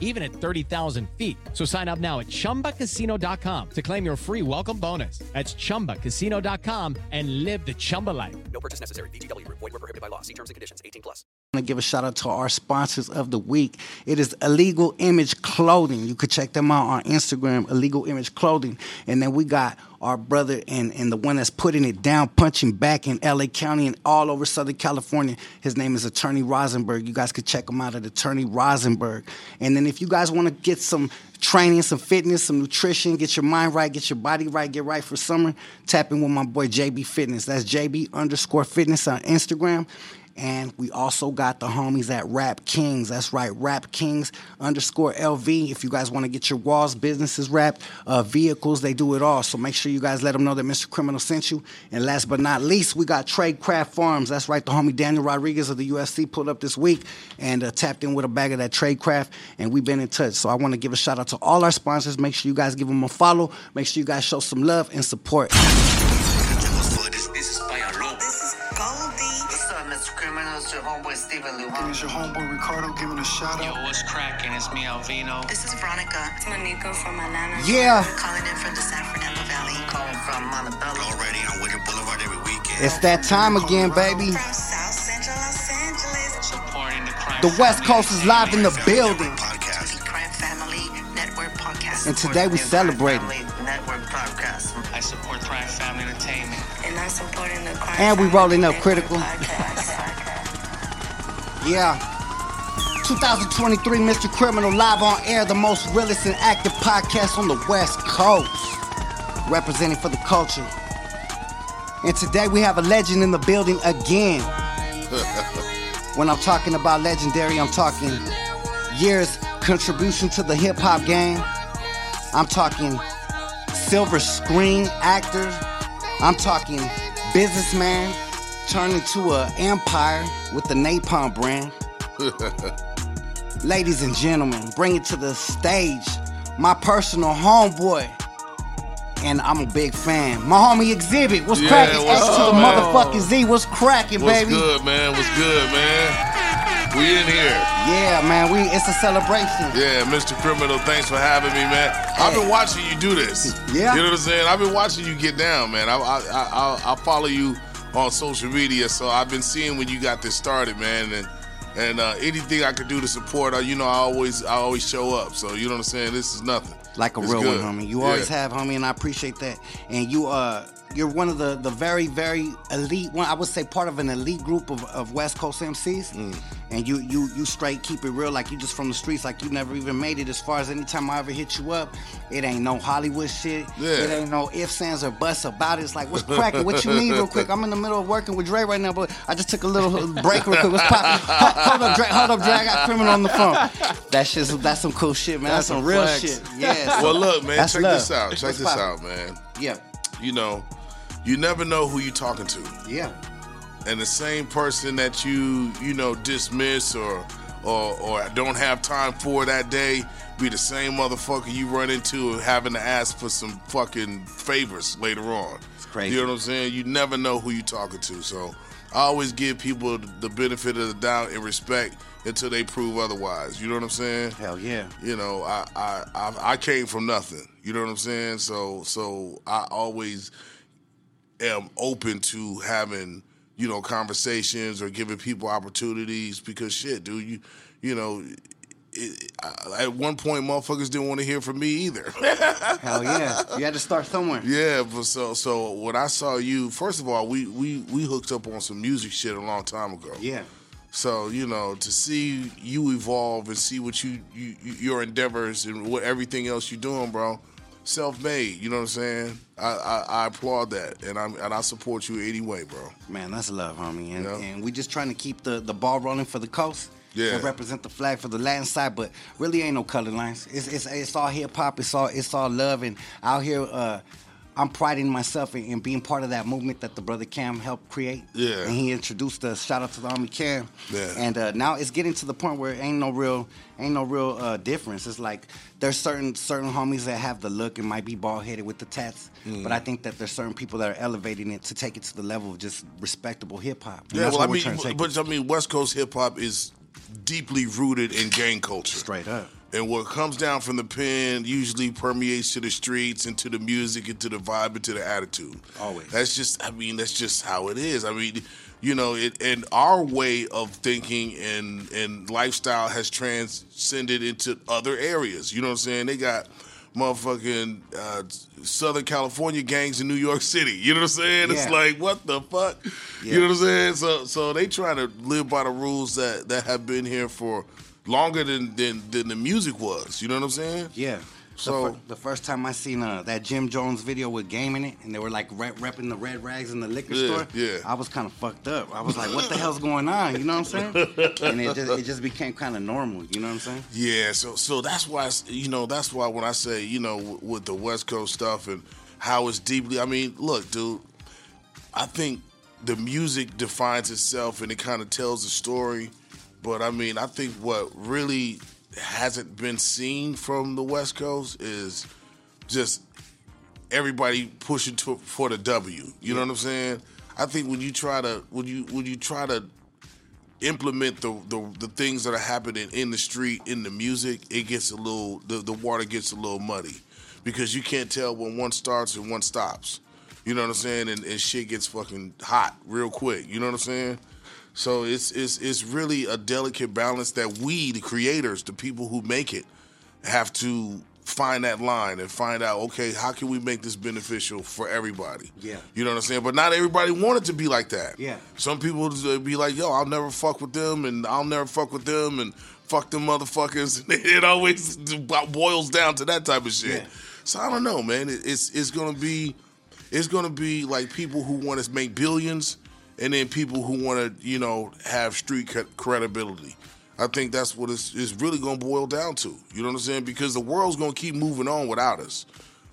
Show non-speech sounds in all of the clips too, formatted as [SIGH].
even at 30,000 feet. So sign up now at chumbacasino.com to claim your free welcome bonus. That's chumbacasino.com and live the Chumba life. No purchase necessary. VGW Void were prohibited by law. See terms and conditions. 18 plus. I want to give a shout out to our sponsors of the week. It is Illegal Image Clothing. You could check them out on Instagram, Illegal Image Clothing. And then we got our brother and, and the one that's putting it down, punching back in LA County and all over Southern California. His name is Attorney Rosenberg. You guys could check him out at Attorney Rosenberg. And then if you guys want to get some training, some fitness, some nutrition, get your mind right, get your body right, get right for summer, tap in with my boy JB Fitness. That's JB underscore fitness on Instagram. And we also got the homies at Wrap Kings. That's right, Wrap Kings underscore LV. If you guys want to get your walls, businesses wrapped, uh, vehicles, they do it all. So make sure you guys let them know that Mr. Criminal sent you. And last but not least, we got Trade Craft Farms. That's right, the homie Daniel Rodriguez of the UFC pulled up this week and uh, tapped in with a bag of that Trade Craft, and we've been in touch. So I want to give a shout out to all our sponsors. Make sure you guys give them a follow. Make sure you guys show some love and support. Homeboy Steven Lujan. It's your homeboy Ricardo giving a shout Yo, out. what's cracking? It's me, Alvino. This is Veronica. It's Monica from Atlanta. Yeah. Calling in from the San Fernando Valley. Calling from Montebello. Already on Whittier Boulevard every weekend. It's that time again, baby. From South Central Los Angeles. Supporting the crime. The West Coast is live in the building. Podcast. the Crime Family Network podcast. And today we celebrating. Network podcast. I support Thrive Family Entertainment. And I'm supporting the crime. And we rolling up critical. podcast. Yeah. 2023 Mr. Criminal live on air, the most realest and active podcast on the West Coast. Representing for the culture. And today we have a legend in the building again. [LAUGHS] when I'm talking about legendary, I'm talking years contribution to the hip hop game. I'm talking silver screen actor. I'm talking businessman turned into an empire with the Napalm brand. [LAUGHS] Ladies and gentlemen, bring it to the stage. My personal homeboy. And I'm a big fan. My homie Xzibit. What's Yeah, cracking? what's X to the man? motherfucking Z. What's cracking, What's baby? good, man? What's good, man? We in here. Yeah, man. We it's a celebration. Yeah, Mr. Criminal, thanks for having me, man. I've been watching you do this. Yeah. You know what I'm saying? I've been watching you get down, man. I, I, I, I, I follow you on social media, so I've been seeing when you got this started, man. And and uh, anything I could do to support, uh, you know, I always I always show up. So you know what I'm saying? This is nothing. like a It's real good. one, homie. You Yeah. always have, homie, and I appreciate that. And you, uh, you're one of the the very, very elite. One, I would say, part of an elite group of, of West Coast MCs. Mm. And you, you, you straight keep it real, like you just from the streets, like you never even made it. As far as anytime I ever hit you up, it ain't no Hollywood shit. Yeah. It ain't no ifs, ands, or buts about it. It's like, what's cracking? What you need, real quick? I'm in the middle of working with Dre right now, but I just took a little break real quick. What's poppin'? Hold, hold up, Dre. Hold up, Dre. I got criminal on the phone. That shit's that's some cool shit, man. That's, That's some a real flex. shit. Yeah. Well, look, man. That's check love. this out. Check What's this poppin'? out, man. Yeah. You know, you never know who you're talking to. Yeah. and the same person that you you know dismiss or or or don't have time for that day be the same motherfucker you run into having to ask for some fucking favors later on. It's crazy. You know what I'm saying? You never know who you're talking to. So I always give people the benefit of the doubt and respect until they prove otherwise. You know what I'm saying? Hell yeah. you know, I, I I I came from nothing. You know what I'm saying? So so I always am open to having you know conversations or giving people opportunities because shit, dude, you you know. It, I, at one point, motherfuckers didn't want to hear from me either. [LAUGHS] Hell yeah. You had to start somewhere. yeah, but so so when I saw you, first of all, we we we hooked up on some music shit a long time ago. Yeah. So you know, to see you evolve and see what you, you you- your endeavors and what everything else you're doing, bro, self-made. You know what I'm saying? I, I, I applaud that, and I'm and I support you anyway, bro. Man, that's love, homie. And, Yeah. and we just trying to keep the, the ball rolling for the coast. Yeah. And represent the flag for the Latin side, but really ain't no color lines. It's it's, it's all hip hop. It's all it's all love and out here uh, I'm priding myself in, in being part of that movement that the brother Cam helped create. Yeah. And he introduced us. Shout out to the Army Cam. Yeah. And uh, now it's getting to the point where ain't no real ain't no real uh, difference. It's like there's certain certain homies that have the look and might be bald headed with the tats, Mm. but I think that there's certain people that are elevating it to take it to the level of just respectable hip hop. Yeah, that's well, I mean, take but I mean, West Coast hip hop is deeply rooted in gang culture. Straight up. And what comes down from the pen usually permeates to the streets and to the music and to the vibe and to the attitude. Always. That's just, I mean, that's just how it is. I mean, you know, it, and our way of thinking and and lifestyle has transcended into other areas. You know what I'm saying? They got motherfucking uh, Southern California gangs in New York City. You know what I'm saying? It's like what the fuck? Yeah. You know what I'm saying? So so they try to live by the rules that that have been here for longer than than, than the music was. You know what I'm saying? Yeah. So- the, fir- the first time I seen uh, that Jim Jones video with Game in it, and they were like rep- repping the red rags in the liquor Yeah, store, yeah. I was kind of fucked up. I was like, "What the hell's going on?" You know what I'm saying? [LAUGHS] And it just it just became kind of normal. You know what I'm saying? Yeah, so so that's why you know that's why when I say you know w- with the West Coast stuff and how it's deeply. I mean, look, dude, I think the music defines itself and it kind of tells the story. But I mean, I think what really hasn't been seen from the West Coast is just everybody pushing to, for the W. You know what I'm saying? I think when you try to when you when you try to implement the, the the things that are happening in the street in the music, it gets a little the, the water gets a little muddy because you can't tell when one starts and one stops. You know what I'm saying? And, and shit gets fucking hot real quick. You know what I'm saying? So it's it's it's really a delicate balance that we, the creators, the people who make it, have to find that line and find out, okay, how can we make this beneficial for everybody? Yeah. You know what I'm saying? But not everybody wanted to be like that. Yeah. Some people be like, yo, I'll never fuck with them and I'll never fuck with them and fuck them motherfuckers. [LAUGHS] it always boils down to that type of shit. Yeah. So I don't know, man. It's it's gonna be it's gonna be like people who want to make billions and then people who want to, you know, have street credibility. I think that's what it's, it's really going to boil down to. You know what I'm saying? Because the world's going to keep moving on without us.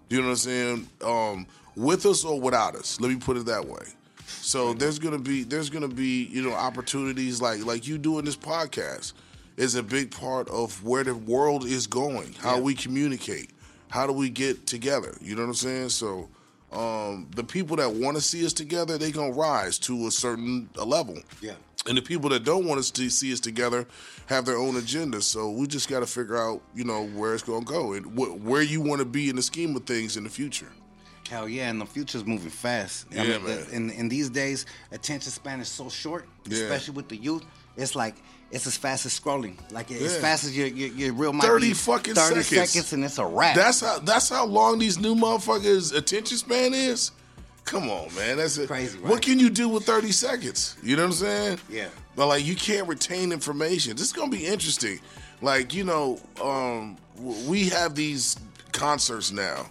You know what I'm saying? Um, with us or without us. Let me put it that way. So there's gonna be there's gonna be you know opportunities like like you doing this podcast is a big part of where the world is going. How Yeah. we communicate. How do we get together? You know what I'm saying? So um, the people that want to see us together, they gonna rise to a certain a level. Yeah. And the people that don't want us to see us together have their own agenda. So we just got to figure out, you know, where it's going to go and wh- where you want to be in the scheme of things in the future. Hell yeah, and the future's moving fast. Yeah, the- man. in, in these days, attention span is so short, Yeah. especially with the youth. It's like it's as fast as scrolling. Like as Yeah. fast as your your, your real might 30 be fucking 30 seconds. and it's a wrap. That's how that's how long these new motherfuckers' attention span is. Come on, man. That's it. Crazy, right? What can you do with 30 seconds? You know what I'm saying? Yeah. But like you can't retain information. This is gonna be interesting. Like, you know, um, we have these concerts now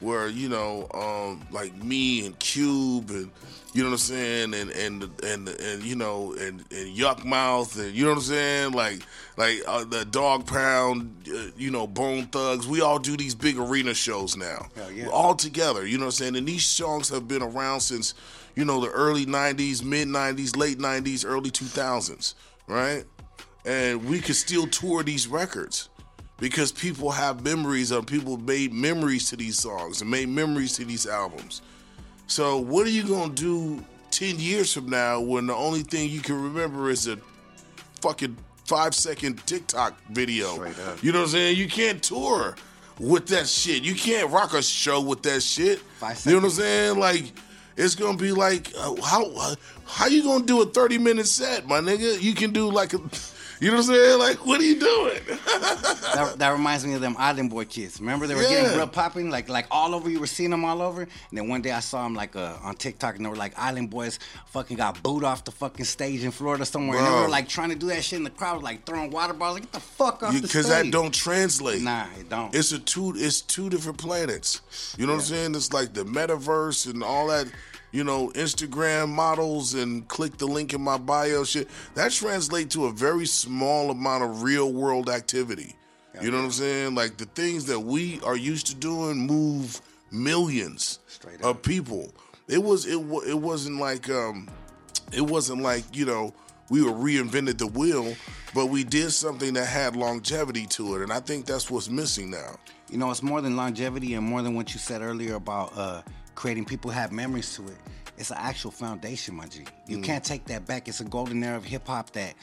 where, you know, um, like me and Cube and you know what I'm saying, and and and and you know, and and Yukmouth, and you know what I'm saying, like like uh, the Dog Pound, uh, you know, Bone Thugs. We all do these big arena shows now, Hell yeah. We're all together. You know what I'm saying, and these songs have been around since you know the early '90s, mid '90s, late '90s, early 2000s, right? And we could still tour these records because people have memories of people made memories to these songs and made memories to these albums. So what are you gonna do ten years from now when the only thing you can remember is a fucking five second TikTok video? You know what I'm saying? You can't tour with that shit. You can't rock a show with that shit. You know what I'm saying? Like it's gonna be like uh, how how you gonna do a 30 minute set, my nigga? You can do like a you know what I'm saying? Like what are you doing? [LAUGHS] that, that reminds me of them Island Boy kids. Remember they were Yeah. getting real popping, like like all over. You were seeing them all over. And then one day I saw them like uh, on TikTok, and they were like Island Boys fucking got booed off the fucking stage in Florida somewhere. And they were like trying to do that shit in the crowd, like throwing water bottles. Like get the fuck off the because stage. that don't translate. Nah, it don't. It's a two. It's two different planets. You know what I'm saying? It's like the metaverse and all that. You know, Instagram models and click the link in my bio shit. That translates to a very small amount of real world activity. You know what I'm saying? Like the things that we are used to doing move millions Straight of people. It was it it wasn't like um it wasn't like you know we were reinvented the wheel, but we did something that had longevity to it, and I think that's what's missing now. You know, it's more than longevity and more than what you said earlier about uh, creating people have memories to it. It's an actual foundation, my G. You mm. can't take that back. It's a golden era of hip hop that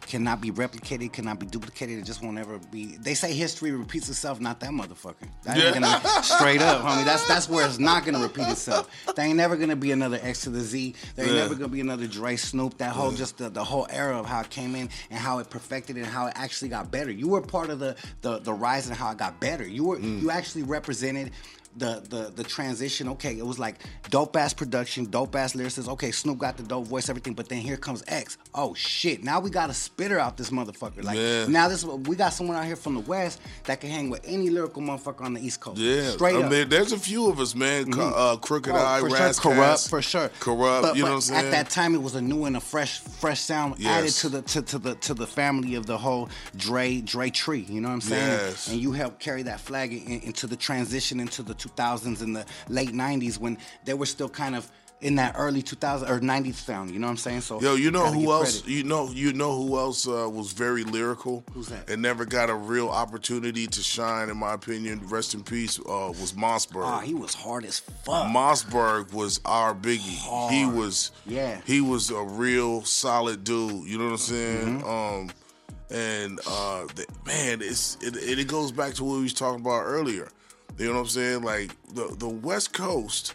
cannot be replicated, cannot be duplicated. It just won't ever be. They say history repeats itself, not that motherfucker. That ain't gonna [LAUGHS] straight up, homie. That's that's where it's not gonna repeat itself. There ain't never gonna be another X to the Z. There ain't Yeah. never gonna be another Dre Snoop. That whole just the, the whole era of how it came in and how it perfected and how it actually got better. You were part of the the, the rise and how it got better. You were mm. you actually represented the the the transition. Okay, it was like dope ass production, dope ass lyricists. Okay, Snoop got the dope voice, everything. But then here comes X. Oh shit! Now we got a spitter out this motherfucker. Like Yeah. now this we got someone out here from the west that can hang with any lyrical motherfucker on the East Coast. Yeah, straight I up. mean, there's a few of us, man. Co- uh, Crooked Oh, Eye, for sure, Kurupt for sure, Kurupt. But, you know what I'm saying? At that time, it was a new and a fresh, fresh sound added to the to, to the to the family of the whole Dre Dre tree. You know what I'm saying? Yes. And you helped carry that flag in, into the transition into the 2000s and the late 90s when they were still kind of in that early 2000 or 90s sound. You know what I'm saying? So Yo, you know who else? credit. You know, you know who else uh, was very lyrical? Who's that? And never got a real opportunity to shine, in my opinion. Rest in peace. Uh, was Mausberg. Ah, he was hard as fuck. Mausberg was our biggie. He was, Yeah. he was a real solid dude. You know what I'm saying? Mm-hmm. Um, and uh, th- man, it's it, it, it goes back to what we was talking about earlier. You know what I'm saying? Like the the West Coast,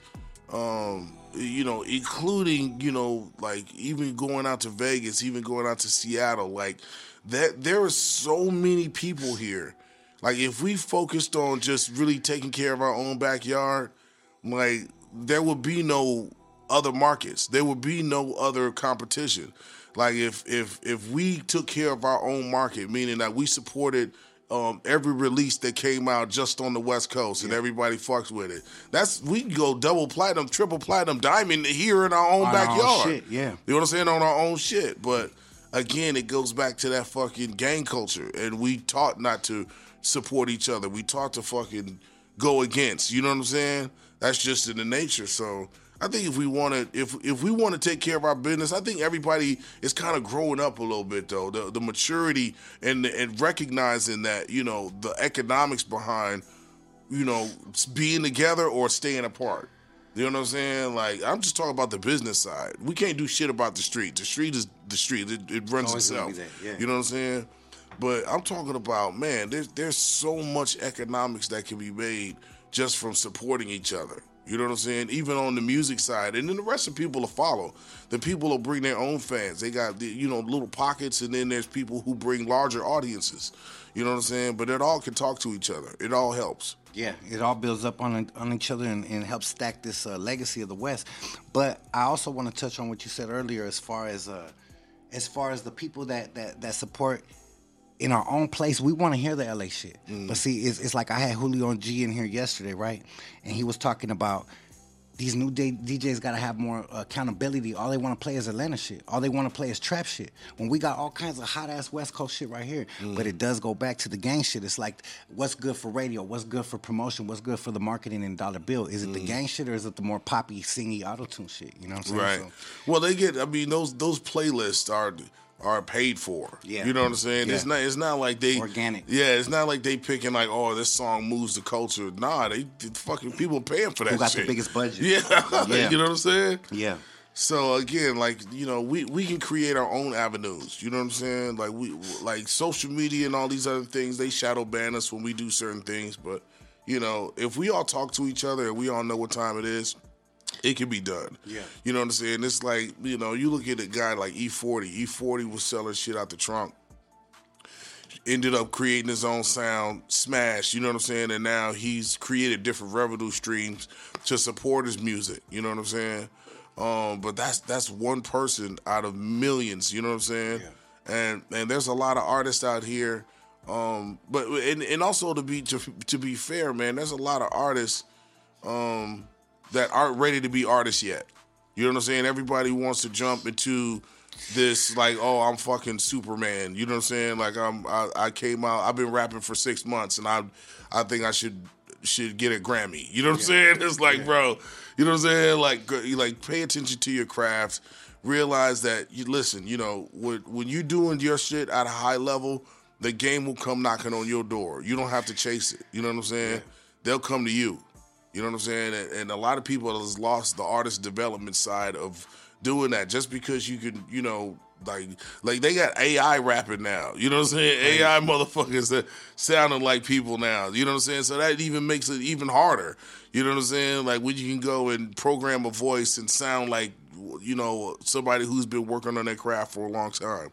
um, you know, including you know, like even going out to Vegas, even going out to Seattle, like that. There are so many people here. Like if we focused on just really taking care of our own backyard, like there would be no other markets. There would be no other competition. Like if if if we took care of our own market, meaning that we supported um, every release that came out just on the West Coast and everybody fucks with it. That's we can go double platinum, triple platinum, diamond here in our own On our own backyard. shit, yeah. You know what I'm saying? On our own shit. But again, it goes back to that fucking gang culture. And we taught not to support each other. We taught to fucking go against. You know what I'm saying? That's just in the nature. So I think if we want to, if if we want to take care of our business, I think everybody is kind of growing up a little bit though. The the maturity and and recognizing that you know the economics behind you know being together or staying apart. You know what I'm saying? Like I'm just talking about the business side. We can't do shit about the street. The street is the street. It, it runs Always itself. yeah. You know what I'm saying? But I'm talking about man. There's there's so much economics that can be made just from supporting each other. You know what I'm saying? Even on the music side, and then the rest of people will follow. The people will bring their own fans. They got you know little pockets, and then there's people who bring larger audiences. You know what I'm saying? But it all can talk to each other. It all helps. Yeah, it all builds up on on each other and, and helps stack this uh, legacy of the West. But I also want to touch on what you said earlier, as far as uh, as far as the people that that that support in our own place. We want to hear the LA shit, mm. but see, it's, it's like I had Julio G in here yesterday, right? And he was talking about these new day, DJs got to have more accountability. All they want to play is Atlanta shit. All they want to play is trap shit. When we got all kinds of hot ass West Coast shit right here, mm. but it does go back to the gang shit. It's like what's good for radio, what's good for promotion, what's good for the marketing and dollar bill. Is it the mm. gang shit or is it the more poppy, singy, auto tune shit? You know what I'm saying? Right. So, Well, they get. I mean, those those playlists are are paid for. Yeah. You know what I'm saying? It's not. It's not like they Organic. Yeah. It's not like they picking like, oh, this song moves the culture. Nah, they, they fucking people paying for that. who got shit. the biggest budget? Yeah. [LAUGHS] Yeah. you know what I'm saying? Yeah. So again, like you know, we we can create our own avenues. You know what I'm saying? Like we like social media and all these other things. They shadow ban us when we do certain things, but you know, if we all talk to each other and we all know what time it is, it can be done. Yeah. You know what I'm saying? It's like you know, you look at a guy like E40. E40 was selling shit out the trunk. Ended up creating his own sound, smash. You know what I'm saying? And now he's created different revenue streams to support his music. You know what I'm saying? Um, but that's that's one person out of millions. You know what I'm saying? And and there's a lot of artists out here. Um, but and, and also to be to, to be fair, man, there's a lot of artists um, that aren't ready to be artists yet. You know what I'm saying? Everybody wants to jump into this like, oh, I'm fucking Superman. You know what I'm saying? Like I'm I, I came out. I've been rapping for six months, and I I think I should should get a Grammy. You know what I'm saying? [LAUGHS] It's like, bro, you know what I'm saying? Like, you like pay attention to your craft. Realize that you listen. You know, when when you doing your shit at a high level, the game will come knocking on your door. You don't have to chase it. You know what I'm saying? They'll come to you. You know what I'm saying? And, and a lot of people has lost the artist development side of doing that just because you can, you know, like like they got AI rapping now. You know what I'm saying? AI motherfuckers that sounding like people now. You know what I'm saying? So that even makes it even harder. You know what I'm saying? Like when you can go and program a voice and sound like you know somebody who's been working on that craft for a long time.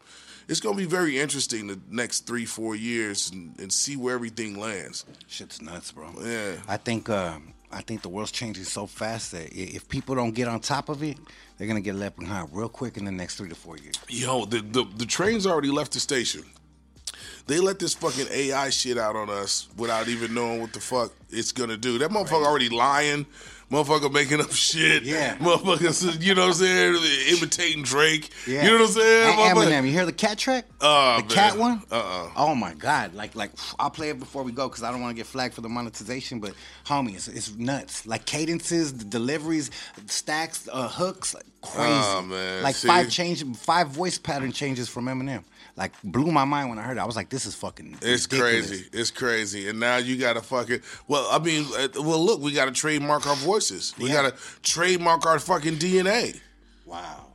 It's gonna be very interesting the next three, four years and, and see where everything lands. Shit's nuts, bro. Yeah. I think um, I think the world's changing so fast that if people don't get on top of it, they're gonna get left behind real quick in the next three to four years. Yo, the, the the train's already left the station. They let this fucking AI shit out on us without even knowing what the fuck it's gonna do. That motherfucker already lying. Motherfucker making up shit. Yeah. Motherfucker, you know what I'm saying? Imitating Drake. Yeah. You know what I'm saying? And Eminem, you hear the cat track? Oh, the man. cat one? Uh-uh. Oh my god! Like like I'll play it before we go because I don't want to get flagged for the monetization. But homie, it's, it's nuts. Like cadences, the deliveries, stacks, uh, hooks, like crazy. Oh, man. Like See? five change, five voice pattern changes from Eminem. Like blew my mind when I heard it. I was like, this is fucking. It's ridiculous. crazy. It's crazy. And now you got to fucking. Well, I mean, uh, well, look, we got to trademark our voices. We Yeah. got to trademark our fucking DNA. Wow.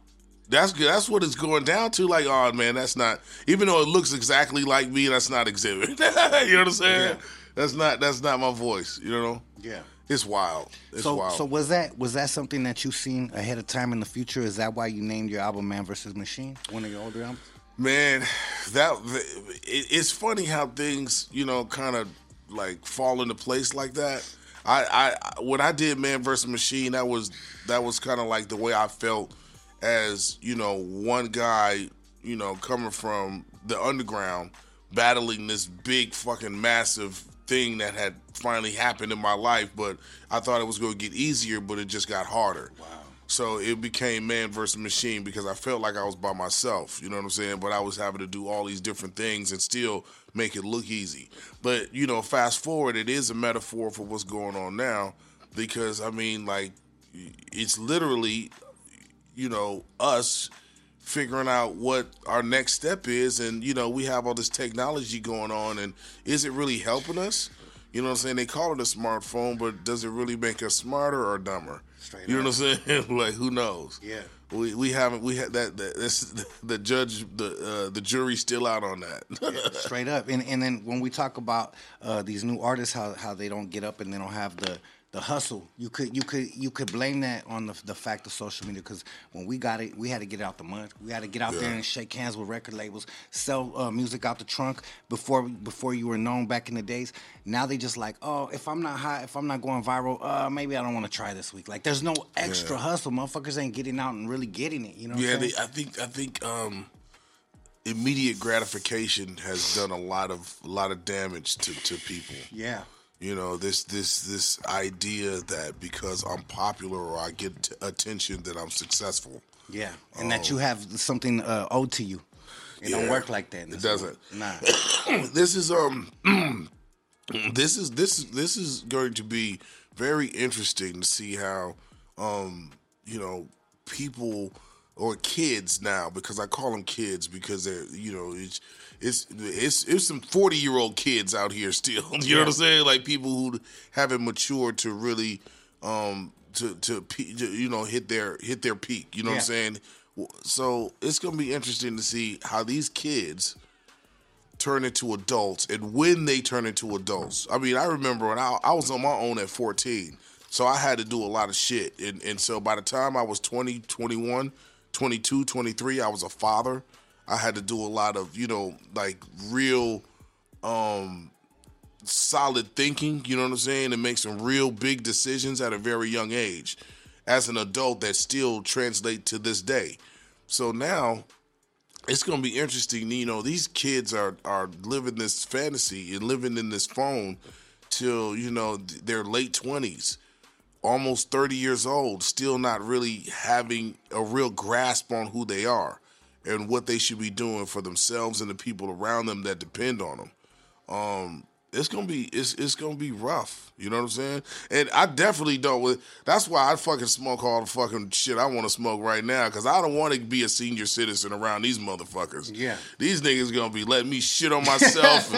That's good. That's what it's going down to. Like, oh man, that's not. Even though it looks exactly like me, that's not Xzibit. [LAUGHS] you know what I'm saying? Yeah. That's not. That's not my voice. You know. Yeah. It's wild. It's so, wild. so was that was that something that you seen ahead of time in the future? Is that why you named your album "Man vs. Machine"? One of your older albums. Man, that it, it's funny how things you know kind of like fall into place like that. I, I when I did Man vs Machine, that was that was kind of like the way I felt as you know one guy you know coming from the underground battling this big fucking massive thing that had finally happened in my life, but I thought it was going to get easier, but it just got harder. Wow. So it became man versus machine because I felt like I was by myself, you know what I'm saying? But I was having to do all these different things and still make it look easy. But, you know, fast forward, it is a metaphor for what's going on now because, I mean, like, it's literally, you know, us figuring out what our next step is and you know we have all this technology going on and is it really helping us you know what i'm saying they call it a smartphone but does it really make us smarter or dumber Straight you know up. what i'm saying [LAUGHS] like who knows Yeah. we we haven't we had that, that that's the judge the uh, the jury's still out on that Straight up. And and then when we talk about uh, these new artists, how how they don't get up and they don't have the the hustle, you could you could you could blame that on the the fact of social media because when we got it, we had to get out the mud. We had to get out there and shake hands with record labels, sell uh, music out the trunk before before you were known back in the days. Now they just like, oh, if I'm not hot, if I'm not going viral, uh, maybe I don't want to try this week. Like, there's no extra hustle. Motherfuckers ain't getting out and really getting it. You know? Yeah they, i think i think um immediate gratification has done a lot of a lot of damage to to people yeah. You know, this this this idea that because I'm popular or I get t- attention that I'm successful. Yeah, and that you have something uh, owed to you. It don't Oh. Work like that. It doesn't. Nah. [COUGHS] this is um [CLEARS THROAT] this is this is this is going to be very interesting to see how um you know people or kids now because I call them kids because they're you know it's it's it's it's some 40 year old kids out here still [LAUGHS] you know what I'm saying like people who haven't matured to really um to to, to you know hit their hit their peak you know what I'm saying so it's going to be interesting to see how these kids turn into adults and when they turn into adults. I mean, I remember when I, I was on my own at 14, so I had to do a lot of shit. And, and so by the time I was 20, 21, 22, 23, I was a father. I had to do a lot of, you know, like real um solid thinking, you know what I'm saying, and make some real big decisions at a very young age as an adult that still translate to this day. So now it's gonna be interesting. You know, these kids are are living this fantasy and living in this phone till you know their late twenties, almost thirty years old, still not really having a real grasp on who they are and what they should be doing for themselves and the people around them that depend on them. Um, it's gonna be it's it's gonna be rough. You know what I'm saying? And I definitely don't. That's why I fucking smoke all the fucking shit I want to smoke right now because I don't want to be a senior citizen around these motherfuckers. Yeah. these niggas gonna be letting me shit on myself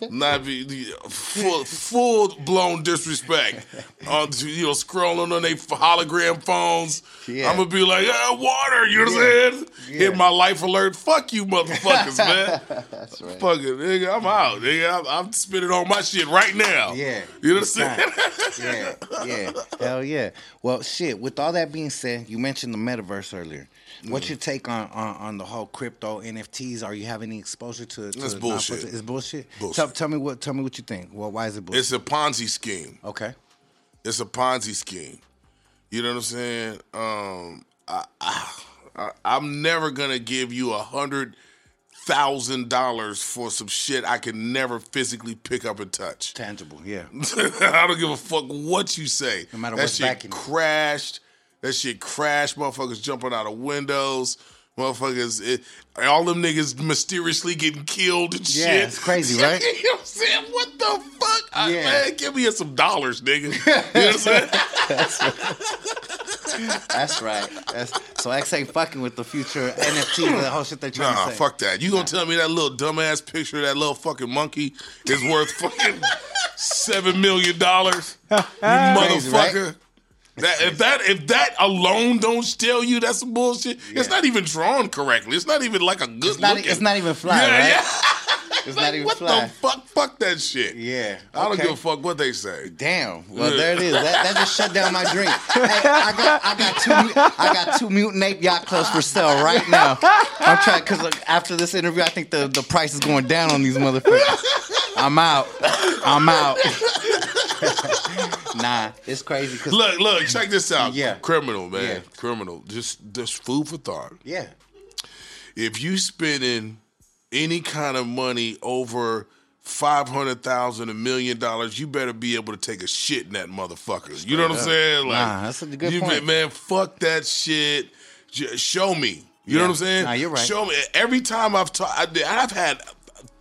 and [LAUGHS] not be full full blown disrespect. On you know scrolling on their hologram phones. Yeah. I'm gonna be like, ah, water. You know what I'm saying? Hit my life alert. Fuck you, [LAUGHS] motherfuckers, man. That's right. Fucking nigga, I'm out. Nigga, I'm, I'm spitting on my shit right now. Yeah. You know what I'm saying? yeah, yeah, [LAUGHS] hell yeah. Well, shit. With all that being said, you mentioned the metaverse earlier. What's your take on, on on the whole crypto NFTs? Are you having any exposure to? to That's bullshit. It's bullshit. Bullshit. Tell, tell me what. Tell me what you think. Well, why is it bullshit? It's a Ponzi scheme. okay. It's a Ponzi scheme. You know what I'm saying? Um, I, I, I, I'm never gonna give you a hundred thousand dollars for some shit I can never physically pick up and touch. Tangible. Yeah. [LAUGHS] I don't give a fuck what you say. No matter that what's shit backing crashed. That shit crashed. Motherfuckers jumping out of windows. Motherfuckers, it, all them niggas mysteriously getting killed and Yeah, shit. it's crazy, [LAUGHS] right? you know what I'm saying? What the fuck? I- Yeah. man, give me some dollars, nigga. [LAUGHS] You know what I'm saying? [LAUGHS] That's right. That's, so X ain't fucking with the future NFT, [LAUGHS] the whole shit they trying Nah, to say. fuck that. You gonna tell me that little dumbass picture of that little fucking monkey is worth [LAUGHS] fucking seven million dollars? You Crazy, right? motherfucker. That, if that if that alone don't tell you that's some bullshit, it's not even drawn correctly. It's not even like a good It's not, looking. it's not even fly, yeah, right? yeah. It's Like, not even what fly. the fuck? Fuck that shit. Yeah. I don't okay. give a fuck what they say. Damn. Well, there it is. That, that just shut down my drink. [LAUGHS] Hey, I got, I got two, I got two mutant ape yacht clubs for sale right now. I'm trying because after this interview, I think the, the price is going down on these motherfuckers. I'm out. I'm out. [LAUGHS] nah, it's crazy. Cause Look, look, check this out. Yeah. Criminal, man. Yeah. Criminal. Just just food for thought. yeah, if you spending any kind of money over five hundred thousand, a million dollars, you better be able to take a shit in that mother,fucker. You know what I'm saying? Like, Nah, that's a good you, point. Man, fuck that shit. J- show me. You know what I'm saying? Nah, you're right. Show me. Every time I've taught, I've had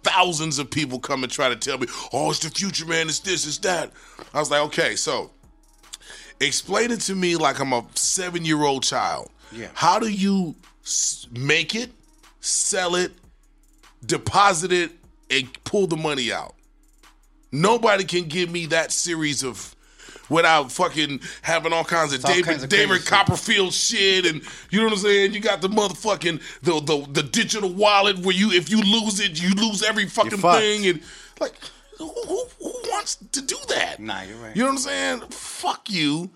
thousands of people come and try to tell me, "Oh, it's the future, man. It's this, it's that." I was like, okay, so explain it to me like I'm a seven year old child. Yeah. How do you make it, sell it, deposit it, and pull the money out? Nobody can give me that series of without fucking having all kinds of all David kinds of David. Copperfield shit and you know what I'm saying? You got the motherfucking the the, the digital wallet where you if you lose it, you lose every fucking thing and like who, who, who wants to do that? Nah, you're right. You know what I'm saying? Fuck you.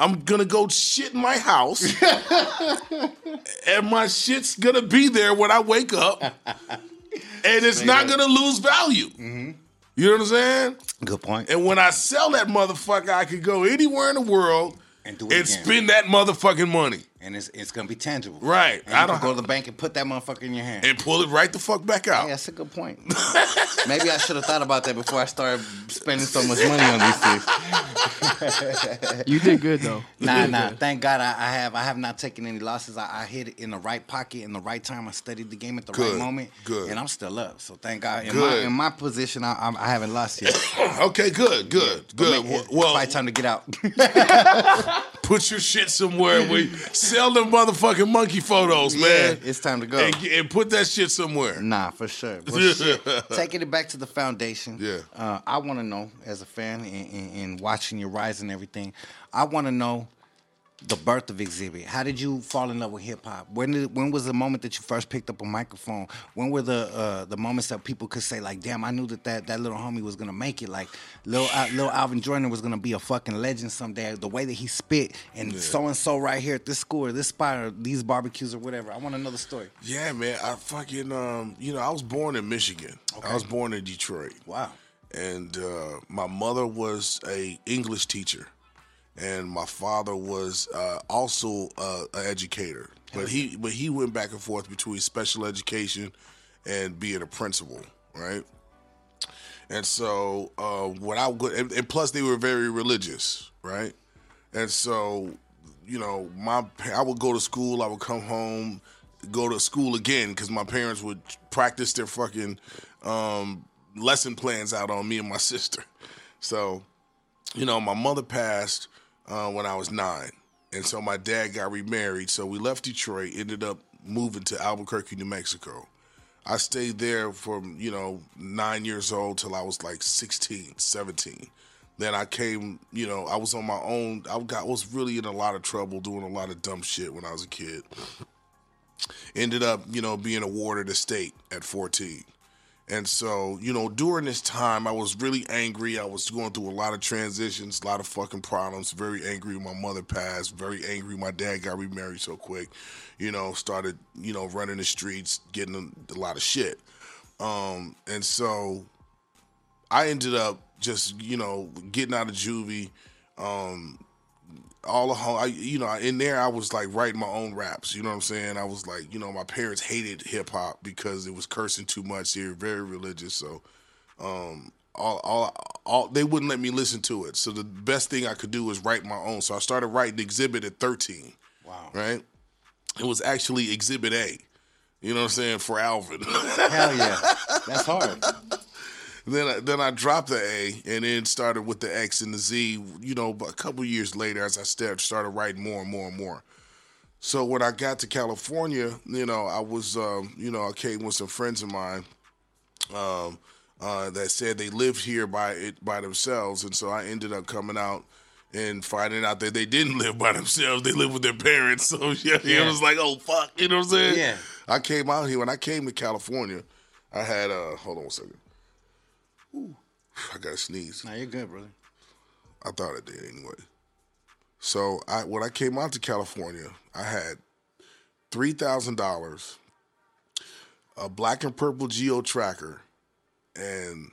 I'm gonna go shit in my house, [LAUGHS] and my shit's gonna be there when I wake up, [LAUGHS] and it's not gonna lose value. Mm-hmm. You know what I'm saying? good point. And when I sell that motherfucker, I could go anywhere in the world And do it and spend that motherfucking money. And it's it's gonna be tangible, Right. And I you don't- can go to the bank and put that motherfucker in your hand. And pull it right the fuck back out. Yeah, that's a good point. [LAUGHS] Maybe I should have thought about that before I started spending so much money on these things. You did good though. You Nah, nah. good. Thank God I, I have I have not taken any losses. I, I hit it in the right pocket in the right time. I studied the game at the Good, right moment. good. And I'm still up. So thank God. In Good. my in my position, I, I, I haven't lost yet. [COUGHS] Okay, good, good, good. But it's Well, time to get out. [LAUGHS] put your shit somewhere where you [LAUGHS] sell them motherfucking monkey photos, yeah, man. it's time to go. And, and put that shit somewhere. Nah, for sure. [LAUGHS] Shit, taking it back to the foundation. Yeah. Uh, I want to know, as a fan and, and, and watching your rise and everything, I want to know the birth of Xzibit. How did you fall in love with hip hop? When did when was the moment that you first picked up a microphone? When were the uh, the moments that people could say like, "Damn, I knew that that, that little homie was gonna make it." Like, little Al- little Alvin Joiner was gonna be a fucking legend someday. The way that he spit and so and so right here at this school or this spot or these barbecues or whatever. I want the story. Yeah, man. I fucking um, you know, I was born in Michigan. Okay. I was born in Detroit. Wow. and uh, my mother was a English teacher, and my father was uh, also uh, an educator. But he but he went back and forth between special education and being a principal, right? And so uh, when I would, and, and plus they were very religious, right? And so you know, my I would go to school, I would come home, go to school again because my parents would practice their fucking um, lesson plans out on me and my [LAUGHS] sister. So, you know, my mother passed uh, when I was nine, and so my dad got remarried. So we left Detroit, ended up moving to Albuquerque, New Mexico. I stayed there from, you know, nine years old till I was like 16, 17. Then I came, you know, I was on my own. I got was really in a lot of trouble doing a lot of dumb shit when I was a kid. Ended up, you know, being awarded a state at 14. And so, you know, during this time, I was really angry. I was going through a lot of transitions, a lot of fucking problems. Very angry my mother passed. Very angry my dad got remarried so quick. You know, started, you know, running the streets, getting a lot of shit. Um, and so I ended up just, you know, getting out of juvie. Um, all the I, you know, in there I was like writing my own raps. You know what I'm saying? I was like, you know, my parents hated hip hop because it was cursing too much. They're very religious, so um, all, all, all, they wouldn't let me listen to it. So the best thing I could do was write my own. So I started writing Xzibit at 13. Wow. Right? It was actually Exhibit A. You know what I'm saying for Alvin. Hell yeah, [LAUGHS] that's hard. Then I, then I dropped the A and then started with the X and the Z. You know, a couple years later, as I started started writing more and more and more. So when I got to California, you know, I was, um, you know, I came with some friends of mine um, uh, that said they lived here by it by themselves, and so I ended up coming out and finding out that they didn't [LAUGHS] live by themselves; they lived with their parents. So yeah, [LAUGHS] Yeah. it was like, oh fuck, you know what I'm saying? Yeah. I came out here when I came to California. I had uh, hold on one second. Ooh, I got to sneeze. Nah, you're good, brother. I thought I did anyway. So I when I came out to California, I had three thousand dollars, a black and purple Geo tracker, and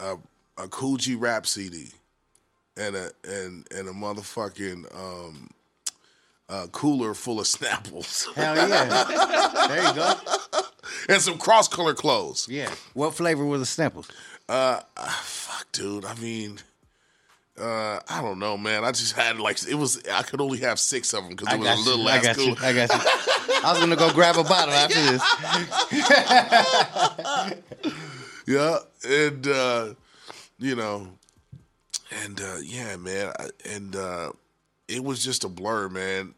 a a Kool G Rap CD, and a and and a motherfucking um, uh, cooler full of [LAUGHS] Snapples, Hell yeah. there you go. and some cross color clothes. Yeah. What flavor were the Snipples? Uh, ah, fuck, dude. I mean, uh, I don't know, man. I just had like it was. I could only have six of them because I it was a little you. I you. I got you. I was gonna go grab a bottle after this. [LAUGHS] Yeah, and uh, you know, and uh, yeah, man, and uh, it was just a blur, man.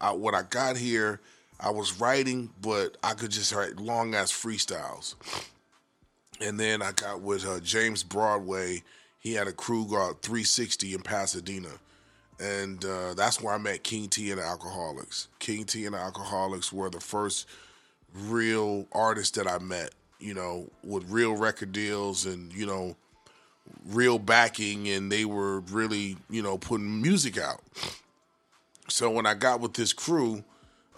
I, when I got here, I was writing, but I could just write long ass freestyles. And then I got with uh, James Broadway. He had a crew called 360 in Pasadena. And uh, that's where I met King T and the Alkaholiks. King T and the Alkaholiks were the first real artists that I met, you know, with real record deals and, you know, real backing. And they were really, you know, putting music out. So when I got with this crew,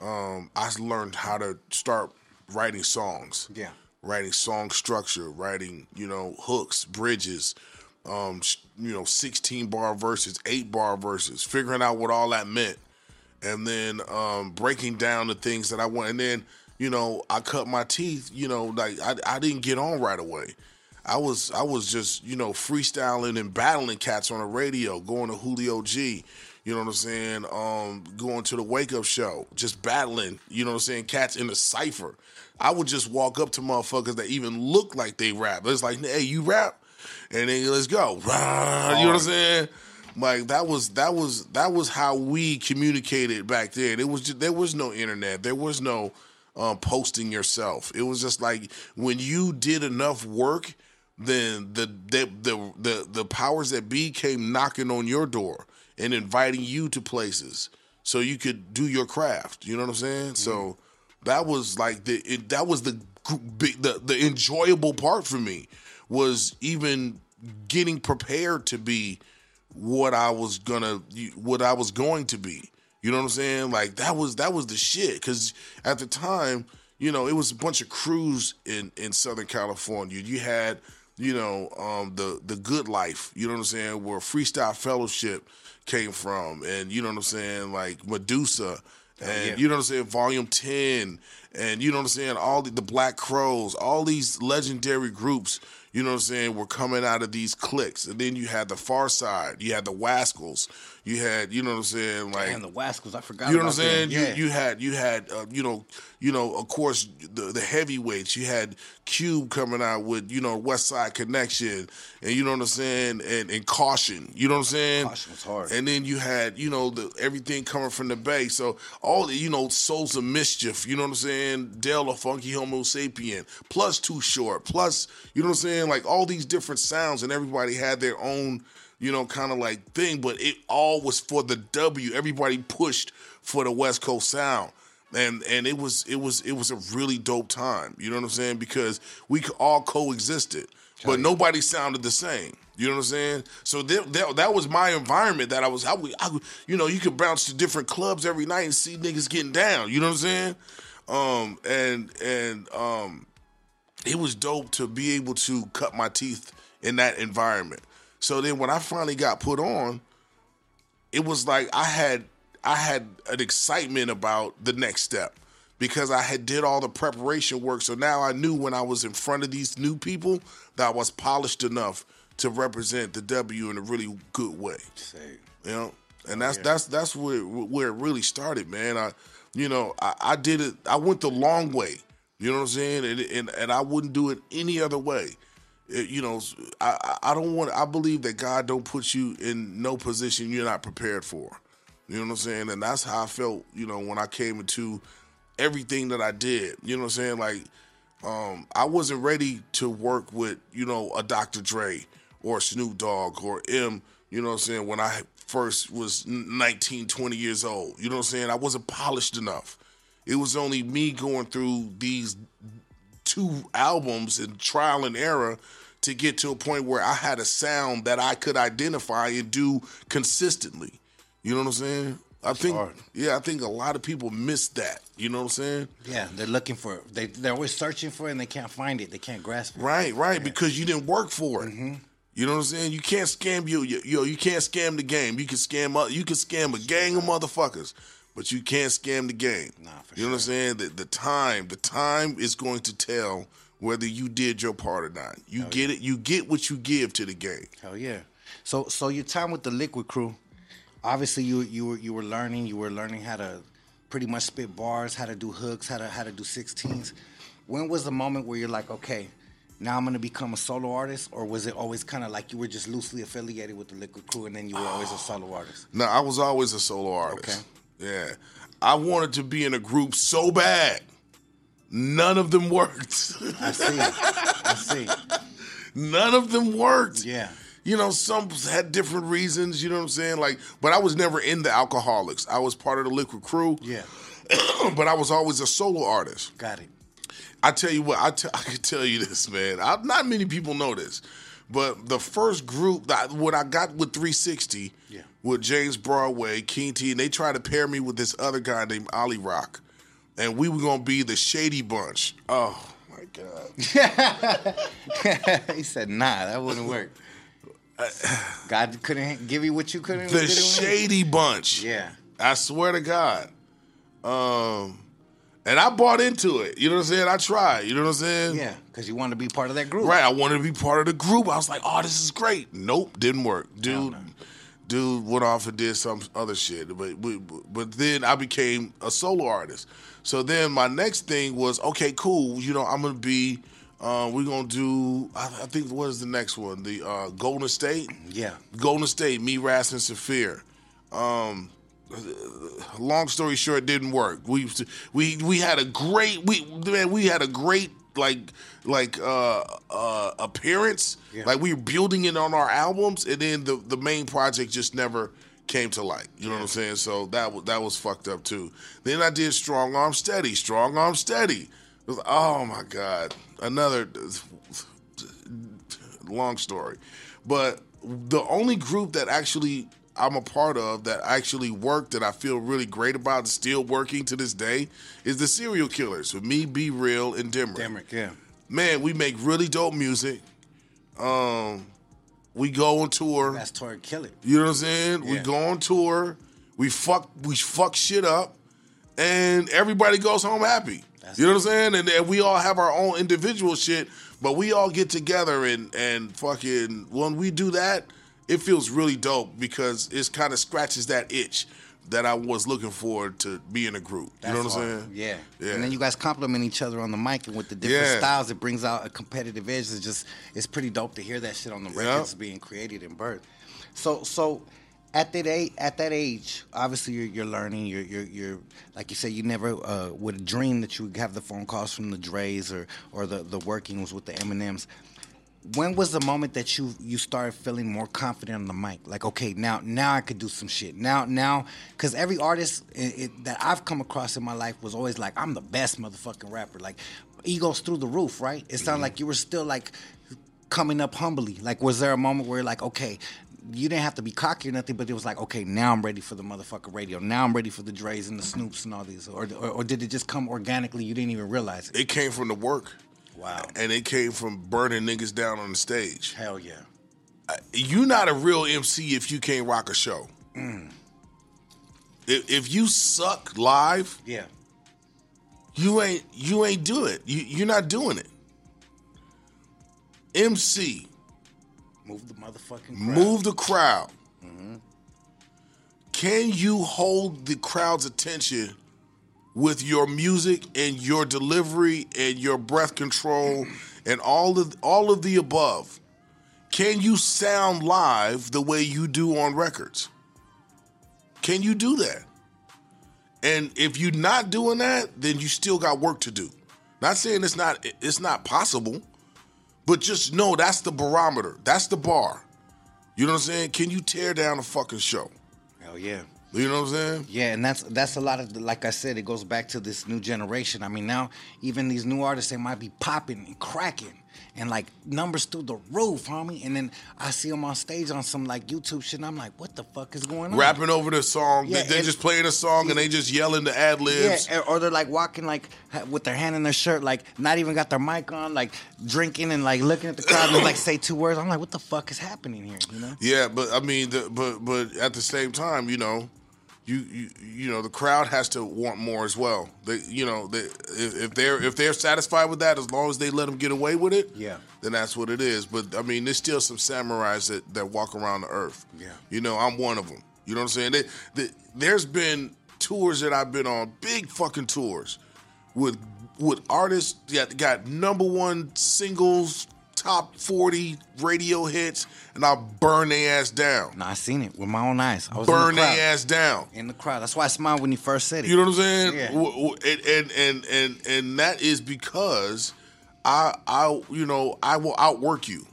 um, I learned how to start writing songs Yeah. Writing song structure, writing, you know, hooks, bridges, um, you know, 16 bar verses, 8 bar verses, figuring out what all that meant. And then um, breaking down the things that I want. And then, you know, I cut my teeth, you know, like I, I didn't get on right away. I was I was just, you know, freestyling and battling cats on the radio, going to Julio G, you know what I'm saying? Um, going to the wake up show, just battling, you know what I'm saying, cats in a cipher. I would just walk up to motherfuckers that even look like they rap. It's like, hey, you rap? And then let's go. [LAUGHS] You know what I'm saying? Like that was that was that was how we communicated back then. It was just, there was no internet. There was no um, posting yourself. It was just like when you did enough work, then the the the the, the powers that be came knocking on your door and inviting you to places so you could do your craft. You know what I'm saying? Mm-hmm. So that was like the it, that was the big- the the enjoyable part for me was even getting prepared to be what I was gonna what I was going to be. You know what I'm saying? Like that was that was the shit cuz at the time, you know, it was a bunch of crews in in Southern California. You had, you know, um the the good life, you know what I'm saying, where Freestyle Fellowship came from and you know what I'm saying, like Medusa and yeah. you know what I'm saying, Volume 10 and you know what I'm saying, all the, the Black Crows, all these legendary groups you know what I'm saying, were coming out of these cliques. And then you had the Pharcyde, you had the Wascals, You had, you know what I'm saying, like And the Wascals, I forgot. you know what I'm saying? them. Yeah. You you had you had uh, you know you know of course the the heavyweights. You had Cube coming out with you know West Side Connection, and you know what I'm saying, and, and Kausion. You know what I'm saying? Kausion was hard. And then you had you know the everything coming from the Bay. So all the you know Souls of Mischief. You know what I'm saying? Del a Funky Homo Sapien. Plus Too Short. Plus you know what I'm saying? Like all these different sounds, and everybody had their own you know, kind of like thing, but it all was for the W. Everybody pushed for the West Coast sound. And and it was it was it was a really dope time. You know what I'm saying? Because we all coexisted, but nobody sounded the same. You know what I'm saying? So that, that, that was my environment that I was. I, would- I, would- you know, you could bounce to different clubs every night and see niggas getting down. You know what I'm saying? Um, and and um, it was dope to be able to cut my teeth in that environment. So then when I finally got put on, it was like I had I had an excitement about the next step because I had did all the preparation work. So now I knew when I was in front of these new people that I was polished enough to represent the W in a really good way. You know, and oh, that's that's that's where where it really started, man. I, you know, I, I did it. I went the long way. You know what I'm saying? And and, and I wouldn't do it any other way. You know, I I I don't want. I believe that God don't put you in no position you're not prepared for. You know what I'm saying? And that's how I felt. You know, when I came into everything that I did. You know what I'm saying? Like, um, I wasn't ready to work with, you know, a Dr. Dre or Snoop Dogg or Em, you know what I'm saying, when I first was 19, 20 years old. You know what I'm saying? I wasn't polished enough. It was only me going through these two albums and trial and error to get to a point where I had a sound that I could identify and do consistently. You know what I'm saying? I think, hard. yeah, I think a lot of people miss that. You know what I'm saying? Yeah, they're looking for it. They they're always searching for it and they can't find it. They can't grasp it. Right, right, because you didn't work for it. Mm-hmm. You know what I'm saying? You can't scam you, you, yo, you can't scam the game. You can scam, uh, you can scam a gang of motherfuckers, but you can't scam the game. Nah, for you know what I'm saying? The, the time, the time is going to tell whether you did your part or not. You get it. You get what you give to the game. Hell yeah. So so your time with the Likwit Crew, obviously you you were you were learning you were learning how to pretty much spit bars, how to do hooks, how to how to do sixteens. When was the moment where you're like, okay, now I'm gonna become a solo artist, or was it always kind of like you were just loosely affiliated with the Likwit Crew and then you were always a [SIGHS] solo artist? No, I was always a solo artist. Okay. Yeah. I wanted to be in a group so bad. None of them worked. I see. I see. None of them worked. Yeah. You know, some had different reasons, you know what I'm saying? Like, but I was never in the Alkaholiks. I was part of the Likwit Crew, Yeah. [CLEARS THROAT] but I was always a solo artist. Got it. I tell you what, I [LAUGHS] I can tell you this, man. I, not many people know this, but the first group that what I got with 360, Yeah. with James Broadway, King Tee, and they tried to pair me with this other guy named Ollie Rock, and we were gonna be the Shady Bunch. Oh my god! [LAUGHS] he said, "Nah, that wouldn't work." [SIGHS] God couldn't give you what you couldn't. The. Shady Bunch. Yeah. I swear to God. Um, and I bought into it. You know what I'm saying? I tried. You know what I'm saying? Yeah, because you wanted to be part of that group. Right. I wanted to be part of the group. I was like, oh, this is great. Nope, didn't work. Dude, dude went off and did some other shit. But, but but then I became a solo artist. So then my next thing was, okay, cool. You know, I'm gonna be. Uh, we're gonna do. I, I think what is the next one? The uh, Golden State. Yeah. Golden State. Me, Ras, and Saafir. Um, long story short, it didn't work. We we we had a great we man we had a great like like uh uh appearance. Yeah. Like we were building it on our albums, and then the the main project just never came to light. You know what I'm saying? So that was that was fucked up too. Then I did Strong Arm Steady. Strong Arm Steady. Was, oh my god, another long story. But the only group that actually I'm a part of that actually worked that I feel really great about and still working to this day is the Serial Killers with me, B-Real, and Demrick. Demrick, yeah. Man, we make really dope music. Um, we go on tour. That's tour Kill It. You know what I'm saying? We go on tour. We fuck we fuck shit up, and everybody goes home happy. you know what I'm saying? And, and we all have our own individual shit, but we all get together and and fucking when we do that, it feels really dope because it kind of scratches that itch that I was looking forward to be in a group. you know what I'm saying? Yeah. Yeah. And then you guys compliment each other on the mic and with the different Yeah. styles, it brings out a competitive edge. It's just it's pretty dope to hear that shit on the records being created and birthed. So so at that age, at that age, obviously you're, you're learning. You're, you're you're like you said, you never uh, would dream that you would have the phone calls from the Dre's or or the the workings with the Eminems. When was the moment that you you started feeling more confident on the mic? Like, okay, now now I could do some shit. Now now, because every artist it, it, that I've come across in my life was always like, I'm the best motherfucking rapper. Like, egos through the roof, right? It sounded mm-hmm. like you were still like coming up humbly. Like, was there a moment where like, okay, you didn't have to be cocky or nothing, but it was like, okay, now I'm ready for the motherfucking radio. Now I'm ready for the Dre's and the Snoops and all these, or or, or did it just come organically? You didn't even realize it. It came from the work. Wow. And it came from burning niggas down on the stage. Hell yeah. You're not a real MC if you can't rock a show. Mm. If, if you suck live, Yeah. you ain't you ain't do it. You you're not doing it. MC, Move the motherfucking crowd. move the crowd. Can you hold the crowd's attention with your music and your delivery and your breath control and all of all of the above? Can you sound live the way you do on records? Can you do that? And if you're not doing that, then you still got work to do. Not saying it's not it's not possible, but just know that's the barometer. That's the bar. You know what I'm saying? Can you tear down a fucking show? Hell yeah. You know what I'm saying? Yeah, and that's that's a lot of like I said, it goes back to this new generation. I mean, now even these new artists they might be popping and cracking and like numbers through the roof, homie. And then I see them on stage on some like YouTube shit, and I'm like, what the fuck is going on? Rapping over the song. Yeah, they, they and- just playing a song and they just yelling the ad libs. Yeah, or they're like walking like with their hand in their shirt, like not even got their mic on, like drinking and like looking at the crowd and like say two words. I'm like, what the fuck is happening here? You know? Yeah, but I mean, the, but but at the same time, you know, you you you know, the crowd has to want more as well. They, you know, they, if, if they're if they're satisfied with that, as long as they let them get away with it, Yeah. then that's what it is. But I mean, there's still some samurais that that walk around the earth. Yeah. you know, I'm one of them. You know what I'm saying? They, they, there's been tours that I've been on, big fucking tours, with with artists that got number one singles, top forty radio hits, and I burn their ass down. No, I seen it with my own eyes. I was Burn the their ass down. in the crowd. That's why I smiled when you first said it. You know what I'm saying? Yeah. And, and and and and that is because I I you know I will outwork you.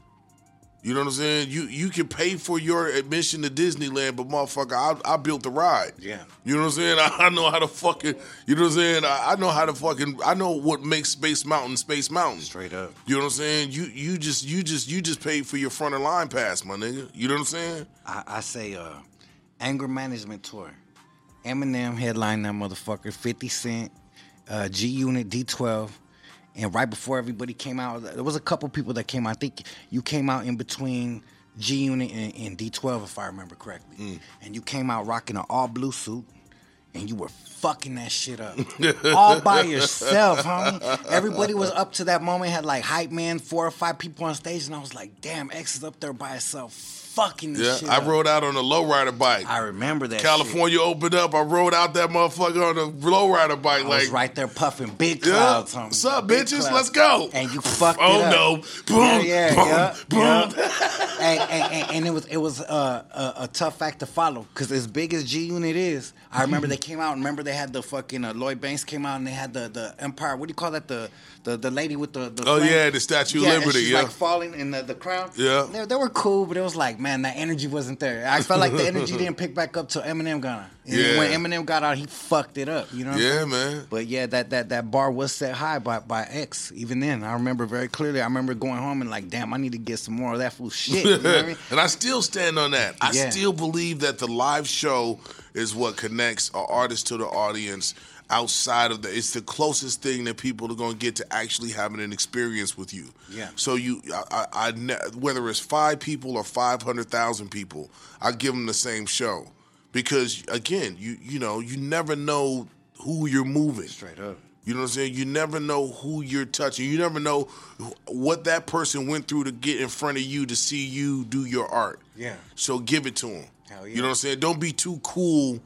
You know what I'm saying? You you can pay for your admission to Disneyland, but motherfucker, I, I built the ride. Yeah. You know what I'm saying? I, [LAUGHS] I know how to fucking. You know what I'm saying? I, I know how to fucking. I know what makes Space Mountain Space Mountain. Straight up. You know what I'm saying? You you just you just you just paid for your front of line pass, my nigga. You know what I'm saying? I, I say uh, anger management tour. Eminem headline that motherfucker. Fifty Cent, uh, G Unit, D twelve, and right before everybody came out, there was a couple people that came out. I think you came out in between G Unit and, and D twelve, if I remember correctly. Mm. And you came out rocking an all blue suit. And you were fucking that shit up [LAUGHS] all by yourself, homie. Everybody was up to that moment, had like hype man, four or five people on stage, and I was like, damn, X is up there by himself, fucking this Yeah. shit I rode out on a lowrider bike. I remember that. California opened up. I rode out that motherfucker on a lowrider bike. Shit. I was like, right there puffing big Yeah. clouds. homie. What's up, Big bitches? clouds. Let's go. And you fucked oh it up. no! Boom! Yeah, yeah, boom! yeah, boom! yeah. [LAUGHS] and, and, and, and it was it was uh, a, a tough act to follow because as big as G Unit is, I remember they came out. Remember they had the fucking uh, Lloyd Banks came out and they had the, the Empire. What do you call that? The the, the lady with the, the Oh, flame? yeah, the Statue of Yeah, Liberty, she's yeah. like falling in the, the crown. Yeah. they, they were cool, but it was like man, that energy wasn't there. I felt like the energy [LAUGHS] didn't pick back up till Eminem got on. And Yeah. when Eminem got out, he fucked it up. You know? What I'm Yeah, man. But yeah, that that that bar was set high by by X. Even then, I remember very clearly. I remember going home and like, damn, I need to get some more of that fool shit. You know I mean? [LAUGHS] and I still stand on that. I Yeah. still believe that the live show is what connects an artist to the audience outside of the it's the closest thing that people are going to get to actually having an experience with you. Yeah. So you I, I, I ne- whether it's 5 people or 500,000 people, I give them the same show because again, you you know, you never know who you're moving. Straight up. You know what I'm saying? You never know who you're touching. You never know what that person went through to get in front of you to see you do your art. Yeah. So give it to them. Hell yeah. You know what I'm saying? Don't be too cool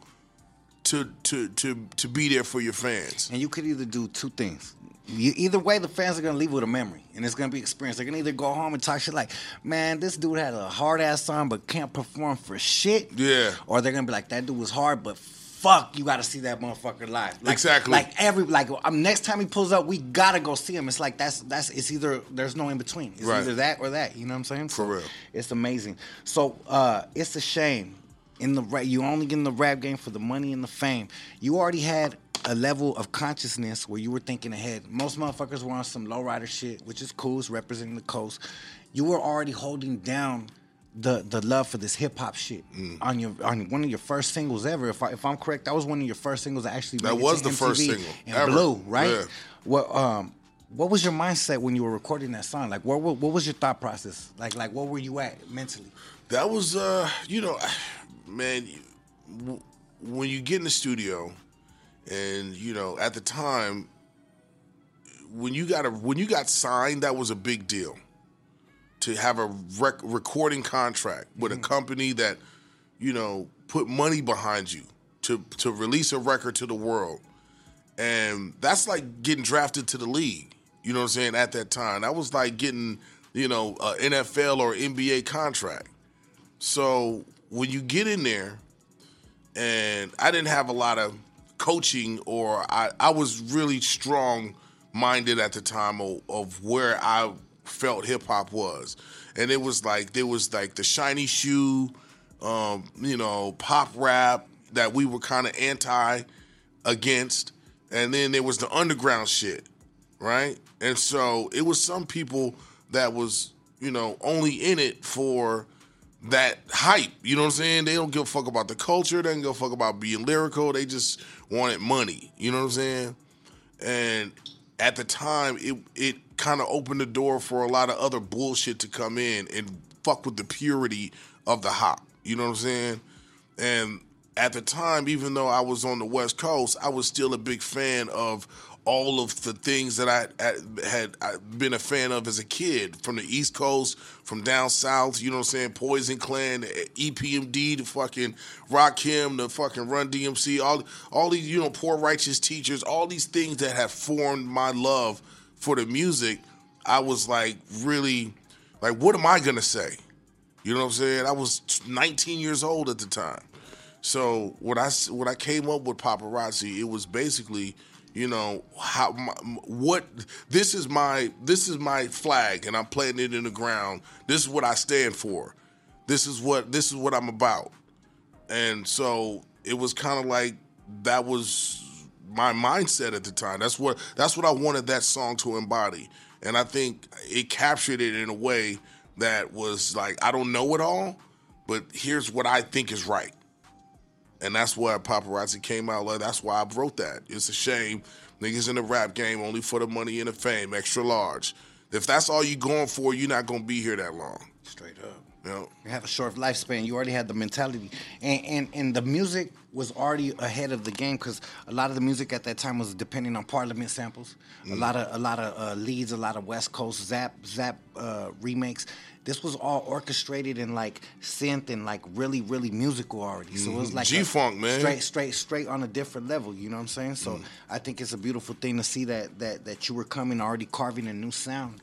to to to to be there for your fans. And you could either do two things. You, either way, the fans are gonna leave with a memory, and it's gonna be experience. They're gonna either go home and talk shit like, "Man, this dude had a hard ass song, but can't perform for shit." Yeah. Or they're gonna be like, "That dude was hard, but fuck, you got to see that motherfucker live." Like, Exactly. Like every like, um, next time he pulls up, we gotta go see him. It's like that's that's it's either there's no in between. It's Right. either that or that. You know what I'm saying? For So, real. It's amazing. So uh, it's a shame in the ra- you only get in the rap game for the money and the fame. You already had a level of consciousness where you were thinking ahead. Most motherfuckers were on some lowrider shit, which is cool, it's representing the coast. You were already holding down the the love for this hip hop shit Mm. on your on one of your first singles ever. If I, if I'm correct, that was one of your first singles that actually That was the first single and ever. Blue, right? Yeah. What um what was your mindset when you were recording that song? Like what what, what was your thought process? Like like what were you at mentally? That was, uh, you know, man, you- when you get in the studio, and you know, at the time, when you got a when you got signed, that was a big deal. To have a rec- recording contract with a mm-hmm. company that, you know, put money behind you to to release a record to the world, and that's like getting drafted to the league. You know what I'm saying? At that time, that was like getting, you know, a NFL or NBA contract. So when you get in there, and I didn't have a lot of coaching, or I, I was really strong minded at the time of, of where I felt hip hop was, and it was like there was like the shiny shoe, um, you know, pop rap that we were kind of anti against, and then there was the underground shit, right? And so it was some people that was, you know, only in it for that hype. You know what I'm saying? They don't give a fuck about the culture. They don't give a fuck about being lyrical. They just wanted money. You know what I'm saying? And at the time, it it kind of opened the door for a lot of other bullshit to come in and fuck with the purity of the hop. You know what I'm saying? And at the time, even though I was on the West Coast, I was still a big fan of all of the things that I had, had I been a fan of as a kid from the East Coast, from down south. You know what I'm saying? Poison Clan, EPMD, the fucking Rakim, the fucking Run DMC, all all these you know poor righteous teachers, all these things that have formed my love for the music. I was like really like, what am I gonna say? You know what I'm saying? I was 19 years old at the time. So when I when I came up with paparazzi, it was basically, you know, how my, what this is my this is my flag, and I'm planting it in the ground. This is what I stand for. This is what this is what I'm about. And so it was kind of like that was my mindset at the time. That's what that's what I wanted that song to embody. And I think it captured it in a way that was like I don't know it all, but here's what I think is right. And that's why paparazzi came out. Like, that's why I wrote that. It's a shame niggas in the rap game only for the money and the fame, extra large. If that's all you're going for, you're not gonna be here that long. Straight up. You? You have a short lifespan. You already had the mentality, and and, and the music was already ahead of the game because a lot of the music at that time was depending on Parliament samples. A lot of a lot of uh, leads, a lot of West Coast Zapp Zapp uh, remakes. This was all orchestrated and like synth and like really really musical already. So it was Mhm. like a G-funk, man. straight straight straight on a different level. You know what I'm saying? So I think it's a beautiful thing to see that that that you were coming already carving a new sound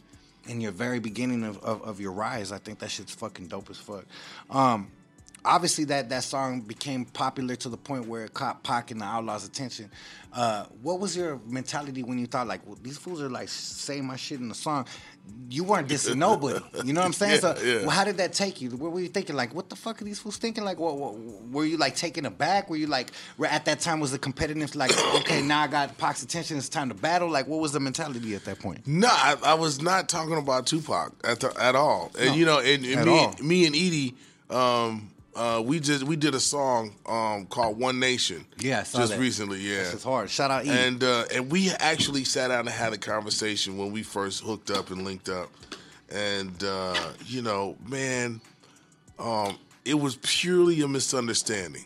in your very beginning of, of, of your rise. I think that shit's fucking dope as fuck. Um, obviously, that, that song became popular to the point where it caught Pac and the Outlaws' attention. Uh, what was your mentality when you thought like, well, these fools are like saying my shit in the song? You weren't [LAUGHS] dissing nobody. You know what I'm saying? Yeah, so, yeah. well, how did that take you? What were you thinking? Like, what the fuck are these fools thinking? Like, what, what were you like taken aback? Were you like, at that time was the competitiveness like, [COUGHS] okay, now I got Pac's attention. It's time to battle. Like, what was the mentality at that point? No, I, I was not talking about Tupac at the, at all. And No, you know, and, and me, all. me and Edie, um, uh, we just we did a song um, called One Nation. Yeah, just that. recently. Yeah, it's hard. Shout out E. And uh, and we actually sat down and had a conversation when we first hooked up and linked up. And uh, you know, man, um, it was purely a misunderstanding.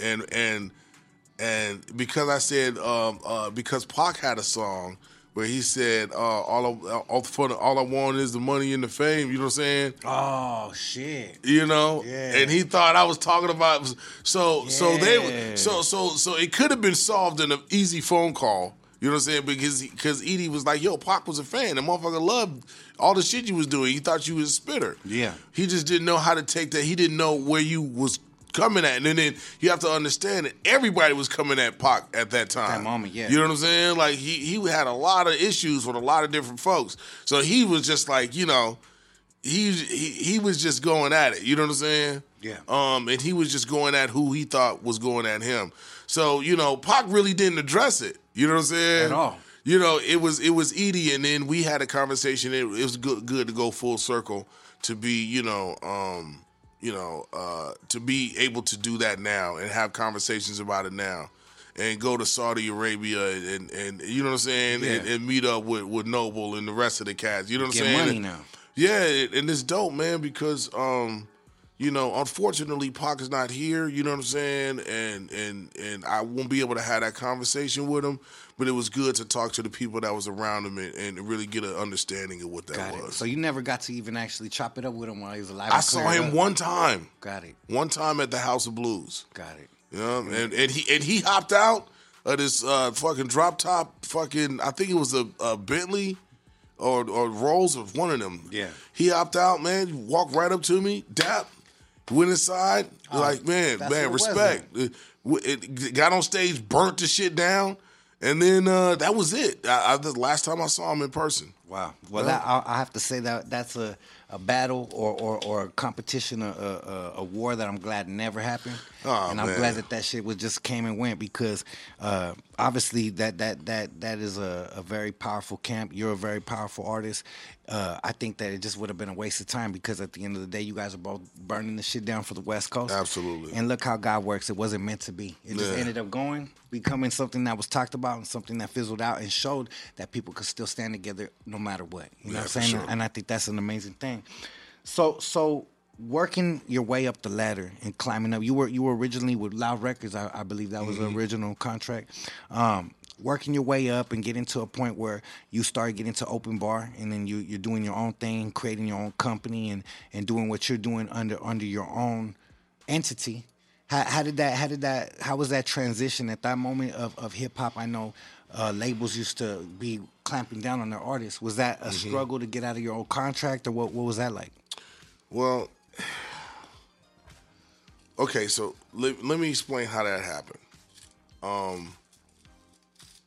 And and and because I said um, uh, because Pac had a song where he said uh, all I, all for the, all I want is the money and the fame. You know what I'm saying? Oh shit. You know, Yeah. and he thought I was talking about so so they so so so it could have been solved in an easy phone call. You know what I'm saying? Because because Edie was like, "Yo, Pac was a fan. The motherfucker loved all the shit you was doing. He thought you was a spitter. Yeah. He just didn't know how to take that. He didn't know where you was coming at. And then, you have to understand that everybody was coming at Pac at that time. That moment, yeah. You know what I'm saying? Like he he had a lot of issues with a lot of different folks. So he was just like, you know, he he he was just going at it. You know what I'm saying? Yeah. Um, and he was just going at who he thought was going at him. So you know, Pac really didn't address it. You know what I'm saying? At all. You know, it was it was Edie, and then we had a conversation. It, it was good good to go full circle to be, you know, um, you know, uh, to be able to do that now and have conversations about it now. And go to Saudi Arabia and, and you know what I'm saying, and, Yeah. and meet up with, with Noble and the rest of the cats. You know what I'm saying? money now. Yeah, and it's dope, man, because um, you know, unfortunately Pac is not here, you know what I'm saying? And and and I won't be able to have that conversation with him, but it was good to talk to the people that was around him and, and really get an understanding of what that Got was. it. So you never got to even actually chop it up with him while he was alive. I saw him up? one time. Got it. One time at the House of Blues. Got it. You know, and, and he and he hopped out of this uh, fucking drop top fucking I think it was a, a Bentley or or Rolls of one of them. Yeah. He hopped out, man, walked right up to me, dap, went inside, like, man, man, what it was respect. It, it got on stage, burnt the shit down, and then uh, that was it. I, I, the last time I saw him in person. Wow. Well, that, I, I have to say that that's a, a battle or, or, or a competition, a, a, a war that I'm glad never happened. Aw, and I'm man. glad that that shit was just came and went because uh, obviously that that that that is a, a very powerful camp. You're a very powerful artist. Uh, I think that it just would have been a waste of time because at the end of the day, you guys are both burning the shit down for the West Coast. Absolutely. And look how God works. It wasn't meant to be. It just Yeah. ended up going, becoming something that was talked about and something that fizzled out and showed that people could still stand together no matter what. You know Yeah, what I'm saying? sure. And I think that's an amazing thing. So so working your way up the ladder and climbing up. You were you were originally with Loud Records, I, I believe that was Mm-hmm. the original contract. Um, working your way up and getting to a point where you start getting to open bar and then you you're doing your own thing, creating your own company and and doing what you're doing under under your own entity. How, how did that? How did that? How was that transition at that moment of, of hip hop? I know uh, labels used to be clamping down on their artists. Was that a struggle to get out of your old contract, or what? What was that like? Well, [SIGHS] okay, so let, let me explain how that happened. Um,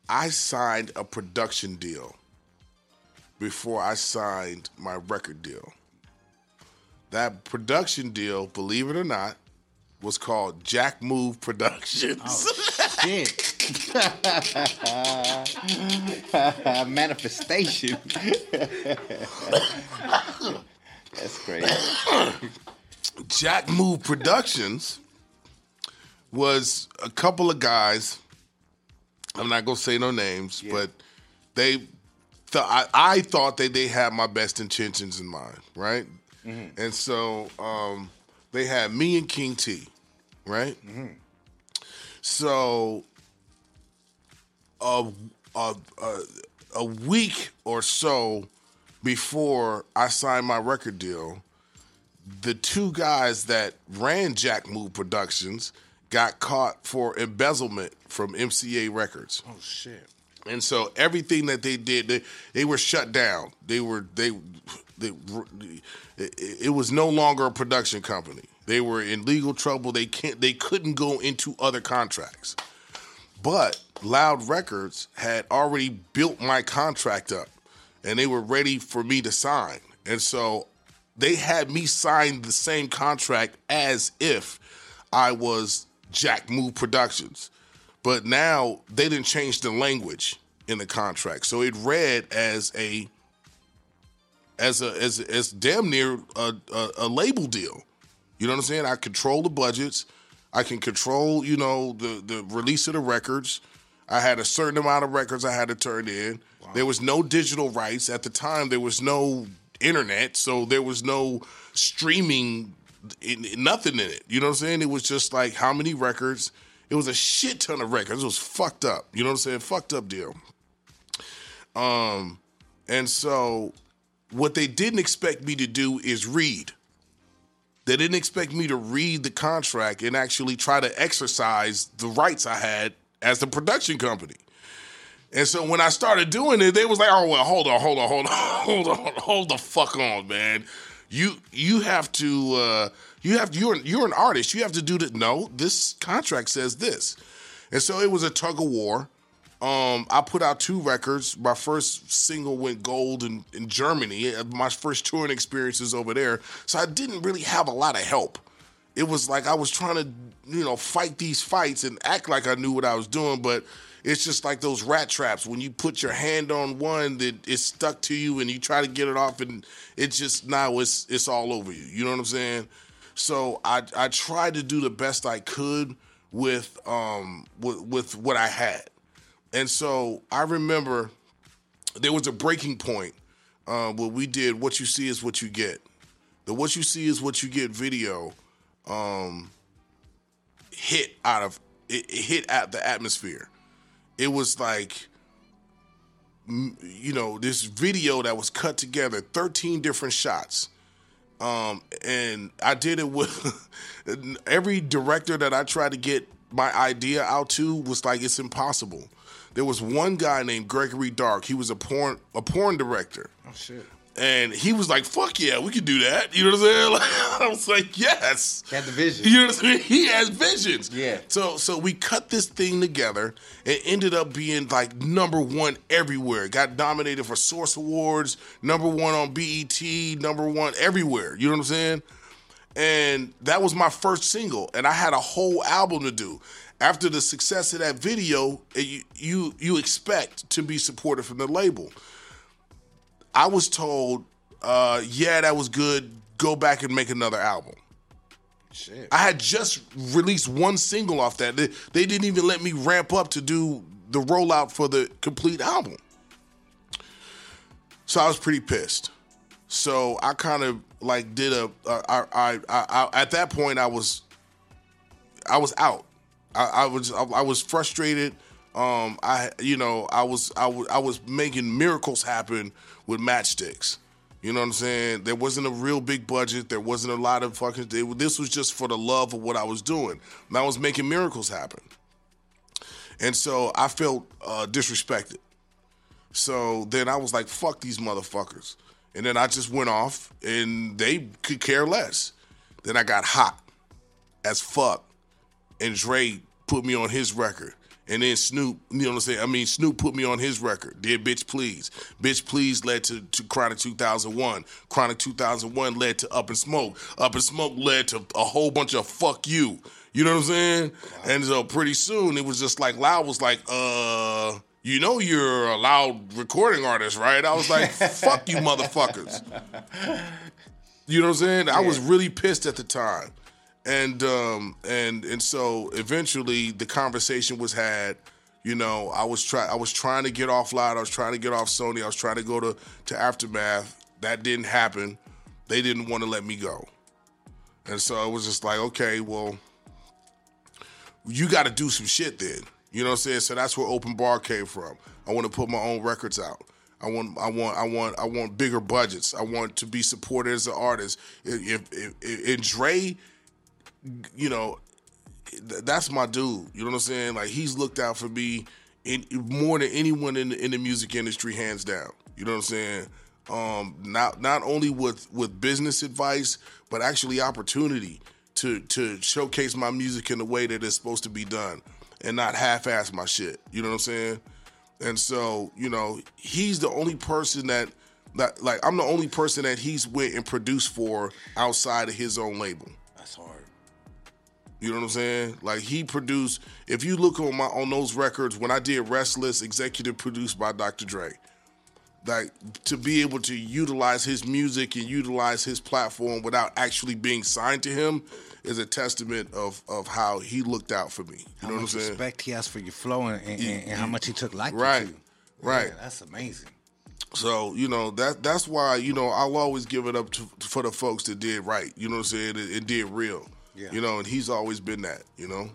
I signed a production deal before I signed my record deal. That production deal, believe it or not, was called Jack Move Productions. Oh, shit. [LAUGHS] Manifestation. [LAUGHS] That's crazy. Jack Move Productions was a couple of guys. I'm not gonna say no names, but they thought I, I thought that they had my best intentions in mind, right? And so um, they had me and King Tee, right? So a, a, a, a week or so before I signed my record deal, the two guys that ran Jack Move Productions got caught for embezzlement from MCA Records. Oh shit. And so everything that they did, they, they were shut down. They were they, they it, it was no longer a production company. They were in legal trouble. They can't they couldn't go into other contracts. But Loud Records had already built my contract up and they were ready for me to sign. And so they had me sign the same contract as if I was Jack Move Productions. But now they didn't change the language in the contract. So it read as a as a as as damn near a, a, a label deal. You know what I'm saying? I control the budgets. I can control, you know, the the release of the records. I had a certain amount of records I had to turn in. There was no digital rights at the time. There was no internet, so there was no streaming, in, nothing in it. You know what I'm saying? It was just like how many records, It was a shit ton of records. It was fucked up. You know what I'm saying? Fucked up deal. Um, and so what they didn't expect me to do is read. They didn't expect me to read the contract and actually try to exercise the rights I had as the production company. And so when I started doing it, they was like, "Oh well, hold on, hold on, hold on, [LAUGHS] hold on, hold the fuck on, man. You you have to uh, you have you're you're an artist. You have to do that. No, this contract says this." And so it was a tug of war. Um, I put out two records. My first single went gold in, in Germany. uh, My first touring experiences over there. So I didn't really have a lot of help. It was like I was trying to, you know, fight these fights and act like I knew what I was doing, but it's just like those rat traps. When you put your hand on one, that it's stuck to you, and you try to get it off, and it's just now it's it's all over you. You know what I'm saying? So I I tried to do the best I could with um with, with what I had. And so I remember there was a breaking point uh, where we did "What You See Is What You Get." The "What You See Is What You Get" video um, hit out of it, it hit at the atmosphere. It was like you know this video that was cut together, thirteen different shots. Um, and I did it with [LAUGHS] every director that I tried to get my idea out to was like it's impossible. There was one guy named Gregory Dark. He was a porn a porn director. Oh shit. And he was like, "Fuck yeah, we could do that." You know what I'm saying? [LAUGHS] Like, I was like, "Yes." He had the vision. You know what I'm saying? [LAUGHS] He has visions. Yeah. So so we cut this thing together. It ended up being like number one everywhere. It got nominated for Source Awards, number one on BET, number one everywhere. You know what I'm saying? And that was my first single, and I had a whole album to do. After the success of that video, eh, you you, you expect to be supported from the label. I was told, uh, yeah, that was good. Go back and make another album. Shit. I had just released one single off that. They, they didn't even let me ramp up to do the rollout for the complete album. So I was pretty pissed. So I kind of like did a. Uh, I, I, I, I at that point I was I was out. I, I was I, I was frustrated. Um, I you know I was I was I was making miracles happen with matchsticks. You know what I'm saying? There wasn't a real big budget. There wasn't a lot of fucking. This was just for the love of what I was doing. And I was making miracles happen. And so I felt uh, disrespected. So then I was like, fuck these motherfuckers. And then I just went off and they could care less. Then I got hot as fuck. And Dre put me on his record. And then Snoop, you know what I'm saying? I mean, Snoop put me on his record. Did Bitch Please. Bitch Please led to, to Chronic 2001. Chronic 2001 led to Up in Smoke. Up in Smoke led to a whole bunch of Fuck You. You know what I'm saying? And so pretty soon it was just like Loud was like, uh, you know you're a loud recording artist, right? I was like, [LAUGHS] fuck you motherfuckers. You know what I'm saying? I was really pissed at the time. And um and and so eventually the conversation was had. You know, I was try I was trying to get off Loud, I was trying to get off Sony, I was trying to go to, to Aftermath. That didn't happen. They didn't want to let me go. And so I was just like, okay, well, you got to do some shit then. You know what I'm saying? So that's where Open Bar came from. I want to put my own records out. I want, I want, I want, I want bigger budgets. I want to be supported as an artist. If, if, if and Dre, you know, th- that's my dude. You know what I'm saying? Like he's looked out for me in more than anyone in the, in the music industry, hands down. You know what I'm saying? Um, not not only with with business advice, but actually opportunity to to showcase my music in the way that it's supposed to be done, and not half-ass my shit. You know what I'm saying? And so, you know, he's the only person that that like I'm the only person that he's went and produced for outside of his own label. You know what I'm saying? Like he produced. If you look on my on those records, when I did Restless, executive produced by Dr. Dre. Like to be able to utilize his music and utilize his platform without actually being signed to him is a testament of of how he looked out for me. You How know what I'm saying? respect he has for your flow and, and, and how much he took like Right. to you. Right. Yeah, that's amazing. So you know that that's why you know I'll always give it up to, for the folks that did right. You know what I'm saying? It, it did real. Yeah. You know, and he's always been that. You know.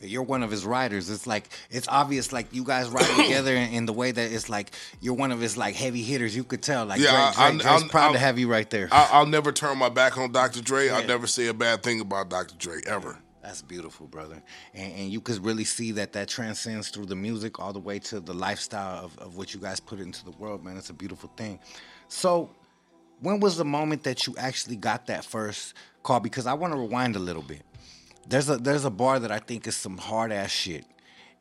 You're one of his writers. It's like it's obvious, like you guys ride [COUGHS] together in, in the way that it's like you're one of his like heavy hitters. You could tell, like Yeah, Drake, I- Drake, I'm- proud to I'm- have you right there. I, I'll never turn my back on Dr. Dre. I'll never say a bad thing about Dr. Dre ever. That's beautiful, brother. And, and you could really see that that transcends through the music all the way to the lifestyle of, of what you guys put into the world, man. It's a beautiful thing. So, when was the moment that you actually got that first call? Because I want to rewind a little bit. There's a there's a bar that I think is some hard ass shit.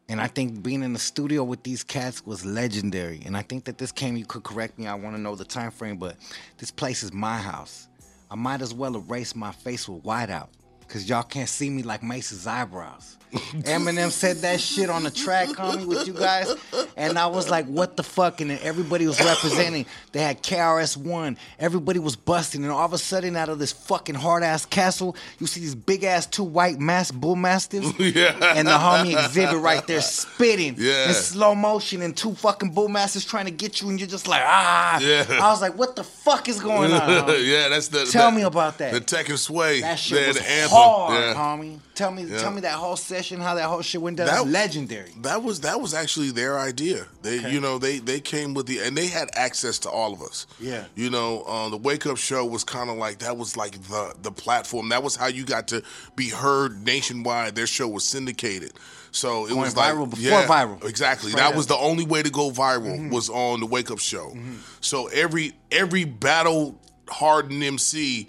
And I think being in the studio with these cats was legendary. And I think that this came, you could correct me, I want to know the time frame, but this place is my house. I might as well erase my face with whiteout. Cause y'all can't see me like Mase's eyebrows. Eminem said that shit on the track, homie, with you guys. And I was like, what the fuck? And then everybody was representing. They had KRS-One. Everybody was busting. And all of a sudden, out of this fucking hard-ass castle, you see these big-ass two white mass bull mastiffs. [LAUGHS] Yeah. And the homie Xzibit right there spitting Yeah. in slow motion and two fucking bull mastiffs trying to get you. And you're just like, ah. Yeah. I was like, what the fuck is going on? [LAUGHS] yeah, that's the. Tell the- me about that. The Tech and Sway. That shit was the anthem. hard, yeah. homie. Tell me, Yeah. tell me that whole session, how that whole shit went down. That- legendary. That was that was actually their idea. They Okay. you know they they came with the and they had access to all of us. Yeah. You know, uh, the Wake Up Show was kind of like that was like the the platform. That was how you got to be heard nationwide. Their show was syndicated. So it Going was like viral before yeah, viral. Exactly. Straight that up. was the only way to go viral Mhm. was on the Wake Up Show. Mm-hmm. So every every battle hardened MC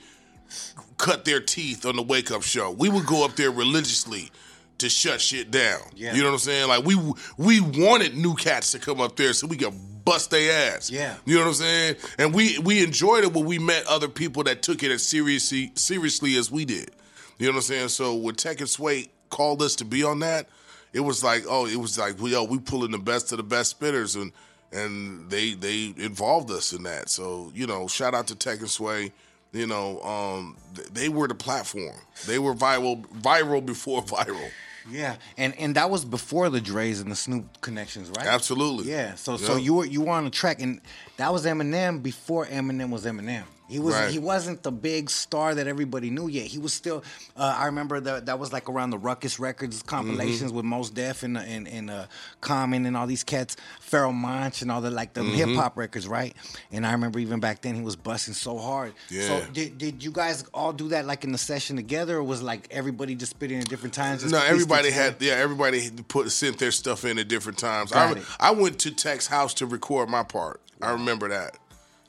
cut their teeth on the Wake Up Show. We would go up there religiously to shut shit down. Yeah. You know what I'm saying? Like we we wanted new cats to come up there so we could bust their ass. Yeah. You know what I'm saying? And we we enjoyed it when we met other people that took it as seriously seriously as we did. You know what I'm saying? So when Tech and Sway called us to be on that, it was like, oh, it was like, we yo, we pulling the best of the best spitters and and they they involved us in that. So, you know, shout out to Tech and Sway. You know, um, they were the platform. They were viral viral before [LAUGHS] viral. Yeah, and and that was before the Dre's and the Snoop connections, right? Absolutely. Yeah. So so you were you were on the track, and that was Eminem before Eminem was Eminem. He was Right. he wasn't the big star that everybody knew yet. He was still. Uh, I remember that that was like around the Rawkus Records compilations Mm-hmm. with Mos Def and and and uh, Common and all these cats, Pharoahe Monch and all the like the Mhm. hip hop records, right? And I remember even back then he was busting so hard. Yeah. So did, did you guys all do that like in the session together, or was like everybody just spitting at different times? No, everybody had yeah, everybody put sent their stuff in at different times. Got I it. I went to Tech's house to record my part. I remember that.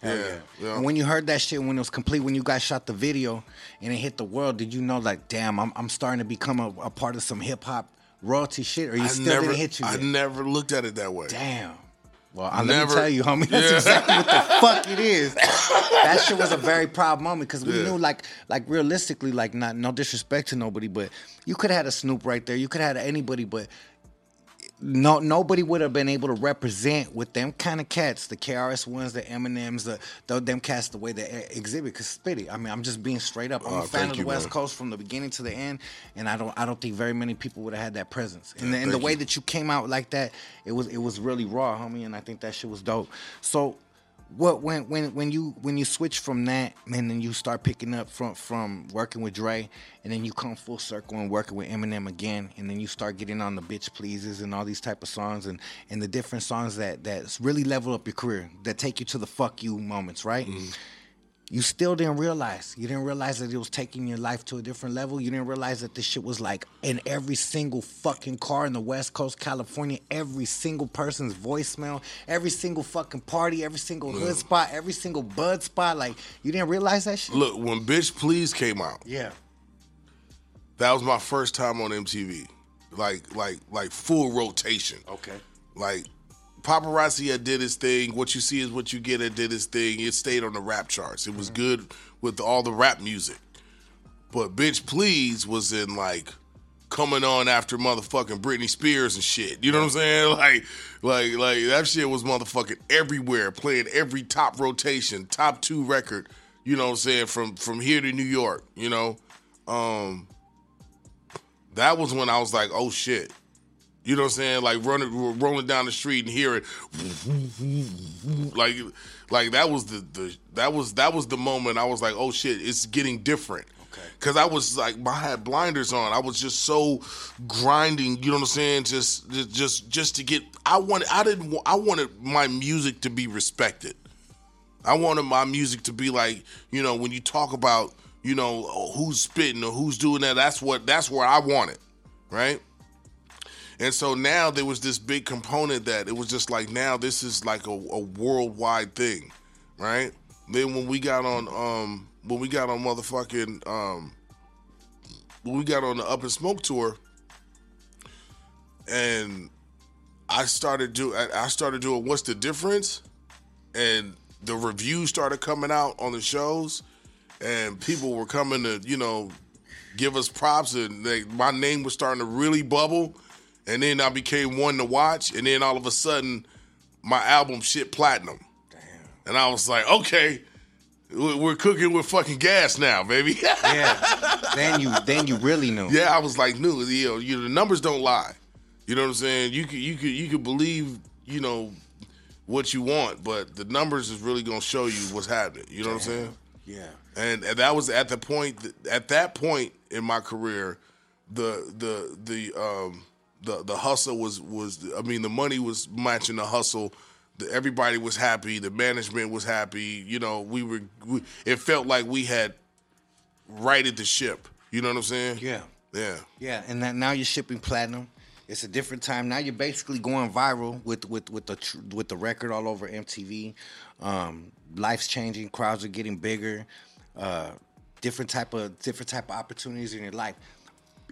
Yeah, yeah. When you heard that shit, when it was complete, when you guys shot the video and it hit the world, did you know like, damn, I'm, I'm starting to become a, a part of some hip hop royalty shit, or you I still never, didn't hit you? I never looked at it that way. Damn. Well, I'll Never. tell you, homie. [LAUGHS] That's Yeah. exactly what the fuck it is. [LAUGHS] that shit was a very proud moment because we Yeah. knew, like, like realistically, like, not no disrespect to nobody, but you could have had a Snoop right there. You could have had anybody, but no nobody would have been able to represent with them kind of cats, the KRS ones, the Eminems, the, the them cats the way they exhibit. Cause spit it. I mean, I'm just being straight up. I'm Oh, a fan of the you, West man. Coast from the beginning to the end, and I don't I don't think very many people would have had that presence. And, the, and the way that you came out like that, it was it was really raw, homie. And I think that shit was dope. So. What when when when you when you switch from that and then you start picking up from from working with Dre and then you come full circle and working with Eminem again and then you start getting on the bitch pleases and all these type of songs and and the different songs that that really level up your career that take you to the fuck you moments right mm-hmm. You still didn't realize. You didn't realize that it was taking your life to a different level. You didn't realize that this shit was like in every single fucking car in the west coast california every single person's voicemail every single fucking party every single hood spot every single bud spot. Like you didn't realize that shit? Look, when Bitch Please came out, yeah. that was my first time on MTV. Like like like full rotation. okay. Like paparazzi had did his thing. What you see is what you get. It did his thing. It stayed on the rap charts. It was good with all the rap music. But Bitch Please was in like coming on after motherfucking Britney Spears and shit. You know what I'm saying? [LAUGHS] Like like like that shit was motherfucking everywhere, playing every top rotation, top 2 record, you know what I'm saying, from from here to New York, you know. Um that was when I was like, "Oh shit." You know what I'm saying? Like running, rolling down the street and hearing, like, like that was the, the that was that was the moment I was like, oh shit, it's getting different. Cause I was like, I had blinders on. I was just so grinding. You know what I'm saying? Just, just, just, just to get. I wanted. I didn't. I wanted my music to be respected. I wanted my music to be like, you know, when you talk about, you know, who's spitting or who's doing that. That's what. That's where I want it, right? And so now there was this big component that it was just like now this is like a, a worldwide thing, right? Then when we got on um when we got on motherfucking um when we got on the Up in Smoke tour and I started do I started doing what's the difference and the reviews started coming out on the shows and people were coming to you know give us props and they, my name was starting to really bubble and then I became one to watch and then all of a sudden my album shit platinum Damn. and I was like okay we- we're cooking with fucking gas now baby [LAUGHS] Yeah. then you then you really knew. yeah I was like new you know you, the numbers don't lie you know what I'm saying you could you could you could believe you know what you want but the numbers is really gonna show you what's happening you know what I'm saying Yeah. and, and that was at the point at that point in my career the the the um the the hustle was was i mean the money was matching the hustle the, everybody was happy the management was happy you know we were we, it felt like we had righted the ship you know what i'm saying Yeah. yeah Yeah, and that now you're shipping platinum. It's a different time. Now you're basically going viral with with with the with the record all over MTV. Um, life's changing. Crowds are getting bigger. Uh, different type of different type of opportunities in your life.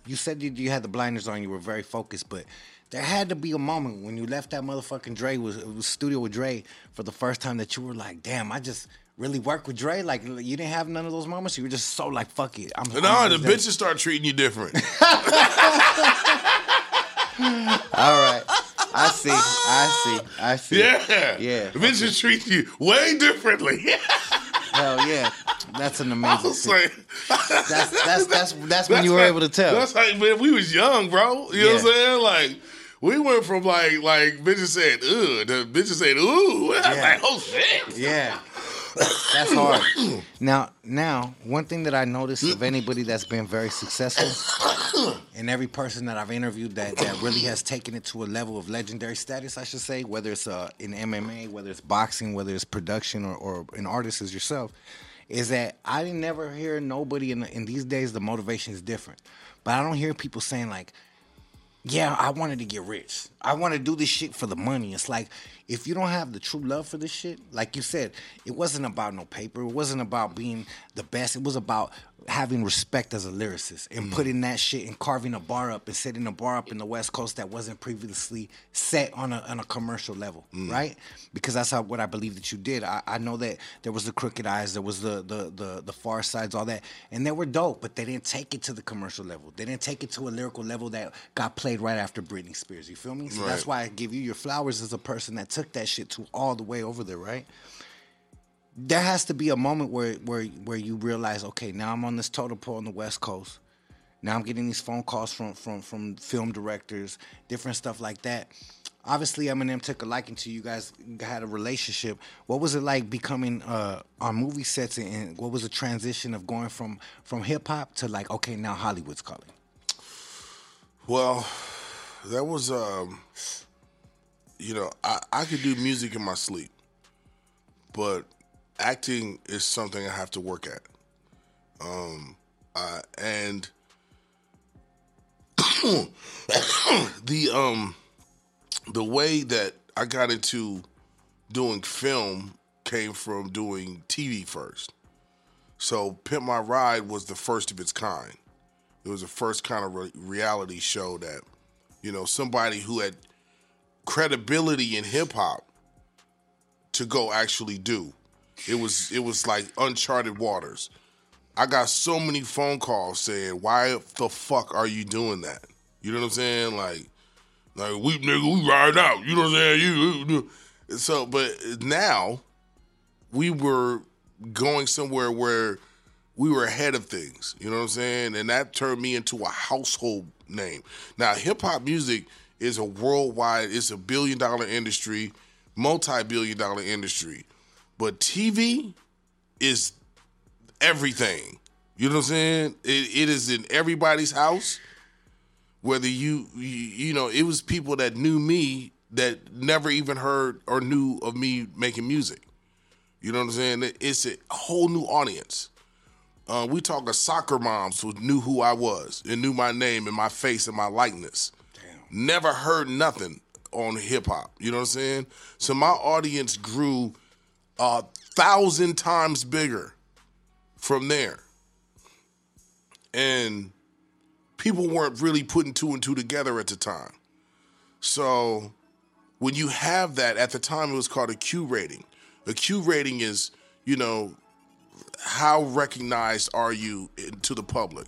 You said you, you had the blinders on. You were very focused, but there had to be a moment when you left that motherfucking Dre was, it was studio with Dre for the first time that you were like, "Damn, I just." Really work with Dre? Like you didn't have none of those moments. You were just so like, "Fuck it." I'm, no I'm the bitches start treating you different [LAUGHS] All right. I see. I see. I see. yeah Yeah. the bitches treat you way differently [LAUGHS] Hell yeah. That's an amazing thing. like, That's that's that's that's [LAUGHS] when you were how- able to tell. That's how man, we was young, bro. You know what I'm saying? Like we went from like like bitches said ugh to bitches said ooh. [LAUGHS] I was Yeah. like, oh shit. Yeah. That's hard. [COUGHS] Now, now, one thing that I noticed of anybody that's been very successful, and every person that I've interviewed that, that really has taken it to a level of legendary status, I should say, whether it's uh, in MMA, whether it's boxing, whether it's production, or, or an artist as yourself, is that I never hear nobody in, in these days. The motivation is different, but I don't hear people saying like, yeah, I wanted to get rich. I want to do this shit for the money. It's like if you don't have the true love for this shit, like you said, it wasn't about no paper. It wasn't about being the best. It was about having respect as a lyricist and mm-hmm. putting that shit and carving a bar up and setting a bar up in the West Coast that wasn't previously set on a on a commercial level, mm. right? Because that's how what I believe that you did. I, I know that there was the Crooked Eyes, there was the the the the Pharcydes, all that, and they were dope, but they didn't take it to the commercial level. They didn't take it to a lyrical level that got played right after Britney Spears. You feel me? So that's why I give you your flowers as a person that took that shit to all the way over there, right? There has to be a moment where where where you realize, okay, now I'm on this total pole on the West Coast. Now I'm getting these phone calls from from from film directors, different stuff like that. Obviously, Eminem took a liking to you guys. Had a relationship. What was it like becoming uh, on movie sets, and- what was the transition of going from from hip hop to like, okay, now Hollywood's calling? Well, that was um you know, I, I could do music in my sleep. But acting is something I have to work at. Um uh, and [COUGHS] the um the way that I got into doing film came from doing TV first. So Pimp My Ride was the first of its kind. It was the first kind of re- reality show that, you know, somebody who had credibility in hip hop to go actually do. It was it was like uncharted waters. I got so many phone calls saying, "Why the fuck are you doing that?" You know what I'm saying? Like, like we nigga, we ride out. You know what I'm saying? You, you so, but now we were going somewhere where we were ahead of things. You know what I'm saying? And that turned me into a household name. Now, hip hop music is a worldwide, it's a billion dollar industry, multi billion dollar industry. But TV is everything. You know what I'm saying? It, it is in everybody's house. Whether you, you you know, it was people that knew me that never even heard or knew of me making music. You know what I'm saying? It's a whole new audience. Uh, we talk of soccer moms who knew who I was and knew my name and my face and my likeness. Never heard nothing on hip hop. You know what I'm saying? So my audience grew a thousand times bigger from there. And people weren't really putting two and two together at the time. So when you have that, at the time it was called a Q rating. A Q rating is, you know, how recognized are you to the public?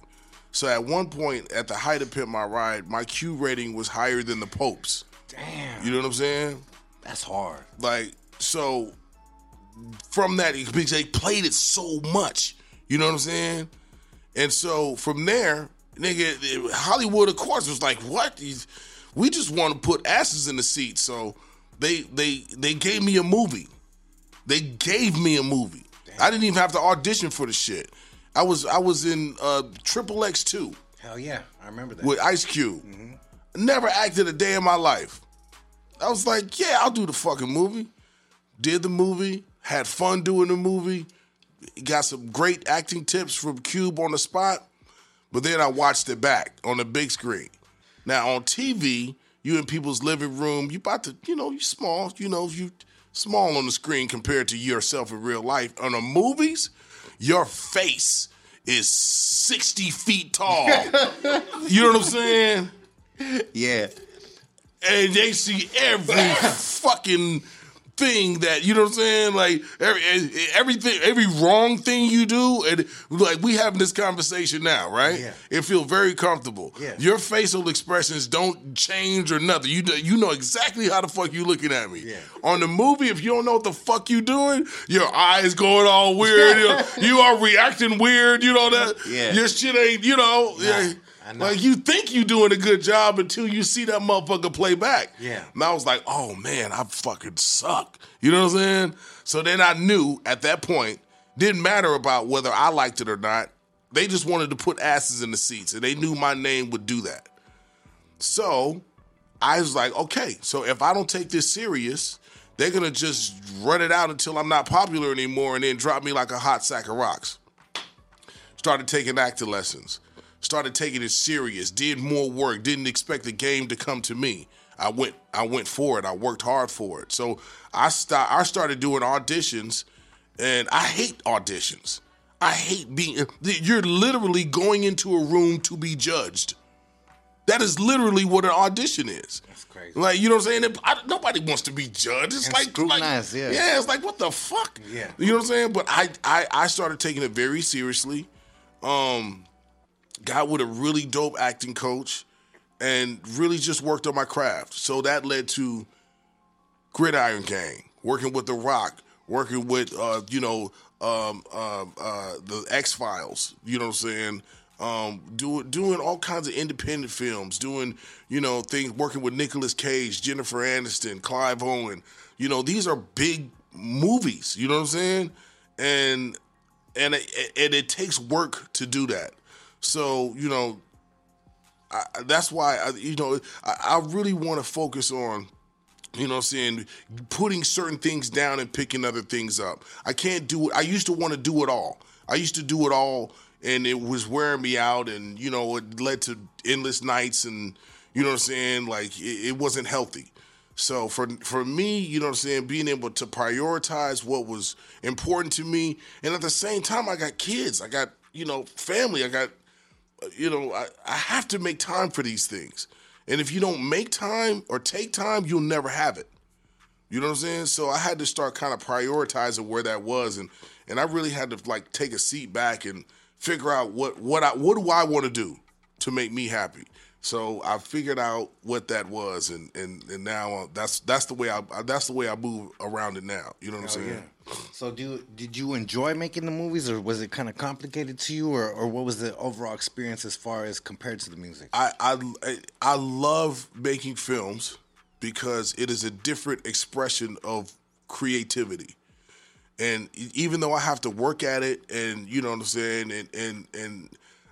So at one point, at the height of Pimp My Ride, my Q rating was higher than the Pope's. Damn. You know what I'm saying? That's hard. Like, so from that, because they played it so much. You know what I'm saying? And so from there, nigga, Hollywood, of course, was like, what? These- We just want to put asses in the seat. So they they they gave me a movie. They gave me a movie. I didn't even have to audition for the shit. I was I was in uh Triple X two Hell yeah, I remember that. with Ice Cube. Never acted a day in my life. I was like, yeah, I'll do the fucking movie. Did the movie, had fun doing the movie, got some great acting tips from Cube on the spot, but then I watched it back on the big screen. Now on TV, you in people's living room, you about to, you know, you small, you know, you small on the screen compared to yourself in real life. On the movies, your face is 60 feet tall. you know what I'm saying? [LAUGHS] Yeah. and they see every [LAUGHS] fucking thing that you know what I'm saying, like every, eh, eh, everything, every wrong thing you do, and like we having this conversation now, right? Yeah. It feel very comfortable. Yeah. Your facial expressions don't change or nothing. You know- you know exactly how the fuck you looking at me. Yeah. On the movie, if you don't know what the fuck you doing, your eyes going all weird. you, [LAUGHS] know, you are reacting weird. You know that. Yeah. Your shit ain't. You know. yeah. Eh. Like you think you're doing a good job until you see that motherfucker play back. Yeah. And I was like, oh man, I fucking suck. You know what I'm saying? So then I knew at that point, didn't matter about whether I liked it or not. They just wanted to put asses in the seats, and they knew my name would do that. So I was like, okay, so if I don't take this serious, they're gonna just run it out until I'm not popular anymore and then drop me like a hot sack of rocks started taking acting lessons, started taking it serious, did more work, didn't expect the game to come to me. I went I went for it. I worked hard for it. So I st- I started doing auditions and I hate auditions. I hate being you're literally going into a room to be judged. That is literally what an audition is. That's crazy. Like you know what I'm saying? I, nobody wants to be judged. It's And like, like yeah. yeah, it's like what the fuck? Yeah. You know what I'm saying? But I I I started taking it very seriously. Um got with a really dope acting coach and really just worked on my craft. So that led to Gridiron Gang, working with The Rock, working with uh, you know, um, um, uh, the X Files. You know what I'm saying? Um, doing doing all kinds of independent films, doing you know things, working with Nicolas Cage, Jennifer Aniston, Clive Owen. You know these are big movies. You know what I'm saying? And and it, and it takes work to do that. So you know I, that's why I, you know I, I really want to focus on you know what I'm saying putting certain things down and picking other things up. I can't do it. I used to want to do it all. I used to do it all and it was wearing me out and you know it led to endless nights and you know what I'm saying like it, it wasn't healthy. So for for me, you know what I'm saying, being able to prioritize what was important to me and at the same time I got kids. I got, you know, family. I got you know, I, I have to make time for these things. And if you don't make time or take time, you'll never have it. You know what I'm saying? So I had to start kind of prioritizing where that was and and I really had to like take a seat back and figure out what what I what do I want to do to make me happy. So I figured out what that was and and and now uh, that's that's the way I that's the way I move around it now. You know what I'm saying? So do did you enjoy making the movies, or was it kind of complicated to you, or, or what was the overall experience as far as compared to the music? I, I I love making films because it is a different expression of creativity. and even though I have to work at it, and you know what I'm saying, and and and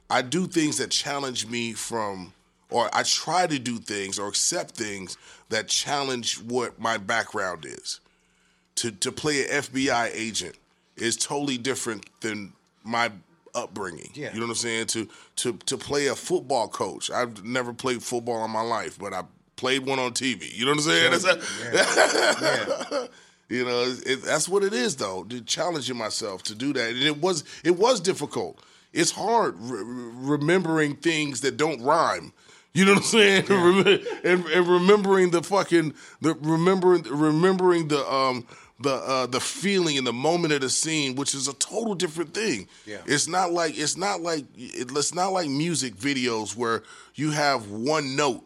I do things that challenge me from, or I try to do things or accept things that challenge what my background is. To to play an FBI agent is totally different than my upbringing. Yeah. You know what I'm saying? To to to play a football coach. I've never played football in my life, but I played one on TV. You know what I'm saying? That's- [LAUGHS] you know, it, it- that's what it is, though. To challenging myself to do that, and it was it was difficult. It's hard re- remembering things that don't rhyme. You know what I'm saying? [LAUGHS] Remem- and, and remembering the fucking the remembering remembering the um the uh the feeling and the moment of the scene, which is a total different thing. Yeah. It's not like it's not like it's not like music videos where you have one note.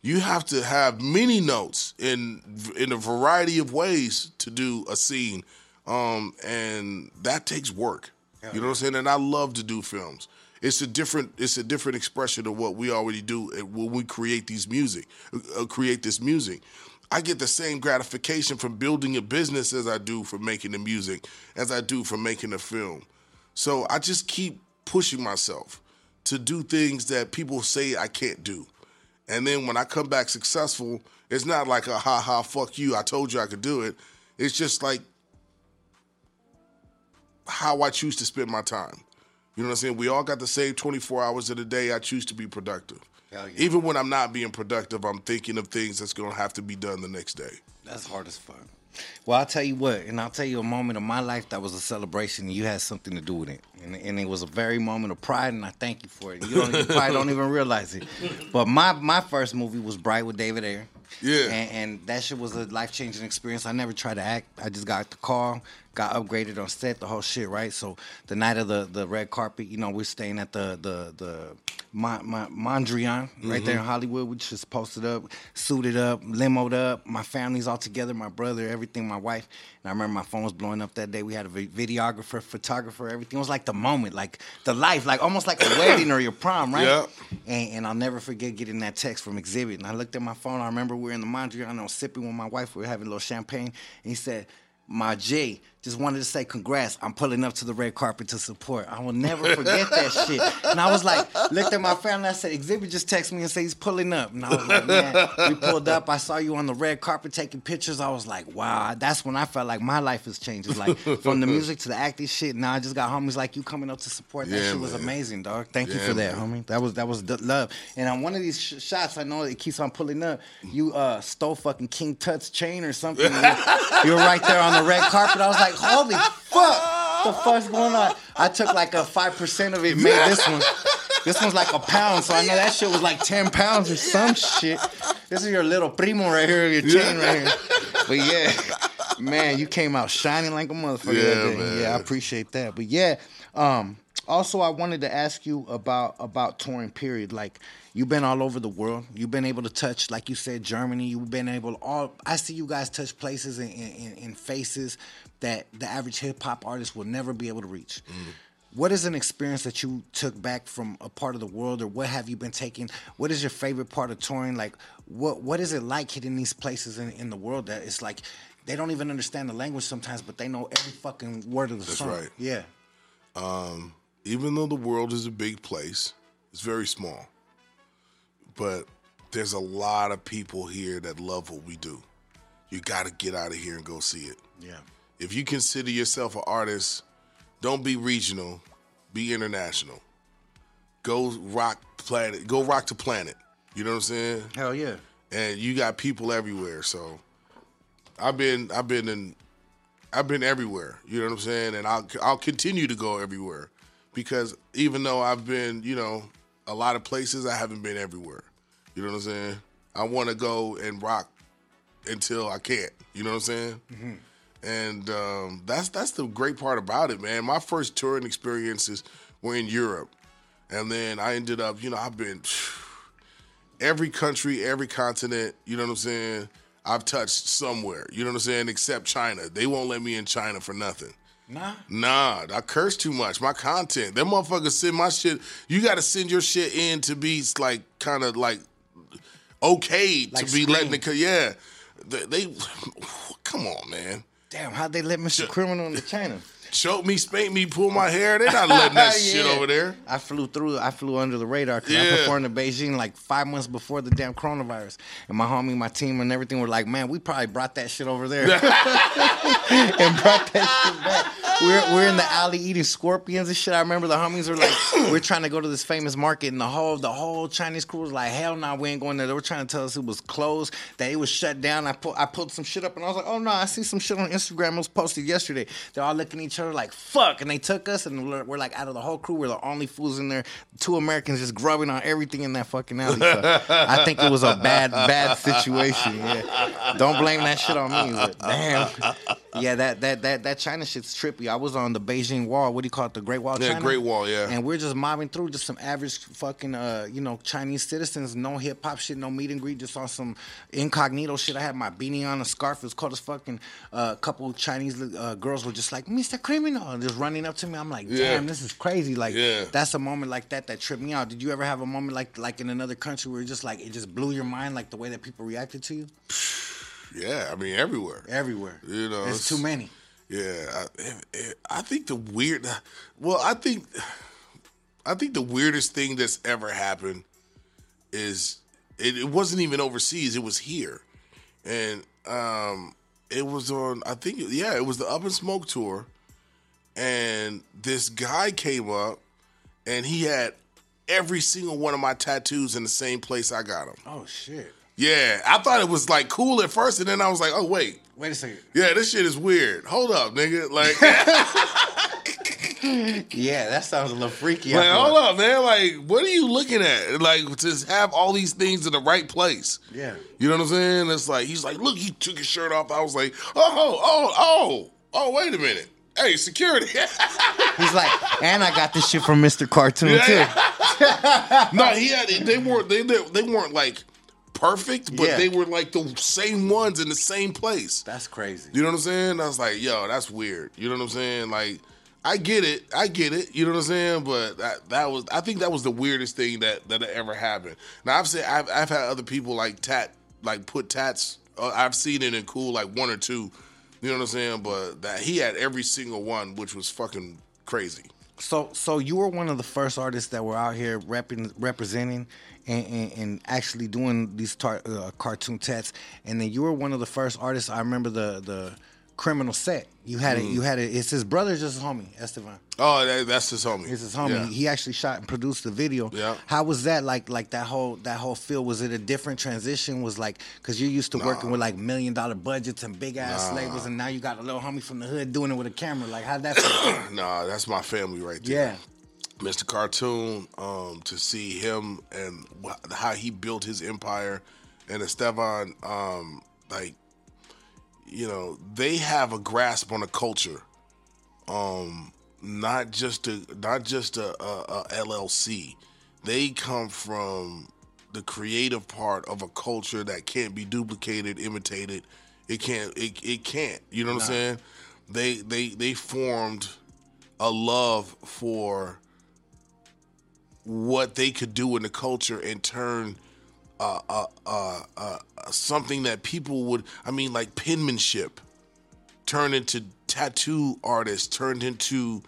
You have to have many notes in in a variety of ways to do a scene. Um and that takes work. You know what i'm saying? And i love to do films it's a different it's a different expression of what we already do when we create these music uh, create this music i get the same gratification from building a business as i do from making the music as i do from making a film so i just keep pushing myself to do things that people say i can't do and then when I come back successful, it's not like a ha ha fuck you. I told you I could do it. It's just like how I choose to spend my time. You know what I'm saying? We all got the same 24 hours of the day. I choose to be productive. Yeah. Even when I'm not being productive, I'm thinking of things that's going to have to be done the next day. That's hard as fuck. Well, I'll tell you what, and I'll tell you a moment of my life that was a celebration, and you had something to do with it, and, and it was a very moment of pride, and I thank you for it. You, don't, you probably don't even realize it, but my my first movie was Bright with David Ayer. Yeah. and, and that shit was a life changing experience. I never tried to act. I just got the call, got upgraded on set, the whole shit, right? So the night of the the red carpet, you know, we're staying at the the the Mon, Mon, Mondrian right there in mm-hmm. Hollywood. We just posted up, suited up, limoed up. My family's all together, my brother, everything, my wife. And I remember my phone was blowing up that day. We had a videographer, photographer, everything. It was like the moment, like the life, like almost like a [COUGHS] wedding or your prom, right? Yeah. And, and I'll never forget getting that text from Xzibit. And I looked at my phone. I remember we were in the Mondrian. I was sipping with my wife. We were having a little champagne. And he said, my J just wanted to say congrats. I'm pulling up to the red carpet to support. I will never forget that [LAUGHS] shit. And I was like, looked at my family. I said, Xzibit just texted me and said he's pulling up. And I was like, man, we pulled up. I saw you on the red carpet taking pictures. I was like, wow. That's when I felt like my life has changed. It's like from the music to the acting shit. Now I just got homies like you coming up to support. That Yeah, shit was man. amazing, dog. Thank you for that, man. homie. That was that was the love. And on one of these sh- shots, I know it keeps on pulling up. You uh, stole fucking King Tut's chain or something. [LAUGHS] you were right there on the red carpet. I was like, holy fuck, the fuck's going on? I took like a five percent of it, made this one. This one's like a pound, so I know that shit was like ten pounds or some shit. This is your little primo right here, your chain right here. But yeah, man, you came out shining like a motherfucker. Yeah, that day. man. Yeah, I appreciate that. But yeah, um, also I wanted to ask you about about touring. Period. Like you've been all over the world. You've been able to touch, like you said, Germany. You've been able to all. I see you guys touch places and in, in, in faces that the average hip hop artist will never be able to reach. What is an experience that you took back from a part of the world, or what have you been taking? What is your favorite part of touring? Like, what what is it like hitting these places in, in the world that it's like they don't even understand the language sometimes, but they know every fucking word of the That's song. right. Yeah. Um, even though the world is a big place, it's very small. But there's a lot of people here that love what we do. You got to get out of here and go see it. Yeah. If you consider yourself an artist, don't be regional, be international. Go rock planet, go rock the planet. You know what I'm saying? Hell yeah. and you got people everywhere. So I've been I've been in I've been everywhere. You know what I'm saying? And I'll I'll continue to go everywhere because even though I've been you know a lot of places, I haven't been everywhere. You know what I'm saying? I want to go and rock until I can't. You know what I'm saying? And um, that's that's the great part about it, man. My first touring experiences were in Europe, and then I ended up, you know, I've been every country, every continent. You know what I'm saying? I've touched somewhere. You know what I'm saying? Except China, they won't let me in China for nothing. Nah. Nah, I curse too much. My content, them motherfuckers send my shit. You got to send your shit in to be like kind of like okay Like to be letting screen. it. co- Yeah, they, they [LAUGHS] come on, man. Damn, how'd they let Mr. Criminal into China? Choke me, spank me, pull my hair. They're not letting that [LAUGHS] shit over there. I flew through. I flew under the radar because I performed in Beijing like five months before the damn coronavirus, and my homie, my team, and everything were like, "Man, we probably brought that shit over there [LAUGHS] [LAUGHS] and brought that shit back." We're we're in the alley eating scorpions and shit. I remember the homies were like, [COUGHS] "We're trying to go to this famous market," and the whole the whole Chinese crew was like, "Hell no, we ain't going there." They were trying to tell us it was closed, that it was shut down. I put I pulled some shit up, and I was like, "Oh no, I see some shit on Instagram. It was posted yesterday." They're all looking at each other like, "Fuck," and they took us, and we're, we're like, out of the whole crew, we're the only fools in there. Two Americans just grubbing on everything in that fucking alley. So [LAUGHS] I think it was a bad bad situation. Yeah, don't blame that shit on me. But damn, yeah, that that that that China shit's trippy. I was on the Beijing Wall. What do you call it? The Great Wall. of Yeah, China? Great Wall, yeah. And we're just mobbing through, just some average fucking, uh, you know, Chinese citizens. No hip hop shit, no meet and greet, just on some incognito shit. I had my beanie on, a scarf. It was cold as fucking. A uh, couple Chinese uh, girls were just like, "Mr. Criminal," and just running up to me. I'm like, "Damn, Yeah. this is crazy!" Like, Yeah. that's a moment like that that tripped me out. Did you ever have a moment like like in another country where it just like it just blew your mind, like the way that people reacted to you? [SIGHS] Yeah, I mean everywhere. Everywhere. You know, There's too many. Yeah, I, I think the weird. Well, I think, I think the weirdest thing that's ever happened is it, it wasn't even overseas. It was here, and um, it was on. I think yeah, it was the Up in Smoke tour, and this guy came up, and he had every single one of my tattoos in the same place I got them. Oh shit. Yeah, I thought it was like cool at first, and then I was like, oh wait, Wait a second. yeah, this shit is weird. Hold up, nigga. Like, [LAUGHS] [LAUGHS] Yeah, that sounds a little freaky. like hold up, man. Like, what are you looking at? Like, to have all these things in the right place. Yeah. You know what I'm saying? It's like he's like, look, he took his shirt off. I was like, oh, oh, oh, oh, wait a minute. Hey, security. [LAUGHS] He's like, and I got this shit from Mr. Cartoon too. [LAUGHS] no, he had. It. They weren't. They they, they weren't like perfect, but Yeah. they were like the same ones in the same place. That's crazy. You know what I'm saying? I was like, yo, that's weird. You know what I'm saying? Like, I get it. I get it. You know what I'm saying? But that that was I think that was the weirdest thing that that ever happened. Now I've said I've I've had other people like tat like put tats. Uh, I've seen it in cool like one or two. You know what I'm saying? But that he had every single one, which was fucking crazy. So, so you were one of the first artists that were out here repping, representing and, and, and actually doing these tar, uh, cartoon tats, and then you were one of the first artists. I remember the the criminal set. You had it. Mm. You had it. It's his brother, just his homie, Estevan. Oh, that, that's his homie. It's his homie. Yeah. He actually shot and produced the video. Yeah. How was that like? Like that whole that whole feel? Was it a different transition? Was like because you're used to working with like million dollar budgets and big ass Nah. labels, and now you got a little homie from the hood doing it with a camera. Like how'd that feel? [COUGHS] nah, that's my family right there. yeah. Mr. Cartoon, um, to see him and wh- how he built his empire, and Estevan, um, like, you know, they have a grasp on the culture, um, not just a not just a, a, a LLC. They come from the creative part of a culture that can't be duplicated, imitated. It can't. It, it can't. You know what I'm saying? They they they formed a love for what they could do in the culture and turn uh, uh, uh, uh, something that people would, I mean, like penmanship, turned into tattoo artists, turned into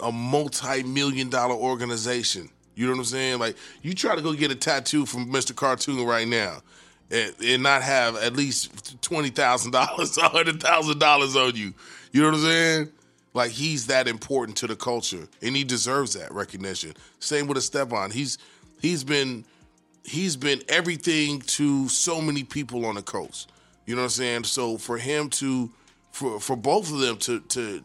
a multi-million dollar organization. You know what I'm saying? Like you try to go get a tattoo from Mr. Cartoon right now. And, and not have at least twenty thousand dollars, [LAUGHS] hundred thousand dollars on you. You know what I'm saying? Like he's that important to the culture, and he deserves that recognition. Same with Estevan. He's he's been he's been everything to so many people on the coast. You know what I'm saying? So for him to for for both of them to to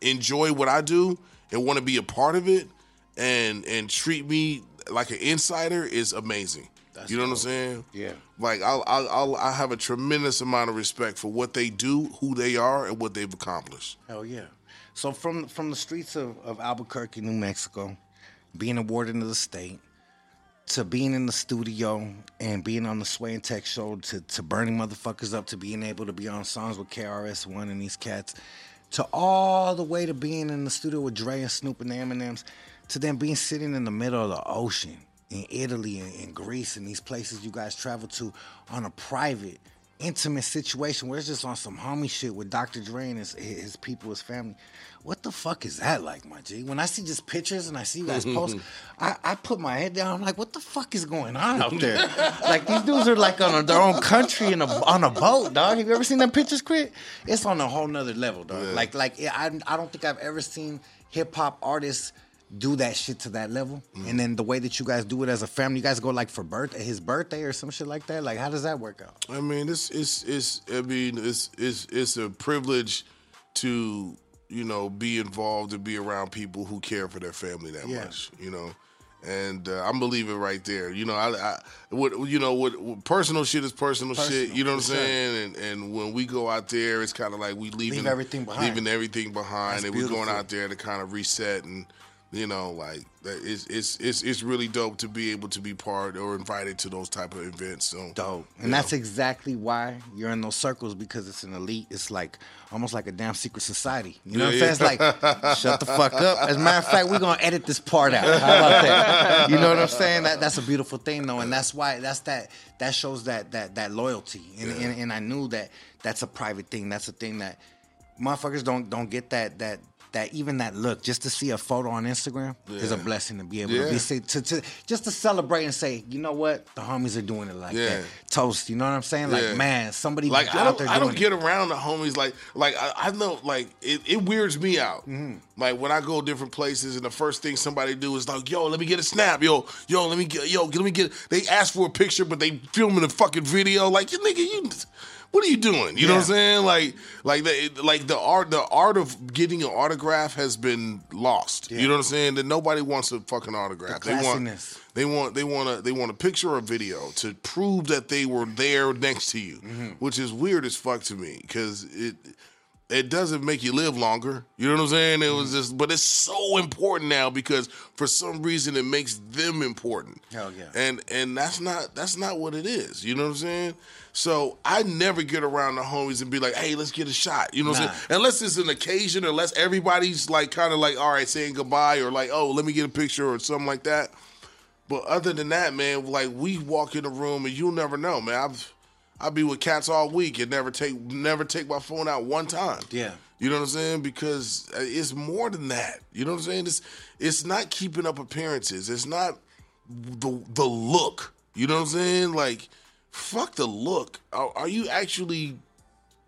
enjoy what I do and want to be a part of it and and treat me like an insider is amazing. you know what I'm saying? Yeah. Like I'll, I'll, I'll I have a tremendous amount of respect for what they do, who they are, and what they've accomplished. Hell yeah. So from from the streets of, of Albuquerque, New Mexico, being awarded to the state, to being in the studio and being on the Sway and Tech show, to, to burning motherfuckers up, to being able to be on songs with KRS One and these cats, to all the way to being in the studio with Dre and Snoop and the Eminems, to then being sitting in the middle of the ocean in Italy and in Greece and these places you guys travel to on a private intimate situation where it's just on some homie shit with Dr. Dre and his, his people, his family. What the fuck is that like, my G? When I see just pictures and I see you guys [LAUGHS] post, I, I put my head down. I'm like, what the fuck is going on out there? [LAUGHS] like these dudes are like on their own country in a, on a boat, dog. Have you ever seen them pictures, Crit? It's on a whole nother level, dog. Like like I I don't think I've ever seen hip hop artists do that shit to that level. And then the way that you guys do it as a family, you guys go like for birthday, his birthday or some shit like that. Like, how does that work out? I mean, it's it's it's. I mean, it's it's it's a privilege to you know be involved and be around people who care for their family that Yeah. much. You know, and uh, I'm believing right there. You know, I, I what you know what, what personal shit is personal, shit. You know what I'm sure. saying? And and when we go out there, it's kind of like we leaving everything behind. leaving everything behind, That's and we're going out there to kind of reset and. You know, like that it's it's it's it's really dope to be able to be part or invited to those type of events. So Dope. And that's exactly why you're in those circles because it's an elite. It's like almost like a damn secret society. You know what I'm Yeah, saying? It's like, shut the fuck up. As a matter of fact, we're gonna edit this part out. How about that? You know what I'm saying? That that's a beautiful thing though, and that's why that's that that shows that that that loyalty. And and, and I knew that that's a private thing. That's a thing that motherfuckers don't don't get that that. That even that look, just to see a photo on Instagram is a blessing to be able to be say, to, to just to celebrate and say, you know what, the homies are doing it like Yeah. that. Toast, you know what I'm saying? Like, man, somebody like I out don't, there I don't it. get around the homies like like I, I know like it, it weirds me out. Mm-hmm. Like when I go different places and the first thing somebody do is like, yo, let me get a snap, yo, yo, let me get, yo, let me get. They ask for a picture, but they filming a fucking video. Like you nigga, you. What are you doing? You know what I'm saying? Like, like the like the art the art of getting an autograph has been lost. Yeah. You know what I'm saying? That nobody wants a fucking autograph. The they want they want they want a they want a picture or a video to prove that they were there next to you, Mm-hmm. which is weird as fuck to me because it it doesn't make you live longer. You know what I'm saying? It Mm-hmm. was just, but it's so important now because for some reason it makes them important. Hell yeah. And and that's not that's not what it is. You know what I'm saying? So I never get around the homies and be like, hey, let's get a shot. You know what I'm saying? Unless it's an occasion, unless everybody's like kind of like, all right, saying goodbye or like, oh, let me get a picture or something like that. But other than that, man, like we walk in the room and you'll never know, man. I've I be with cats all week and never take never take my phone out one time. Yeah. You know what I'm saying? Because uh, it's more than that. You know what I'm saying? It's it's not keeping up appearances. It's not the the look. You know what I'm saying? Like, fuck the look. Are, are you actually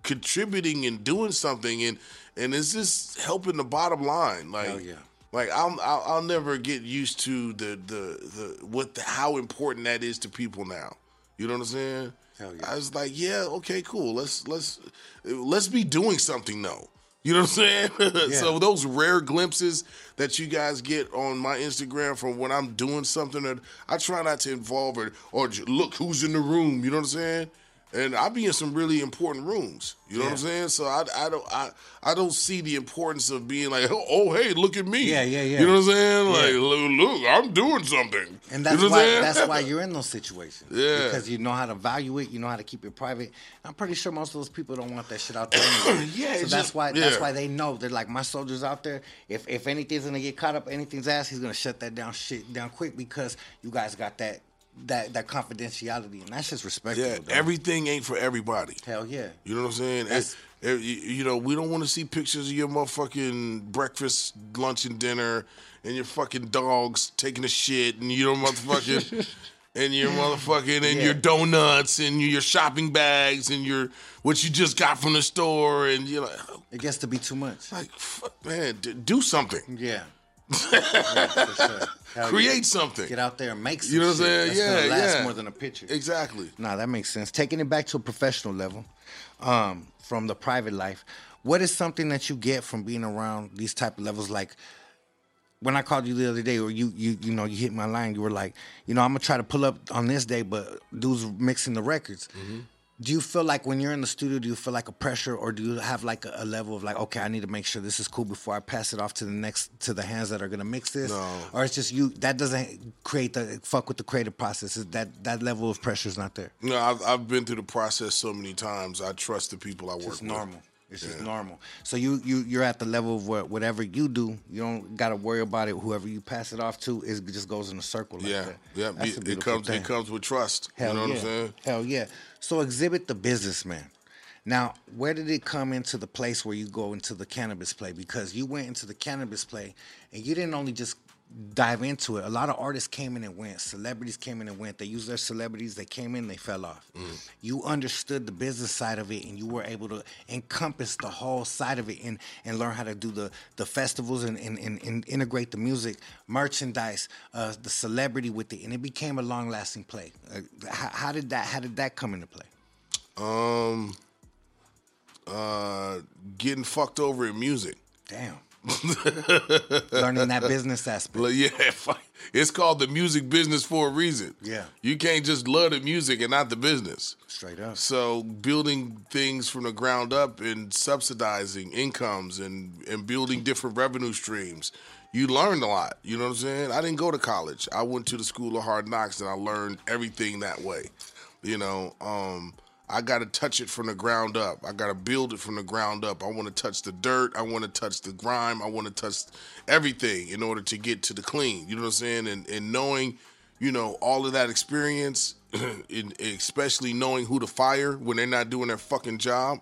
contributing and doing something? And and is this helping the bottom line? Like, Hell yeah. like I'll, I'll I'll never get used to the the the what the, how important that is to people now. You know what I'm saying? Hell yeah. I was like, yeah, okay, cool. Let's let's let's be doing something though. You know what I'm saying? [LAUGHS] so those rare glimpses that you guys get on my Instagram from when I'm doing something that I try not to involve or or look who's in the room. You know what I'm saying? And I be in some really important rooms. You know what I'm saying? So I, I don't I, I don't see the importance of being like, oh, [LAUGHS] oh, hey, look at me. Yeah, yeah, yeah. You know what I'm saying? Yeah. Like, look, look, I'm doing something. And that's you know why that's why [LAUGHS] you're in those situations. Yeah. Because you know how to value it, you know how to keep it private. I'm pretty sure most of those people don't want that shit out there [COUGHS] anyway. Yeah, So that's just- why that's why they know. They're like, my soldiers out there, if if anything's gonna get caught up anything's ass, he's gonna shut that down shit down quick because you guys got that that that confidentiality and that's just respectable. Yeah, dog. everything ain't for everybody. Hell yeah. You know what I'm saying? That's- It- it- you you know, we don't want to see pictures of your motherfucking breakfast, lunch, and dinner, and your fucking dogs taking a shit, and you know, motherfucking, [LAUGHS] and your motherfucking, and Yeah. your donuts, and your shopping bags, and your what you just got from the store, and you're like, oh, It gets to be too much. like fuck, man, d- do something, Yeah. [LAUGHS] yeah. Hell create yeah. something. Get out there and make some You know what I'm saying? that's Yeah, gonna last yeah. more than a picture. Exactly. Nah, that makes sense. Taking it back to a professional level, um, from the private life, what is something that you get from being around these type of levels? Like when I called you the other day, or you you you know you hit my line, you were like, you know, I'm gonna try to pull up on this day, but dudes mixing the records. Do you feel like when you're in the studio, do you feel like a pressure, or do you have like a, a level of like, okay, I need to make sure this is cool before I pass it off to the next to the hands that are gonna mix this, No. or it's just you that doesn't create the fuck with the creative process. Is that that level of pressure is not there. No, I've, I've been through the process so many times. I trust the people I work with. normal. It's just normal. So you you you're at the level of where whatever you do, you don't got to worry about it. Whoever you pass it off to, it just goes in a circle. Like yeah, that. yeah. That's It, it comes. thing. It comes with trust. Hell you know yeah. what I'm saying? Hell yeah. So Xzibit the businessman. Now, where did it come into the place where you go into the cannabis play? Because you went into the cannabis play and you didn't only just dive into it. A lot of artists came in and went. Celebrities came in and went. They used their celebrities. They came in, they fell off. You understood the business side of it and you were able to encompass the whole side of it and, and learn how to do the, the festivals and, and, and, and integrate the music, merchandise, uh, the celebrity with it. And it became a long lasting play. Uh, how, how did that how did that come into play? Um, uh, getting fucked over in music. Damn. [LAUGHS] Learning that business aspect. Yeah, [LAUGHS] it's called the music business for a reason. Yeah. You can't just love the music and not the business. Straight up. So building things from the ground up and subsidizing incomes and, and building different revenue streams. You learned a lot. You know what I'm saying? I didn't go to college. I went to the school of hard knocks and I learned everything that way. You know, um, I got to touch it from the ground up. I got to build it from the ground up. I want to touch the dirt. I want to touch the grime. I want to touch everything in order to get to the clean. You know what I'm saying? And, and knowing, you know, all of that experience, [CLEARS THROAT] in, especially knowing who to fire when they're not doing their fucking job,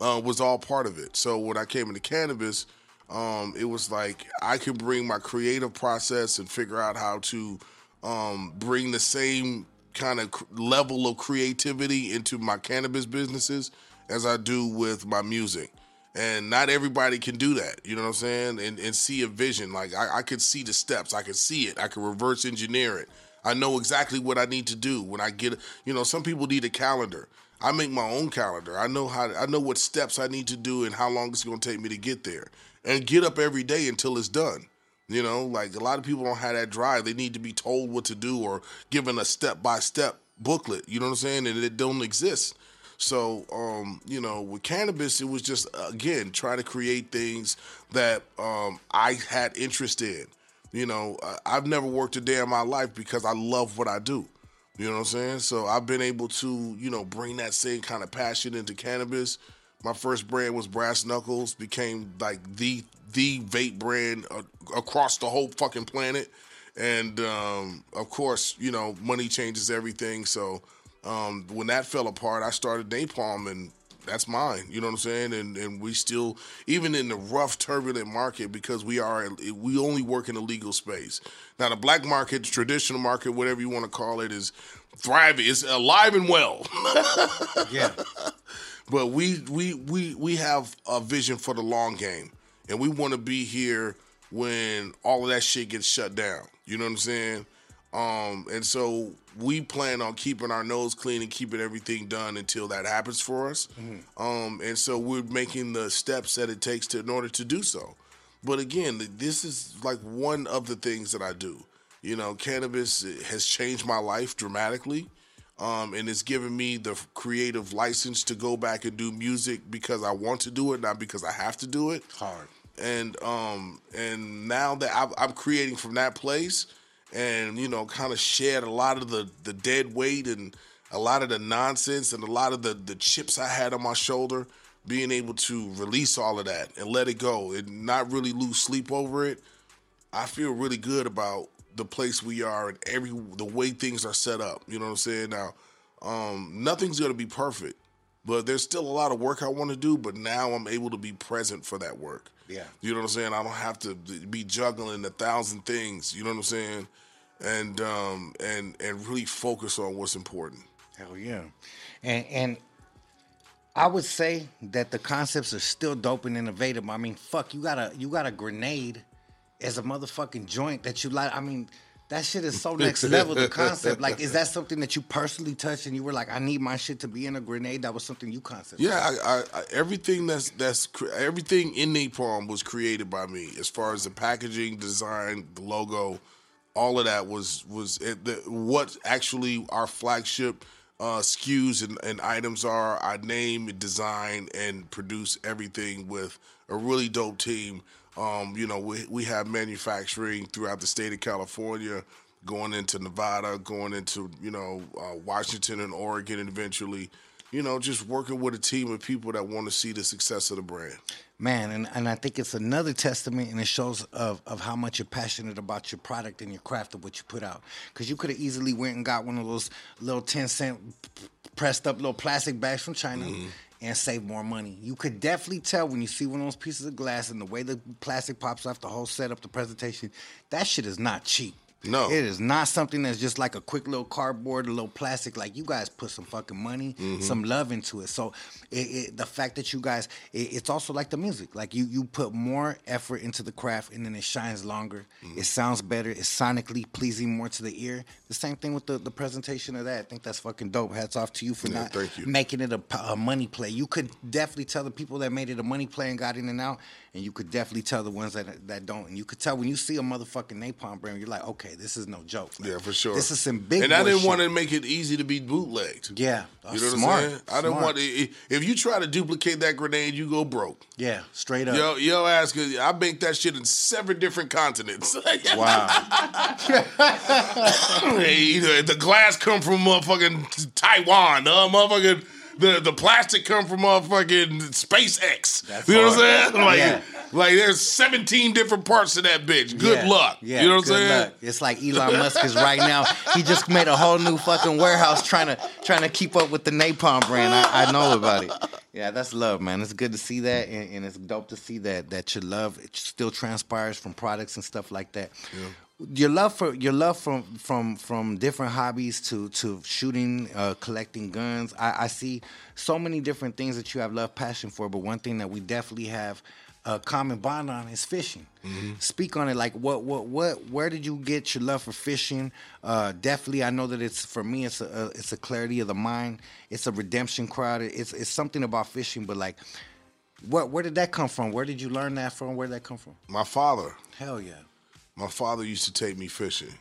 uh, was all part of it. So when I came into cannabis, um, it was like I could bring my creative process and figure out how to um, bring the same kind of level of creativity into my cannabis businesses as I do with my music. And not everybody can do that, you know what I'm saying? And, and see a vision. Like I, I could see the steps, I could see it, I could reverse engineer it. I know exactly what I need to do when I get, you know, some people need a calendar. I make my own calendar. I know how, I know what steps I need to do and how long it's going to take me to get there. And get up every day until it's done. You know, like a lot of people don't have that drive. They need to be told what to do or given a step by step booklet. You know what I'm saying? And it don't exist. So, um, you know, with cannabis, it was just again trying to create things that um, I had interest in. You know, I've never worked a day in my life because I love what I do. You know what I'm saying? So I've been able to, you know, bring that same kind of passion into cannabis. My first brand was Brass Knuckles, became like the the vape brand uh, across the whole fucking planet. And um, of course, you know, money changes everything. So um, when that fell apart, I started Napalm, and that's mine. You know what I'm saying? And and we still, even in the rough, turbulent market, because we are we only work in the legal space. Now the black market, the traditional market, whatever you want to call it, is thriving. It's alive and well. [LAUGHS] yeah. But we we we we have a vision for the long game, and we want to be here when all of that shit gets shut down. You know what I'm saying? Um, and so we plan on keeping our nose clean and keeping everything done until that happens for us. Um, and so we're making the steps that it takes to in order to do so. But again, this is like one of the things that I do. You know, cannabis has changed my life dramatically. Um, and it's given me the creative license to go back and do music because I want to do it, not because I have to do it. Hard. And um, and now that I'm, I'm creating from that place, and you know, kind of shed a lot of the the dead weight and a lot of the nonsense and a lot of the the chips I had on my shoulder, being able to release all of that and let it go and not really lose sleep over it. I feel really good about the place we are and every the way things are set up. You know what I'm saying? Now, um, nothing's gonna be perfect, but there's still a lot of work I want to do. But now I'm able to be present for that work. Yeah. You know what I'm saying? I don't have to be juggling a thousand things. You know what I'm saying? And um and and really focus on what's important. Hell yeah. And and I would say that the concepts are still dope and innovative. I mean, fuck, you got a you got a grenade as a motherfucking joint that you like. I mean, that shit is so [LAUGHS] next level. The concept, like, is that something that you personally touched and you were like, I need my shit to be in a grenade? That was something you concept. Yeah, I, I, I, everything that's that's cre- everything in Napalm was created by me. As far as the packaging, design, the logo, all of that was was it, the, what actually our flagship uh, SKUs and, and items are. I name, design, and produce everything with a really dope team. Um, you know, we we have manufacturing throughout the state of California, going into Nevada, going into you know uh, Washington and Oregon, and eventually, you know, just working with a team of people that want to see the success of the brand. Man, and, and I think it's another testament and it shows of, of how much you're passionate about your product and your craft of what you put out. Because you could have easily went and got one of those little 10 cent pressed up little plastic bags from China and save more money. You could definitely tell when you see one of those pieces of glass and the way the plastic pops off the whole setup, the presentation, that shit is not cheap. No. It is not something that's just like a quick little cardboard, a little plastic. Like you guys put some fucking money, mm-hmm. some love into it. So it, it, the fact that you guys, it, it's also like the music. Like you, you put more effort into the craft, and then it shines longer. Mm-hmm. It sounds better. It's sonically pleasing more to the ear. The same thing with the, the presentation of that. I think that's fucking dope. Hats off to you for Yeah, not you. making it a money play. You could definitely tell the people that made it a money play and got in and out, and you could definitely tell the ones that that don't. And you could tell when you see a motherfucking napalm brand, you're like, okay, this is no joke. Yeah, for sure. This is some big. And I didn't shit. want to make it easy to be bootlegged. Yeah, You know what. I'm saying? I didn't smart. want to, if you try to duplicate that grenade, you go broke. Yeah, straight up. Yo, yo, ask I make that shit in seven different continents. [LAUGHS] Wow. [LAUGHS] Hey, the glass come from motherfucking Taiwan. The motherfucking the, the plastic come from motherfucking SpaceX. That's you know what I'm saying? [LAUGHS] Like, Yeah. Like there's 17 different parts of that bitch. Good Yeah, luck. Yeah, you know what I'm saying? luck. It's like Elon Musk is right now. He just made a whole new fucking warehouse trying to trying to keep up with the Napalm brand. I, I know about it. Yeah, that's love, man. It's good to see that, and, and it's dope to see that that your love it still transpires from products and stuff like that. Your love for your love from from from different hobbies to to shooting, uh, collecting guns. I, I see so many different things that you have love, passion for. But one thing that we definitely have a common bond on is fishing. Speak on it. Like what what what? Where did you get your love for fishing? Uh, definitely, I know that it's for me. It's a, it's a clarity of the mind. It's a redemption crowd. It's it's something about fishing. But like, what where did that come from? Where did you learn that from? Where did that come from? My father. Hell yeah. my father used to take me fishing,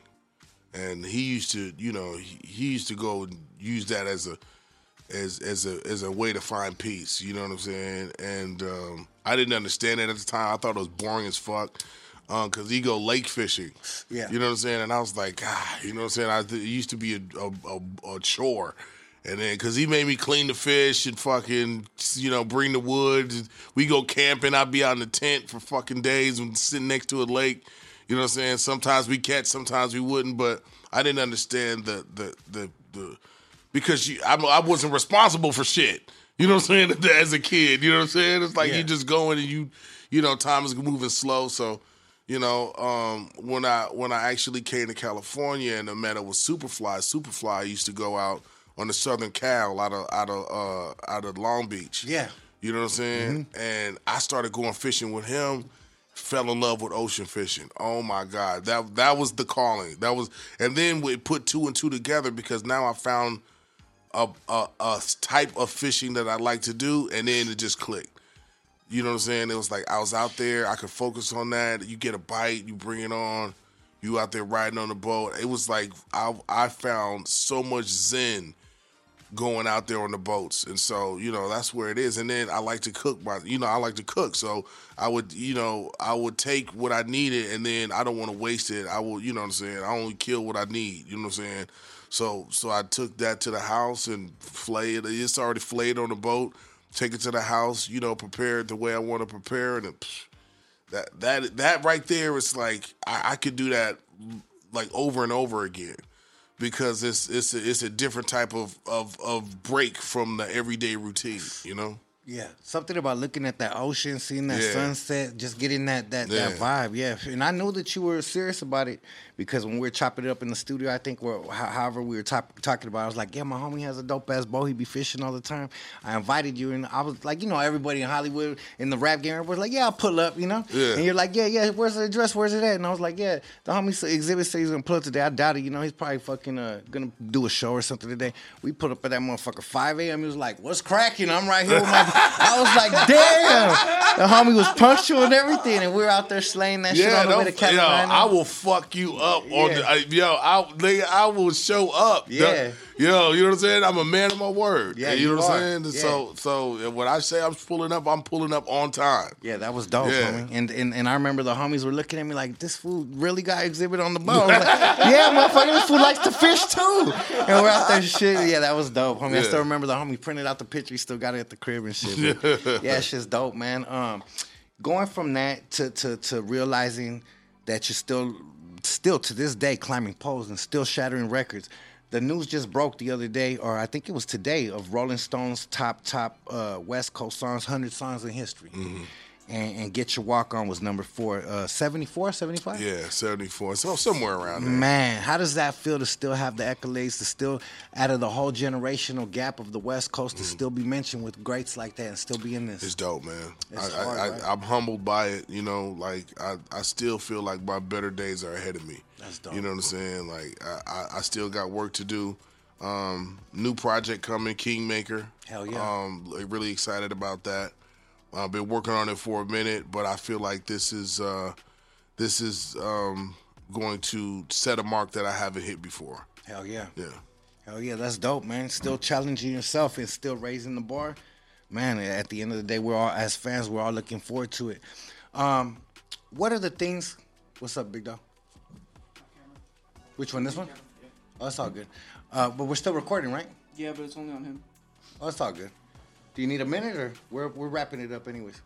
and he used to, you know, he, he used to go and use that as a as as a as a way to find peace. You know what I'm saying? And um, I didn't understand it at the time. I thought it was boring as fuck. Because he go lake fishing, Yeah. you know what I'm saying, and I was like, God, you know what I'm saying. I, it used to be a, a, a, a chore, and then because he made me clean the fish and fucking, you know, bring the wood. We go camping. I'd be out in the tent for fucking days and sitting next to a lake. You know what I'm saying? Sometimes we catch, sometimes we wouldn't. But I didn't understand the the the, the because you, I, I wasn't responsible for shit. You know what I'm saying? [LAUGHS] As a kid, you know what I'm saying? It's like Yeah. you just going and you, you know, time is moving slow. So, you know, um, when I when I actually came to California and I met up with Superfly, Superfly used to go out on the Southern Cal out of out of uh, out of Long Beach. Yeah. You know what I'm saying? And I started going fishing with him. Fell in love with ocean fishing. Oh my God, that that was the calling. That was, and then we put two and two together because now I found a a, a type of fishing that I like to do, and then it just clicked. You know what I'm saying? It was like I was out there, I could focus on that. You get a bite, you bring it on, you out there riding on the boat. It was like I I found so much zen going out there on the boats. And so, you know, that's where it is. And then I like to cook my you know, I like to cook. So I would, you know, I would take what I needed and then I don't want to waste it. I will, you know what I'm saying? I only kill what I need, you know what I'm saying? So so I took that to the house and flayed it. It's already flayed on the boat. Take it to the house, you know, prepare it the way I want to prepare it and that that that right there is like I, I could do that like over and over again because it's it's a, it's a different type of, of of break from the everyday routine, you know. Yeah, something about looking at that ocean, seeing that Yeah. sunset, just getting that that, that vibe. Yeah, and I know that you were serious about it because when we were chopping it up in the studio, I think we're however we were top, talking about, it, I was like, yeah, my homie has a dope ass boat. He be fishing all the time. I invited you, and I was like, you know, everybody in Hollywood in the rap game was like, yeah, I'll pull up, you know. Yeah. And you're like, yeah, yeah. Where's the address? Where's it at? And I was like, yeah, the homie Xzibit said he's gonna pull up today. I doubt it. You know, he's probably fucking uh, gonna do a show or something today. We put up at that motherfucker 5 a.m. He was like, what's cracking? I'm right here with my. [LAUGHS] I was like, damn. The homie was punctual and everything, and we were out there slaying that shit Yeah, on the way to yo, I will fuck you up on Yeah. the, I, yo, I nigga, I will show up. Yeah. Yo, you know what I'm saying? I'm a man of my word. Yeah, you know what. I'm saying? So so when I say I'm pulling up, I'm pulling up on time. Yeah, that was dope, Yeah. homie. And, and and I remember the homies were looking at me like, "This fool really got Xzibit on the boat." Like, [LAUGHS] yeah, motherfucker, this fool likes to fish too. And we're out there shit. Yeah, that was dope, homie. I still remember the homie printed out the picture. He still got it at the crib and shit. But [LAUGHS] yeah, it's just dope, man. Um, going from that to to to realizing that you're still still to this day climbing poles and still shattering records. The news just broke the other day, or I think it was today, of Rolling Stone's top top uh, West Coast songs, hundred songs in history. And, and Get Your Walk On was number four, uh, 74, 75? Yeah, 74. So somewhere around there. Man, how does that feel to still have the accolades, to still, out of the whole generational gap of the West Coast, to still be mentioned with greats like that and still be in this? It's dope, man. It's I, hard, I, right? I, I'm humbled by it. You know, like I, I still feel like my better days are ahead of me. That's dope. You know what I'm saying? Like I, I, I still got work to do. Um, new project coming, Kingmaker. Hell yeah. Um, really excited about that. I've been working on it for a minute, but I feel like this is uh, this is um, going to set a mark that I haven't hit before. Hell yeah. Yeah. Hell yeah, that's dope, man. Still challenging yourself and still raising the bar. Man, at the end of the day, we're all, as fans, we're all looking forward to it. Um, what are the things? What's up, Big Dog? Which one? This one? Oh, it's all good. Uh, but we're still recording, right? Yeah, but it's only on him. Oh, it's all good. Do you need a minute or we're, we're wrapping it up anyways?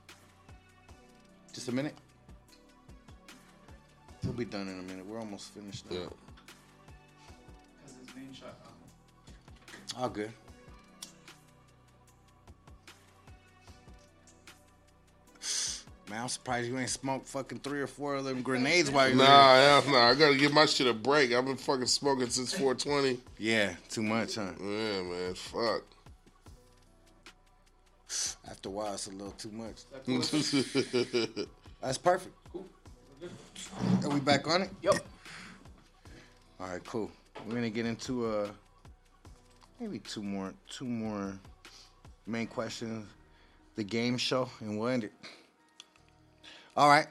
Just a minute? We'll be done in a minute. We're almost finished. Though. Yeah. Because his main shot. All good. Man, I'm surprised you ain't smoked fucking three or four of them grenades while you're Nah, hell nah. I gotta give my shit a break. I've been fucking smoking since 420. Yeah, too much, huh? Yeah, man. Fuck. After a while, it's a little too much. [LAUGHS] That's perfect. Cool. Are we back on it? Yep. All right, cool. We're gonna get into uh maybe two more two more main questions. The game show and we'll end it. All right.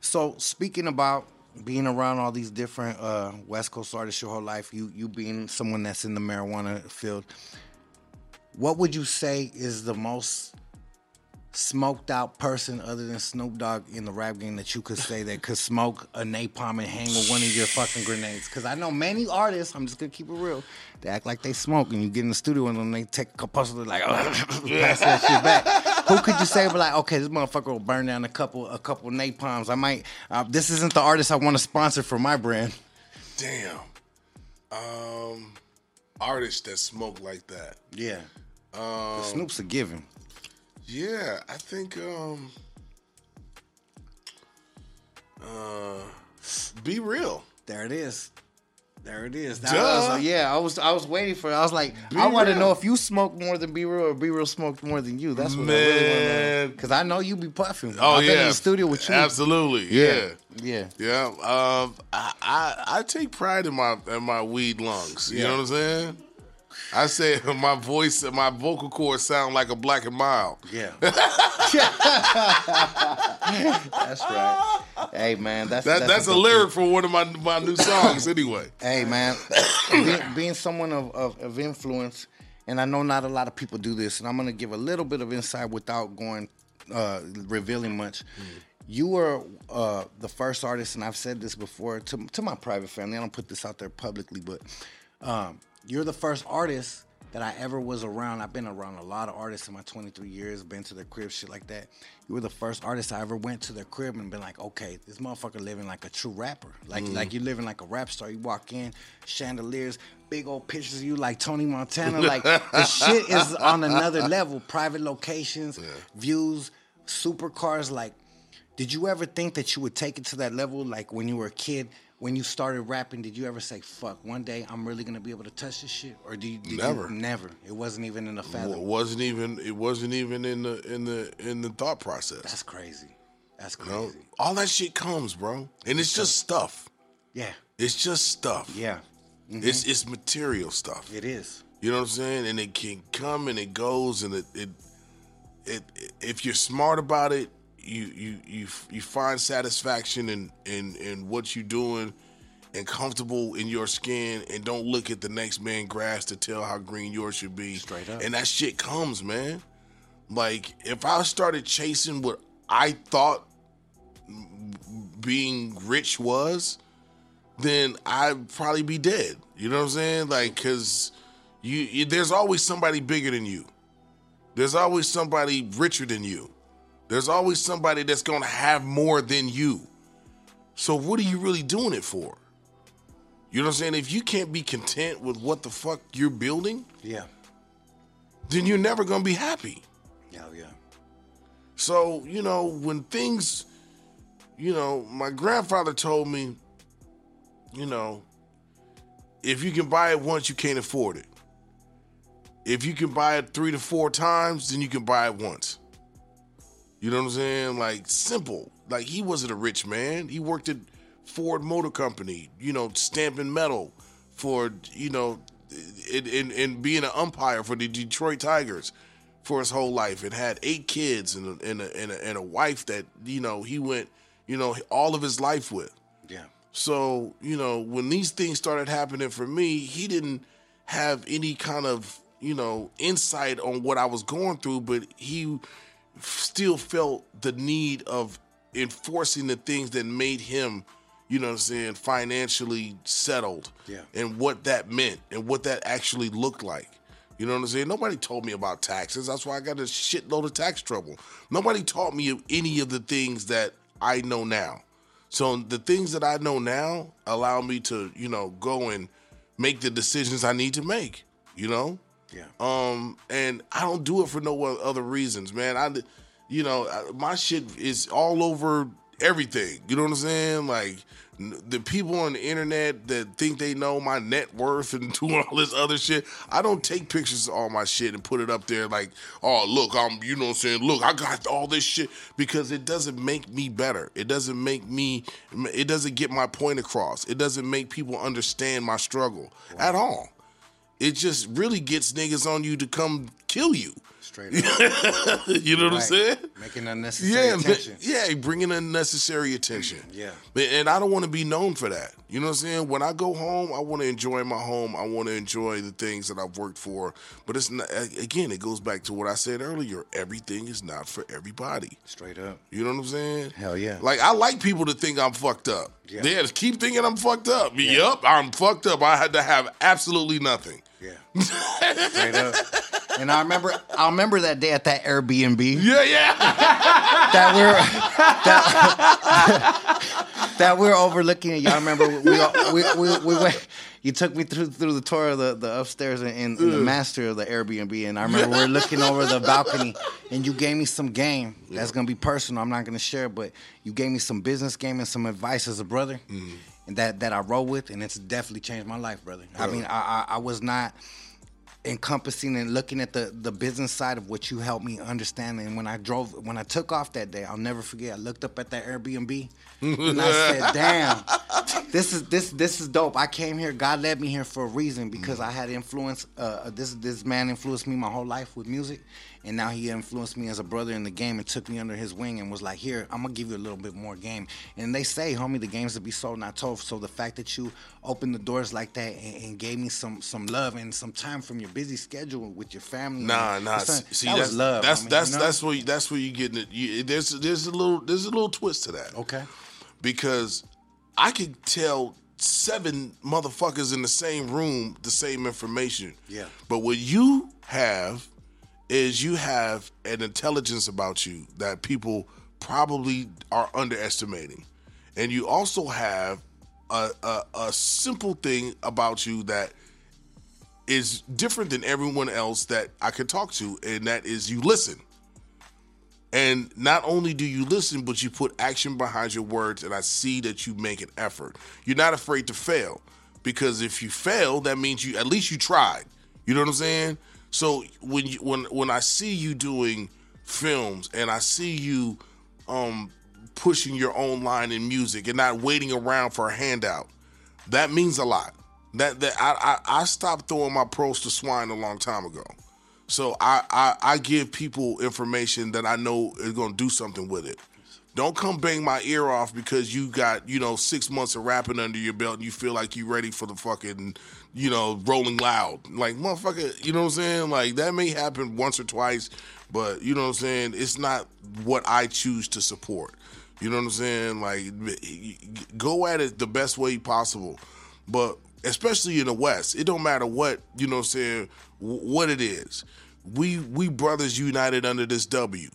So speaking about being around all these different uh, West Coast artists your whole life, you you being someone that's in the marijuana field, what would you say is the most smoked out person other than Snoop Dogg in the rap game that you could say that could smoke a napalm and hang with one of your fucking grenades? Because I know many artists, I'm just gonna keep it real, they act like they smoke and you get in the studio and then they take a couple of like, [LAUGHS] pass that shit back. Who could you say, but like, okay, this motherfucker will burn down a couple, a couple napalms. I might. Uh, this isn't the artist I want to sponsor for my brand. Damn. Um, artists that smoke like that. Yeah, Um, Snoop's a given. Yeah, I think um uh B-Real. There it is. There it is. That Duh. was- yeah, I was I was waiting for it. I was like, Be I want to know if you smoke more than B-Real or B-Real smoked more than you. That's what I really want to know. Because I know you be puffing. Oh I've yeah. been in the studio with you. Absolutely. Yeah. Yeah. Yeah. Um I, I I take pride in my in my weed lungs. You Yeah. know what I'm saying? I say [LAUGHS] my voice my vocal cords sound like a black and mild. Yeah. [LAUGHS] that's right. Hey man, that's That, that's, a good lyric for one of my my new songs anyway. Hey man, [COUGHS] being, being someone of, of, of influence, and I know not a lot of people do this, and I'm gonna give a little bit of insight without going uh, revealing much. You were uh, the first artist, and I've said this before to to my private family. I don't put this out there publicly, but um, you're the first artist that I ever was around. I've been around a lot of artists in my 23 years, been to their crib, shit like that. You were the first artist I ever went to their crib and been like, okay, this motherfucker living like a true rapper. Like Mhm. like you living like a rap star. You walk in, chandeliers, big old pictures of you like Tony Montana. [LAUGHS] Like the shit is on another level. Private locations, views, supercars. Like, did you ever think that you would take it to that level? Like when you were a kid, when you started rapping, did you ever say, "Fuck, one day I'm really gonna be able to touch this shit"? Or do you did you- Never. never? It wasn't even in the It wasn't even it wasn't even in the in the in the thought process. That's crazy. That's You know, crazy. all that shit comes, bro, and it's just stuff. Yeah. It's just stuff. Yeah. Mhm. It's it's material stuff. It is. You know what I'm saying? And it can come and it goes, and it it, it if you're smart about it, you you you you find satisfaction in in in what you're doing, and comfortable in your skin and don't look at the next man grass to tell how green yours should be. Straight up. And that shit comes, man. Like if I started chasing what I thought being rich was, then I'd probably be dead. You know what I'm saying? Like, cause you, you there's always somebody bigger than you. There's always somebody richer than you. There's always somebody that's gonna have more than you. So what are you really doing it for? You know what I'm saying? If you can't be content with what the fuck you're building, Yeah. then you're never gonna be happy. Hell oh, yeah. So, you know, when things, you know, my grandfather told me, you know, if you can buy it once, you can't afford it. If you can buy it three to four times, then you can buy it once. You know what I'm saying? Like, simple. Like, he wasn't a rich man. He worked at Ford Motor Company, you know, stamping metal for, you know, and, being an umpire for the Detroit Tigers for his whole life and had eight kids and a, and a, and a, and a wife that, you know, he went, you know, all of his life with. Yeah. So, you know, when these things started happening for me, he didn't have any kind of, you know, insight on what I was going through, but he still felt the need of enforcing the things that made him, you know what I'm saying, financially settled. Yeah. And what that meant and what that actually looked like. You know what I'm saying? Nobody told me about taxes. That's why I got a shitload of tax trouble. Nobody taught me any of the things that I know now. So the things that I know now allow me to, you know, go and make the decisions I need to make, you know? Yeah. Um, and I don't do it for no other reasons, man. I, you know, I- my shit is all over everything. You know what I'm saying? Like the people on the internet that think they know my net worth and [LAUGHS] doing all this other shit. I don't take pictures of all my shit and put it up there like, oh look, I'm, you know what I'm saying? Look, I got all this shit because it doesn't make me better. It doesn't make me. It doesn't get my point across. It doesn't make people understand my struggle at all it just really gets niggas on you to come kill you. Straight up. [LAUGHS] you know what I'm saying? Making unnecessary Yeah, attention. yeah, bringing unnecessary attention. [CLEARS THROAT] Yeah. And I don't want to be known for that. You know what I'm saying? When I go home, I want to enjoy my home. I want to enjoy the things that I've worked for. But it's not, again, it goes back to what I said earlier. Everything is not for everybody. Straight up. You know what I'm saying? Hell yeah. Like I like people to think I'm fucked up. Yeah. They just keep thinking I'm fucked up. Yup, I'm fucked up. I had to have absolutely nothing. Yeah. Straight up. And I remember, I remember that day at that Airbnb Yeah, yeah. that we're that, that we're overlooking. it. Y'all remember we we we, we went. You took me through through the tour of the, the upstairs and, and the master of the Airbnb, and I remember we are looking over the balcony, and you gave me some game that's gonna be personal. I'm not gonna share, but you gave me some business game and some advice as a brother, and that that I roll with, and it's definitely changed my life, brother. I mean, I, I I was not encompassing and looking at the the business side of what you helped me understand. And when I drove, when I took off that day, I'll never forget. I looked up at that Airbnb and I said, [LAUGHS] "Damn, this is this this is dope. I came here. God led me here for a reason because I had influence. Uh, this this man influenced me my whole life with music, and now he influenced me as a brother in the game and took me under his wing and was like, "Here, I'm gonna give you a little bit more game." And they say, "Homie, the game's to be sold, not told." So the fact that you opened the doors like that and, and gave me some some love and some time from your busy schedule with your family, Nah, nah. son, See, that that's was love. that's homie, that's you know? that's where you, that's where you getting it. You, there's there's a little there's a little twist to that. okay. because I could tell seven motherfuckers in the same room the same information. Yeah. But what you have is you have an intelligence about you that people probably are underestimating. And you also have a, a, a simple thing about you that is different than everyone else that I could talk to, and that is you listen. And not only do you listen, but you put action behind your words, and I see that you make an effort. You're not afraid to fail because if you fail, that means you at least you tried. You know what I'm saying? So when you when when I see you doing films and I see you um pushing your own line in music and not waiting around for a handout, that means a lot. That that I I, I stopped throwing my pros to swine a long time ago. So I, I I give people information that I know is gonna do something with it. Don't come bang my ear off because you got, you know, six months of rapping under your belt and you feel like you ready for the fucking, you know, rolling loud. Like, motherfucker, you know what I'm saying? Like, that may happen once or twice, but, you know what I'm saying? It's not what I choose to support. You know what I'm saying? Like, go at it the best way possible. But especially in the West, it don't matter what, you know what I'm saying, what it is. We we brothers united under this W.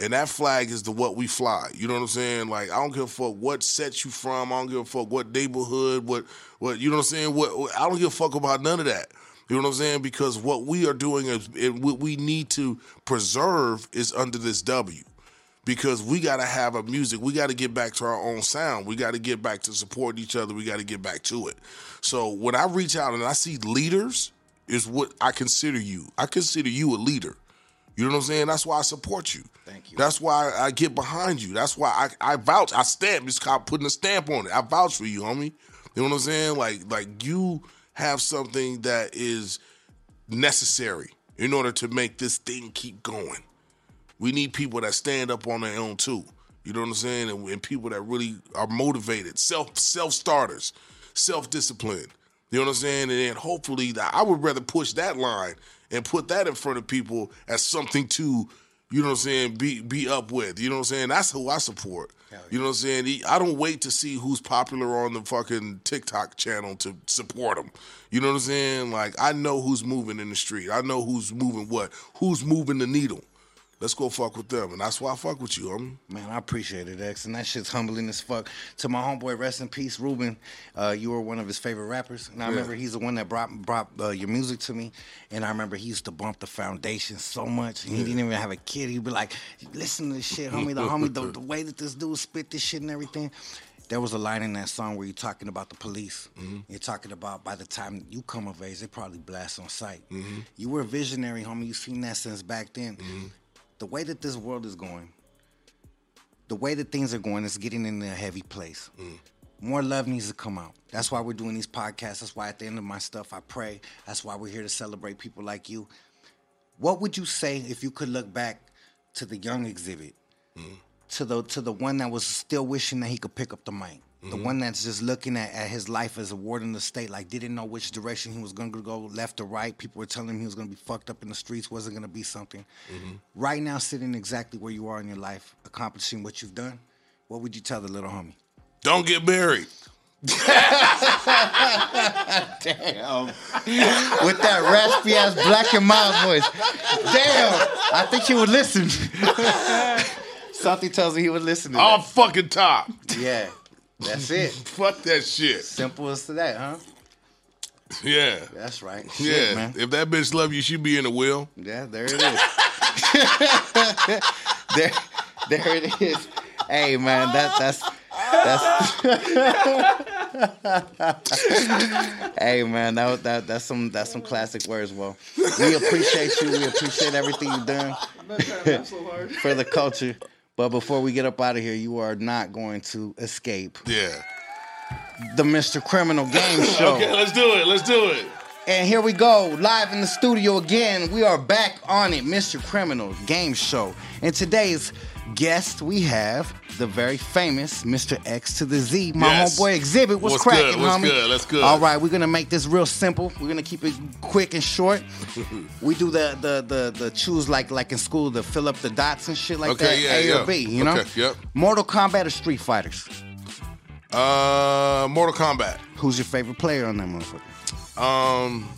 And that flag is the what we fly. You know what I'm saying? Like I don't give a fuck what set you from. I don't give a fuck what neighborhood, what what you know what I'm saying? What, what- I don't give a fuck about none of that. You know what I'm saying? Because what we are doing is and what we need to preserve is under this W because we got to have a music. We got to get back to our own sound. We got to get back to support each other. We got to get back to it. So when I reach out and I see leaders, is what I consider you. I consider you a leader. You know what I'm saying? That's why I support you. Thank you. That's why I get behind you. That's why I, I vouch. I stamp. It's called putting a stamp on it. I vouch for you, homie. You know what I'm saying? Like like you have something that is necessary in order to make this thing keep going. We need people that stand up on their own too. You know what I'm saying? And, and people that really are motivated, self self starters, self disciplined. You know what I'm saying? And then hopefully, that I would rather push that line and put that in front of people as something to, you know what I'm saying, be be up with. You know what I'm saying? That's who I support. You know what I'm saying? I don't wait to see who's popular on the fucking TikTok channel to support them. You know what I'm saying? Like I know who's moving in the street. I know who's moving what. Who's moving the needle. Let's go fuck with them, and that's why I fuck with you, homie. Man, I appreciate it, X, and that shit's humbling as fuck. To my homeboy, rest in peace, Ruben. Uh, you were one of his favorite rappers, and I Yeah. remember he's the one that brought brought uh, your music to me. And I remember he used to bump the foundation so much, and he didn't even have a kid. He'd be like, "Listen to this shit, homie. The homie, the, the [LAUGHS] way that this dude spit this shit and everything." There was a line in that song where you're talking about the police. You're talking about by the time you come of age, they probably blast on sight. You were a visionary, homie. You've seen that since back then. The way that this world is going, the way that things are going is getting in a heavy place. Mm. More love needs to come out. That's why we're doing these podcasts. That's why at the end of my stuff I pray. That's why we're here to celebrate people like you. What would you say if you could look back to the young Xzibit, mm. to the to the one that was still wishing that he could pick up the mic, the Mhm. one that's just looking at, at his life as a ward in the state, like didn't know which direction he was going to go, left or right. People were telling him he was going to be fucked up in the streets, wasn't going to be something. Right now, sitting exactly where you are in your life, accomplishing what you've done, what would you tell the little homie? Don't get married. Damn. [LAUGHS] With that raspy ass black and mild voice. Damn. I think he would listen. [LAUGHS] Something tells me he would listen to Off fucking top. Yeah. That's it. [LAUGHS] Fuck that shit. Simple as to that, huh? Yeah. That's right. Yeah. Man. If that bitch love you, she be in the will. Yeah, there it is. [LAUGHS] there, there it is. Hey man, that that's that's. [LAUGHS] hey man, that, that that's some that's some classic words. Well, we appreciate you. We appreciate everything you've done for the culture. But before we get up out of here, you are not going to escape Yeah. the Mr. Criminal Game [LAUGHS] Show. Okay, let's do it. Let's do it. And here we go, live in the studio again. We are back on it, Mr. Criminal Game Show. And today's guest, we have the very famous Mr. X to the Z. My Yes. homeboy Xzibit. What's, What's cracking, good? What's homie? good? That's good. All right, we're gonna make this real simple. We're gonna keep it quick and short. [LAUGHS] we do the the the the choose like like in school to fill up the dots and shit like Okay, that. yeah, A yeah. or B, you know? Okay, yep. Mortal Kombat or Street Fighters? Uh, Mortal Kombat. Who's your favorite player on that motherfucker? Um,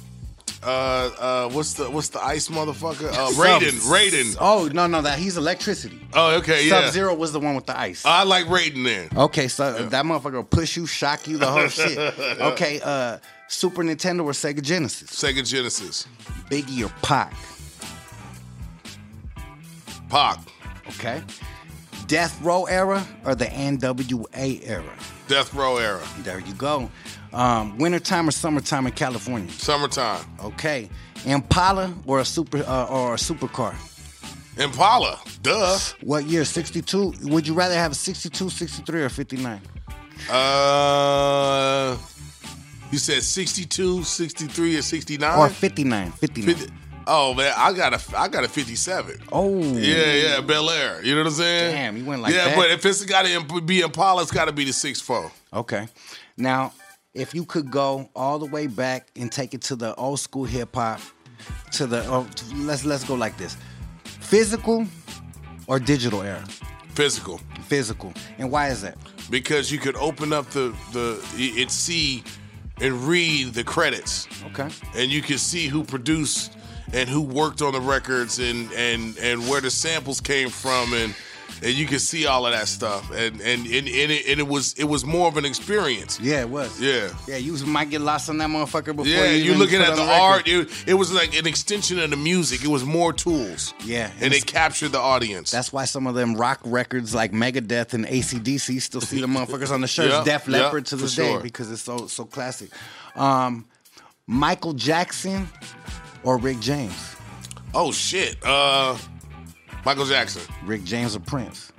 uh, uh, what's the what's the ice motherfucker? Uh, [LAUGHS] Raiden. Raiden. Oh no, no, that he's electricity. Oh, okay, yeah. Sub Zero was the one with the ice. I like Raiden then. Okay, so that motherfucker will push you, shock you, the whole [LAUGHS] shit. Okay, uh, Super Nintendo or Sega Genesis? Sega Genesis. Biggie or Pac? Pac. Okay. Death Row era or the NWA era? Death Row era. There you go. Um, wintertime or summertime in California? Summertime. Okay. Impala or a super uh, or a supercar? Impala. Duh. What year? 62? Would you rather have a 62, 63, or 59? Uh, you said 62, 63, or 69? Or 59? 59. 50 Oh man, I got a I got a 57. Oh. Yeah, yeah, Bel Air. You know what I'm saying? Damn, you went like that. yeah, that. but if it's got to be Impala, it's got to be the six four. Okay. Now, if you could go all the way back and take it to the old school hip hop, to the oh, to- let's let's go like this: physical or digital era? Physical. Physical. And why is that? because you could open up the the it see and read the credits. Okay. And you could see who produced and who worked on the records and and and where the samples came from and and you could see all of that stuff and and and, and, it, and it was it was more of an experience. Yeah, it was. Yeah. Yeah, you might get lost on that motherfucker before. Yeah, you you're looking at on the art. It, it was like an extension of the music. It was more tools. Yeah, and it captured the audience. That's why some of them rock records like Megadeth and ACDC still see the [LAUGHS] motherfuckers on the shirts, Yeah, Def yeah, Leppard to this day sure. because it's so so classic. Um, Michael Jackson or Rick James? Oh shit. Uh, Michael Jackson, Rick James or Prince?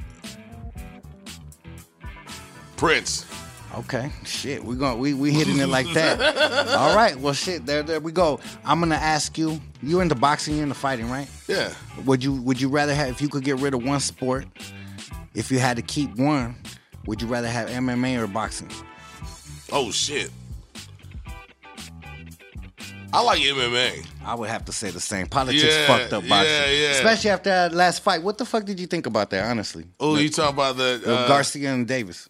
Prince. Okay, shit, we're going we we hitting it like that. [LAUGHS] All right, well, shit, there there we go. I'm gonna ask you. You into boxing? you're into fighting, right? Yeah. Would you Would you rather have if you could get rid of one sport? If you had to keep one, would you rather have MMA or boxing? Oh shit. I like MMA. I would have to say the same. Politics Yeah, fucked up boxing, yeah, yeah. especially after that last fight. What the fuck did you think about that? Honestly, Oh, you talking about the The uh, Garcia and Davis.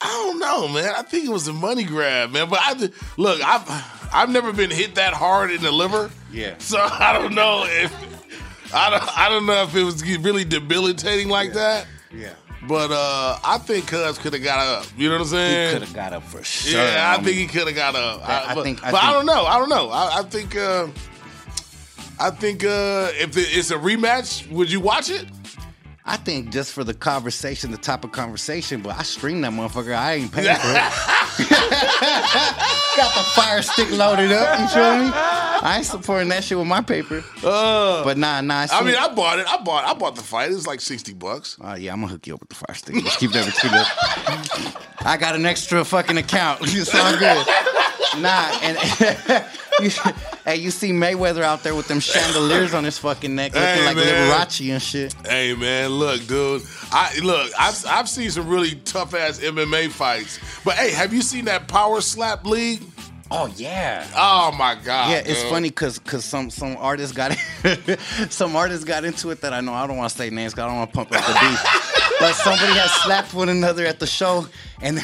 I don't know, man. I think it was a money grab, man. But I look, I've I've never been hit that hard in the liver. Yeah. So [LAUGHS] I don't know if I don't I don't know if it was really debilitating like that. Yeah. But uh, I think Cuz could have got up. You know what I'm saying? He could have got up for sure. Yeah, I homie. think he could have got up. I- I but, think- I but I don't know. I don't know. I, I think. Uh, I think uh, if it's a rematch, would you watch it? I think just for the conversation, the type of conversation, but I streamed that motherfucker. I ain't paying for it. [LAUGHS] Got the fire stick loaded up. You feel me? I ain't supporting that shit with my paper. Uh, but nah, nah. I seen- mean, I bought it. I bought. I bought the fight. It was like sixty bucks. Oh yeah, I'm gonna hook you up with the fire stick. Let's keep that between us. I got an extra fucking account. [LAUGHS] It's all good. Nah, and [LAUGHS] you, hey, you see Mayweather out there with them chandeliers on his fucking neck, looking Hey, like man. Liberace and shit. Hey man, look, dude. I look. I've I've seen some really tough ass MMA fights. But hey, have you seen that Power Slap League? Oh yeah. Oh my god. yeah, it's dude. funny because cause some some artists got [LAUGHS] some artists got into it that I know. I don't want to say names because I don't want to pump up the beef. [LAUGHS] but somebody has slapped one another at the show, and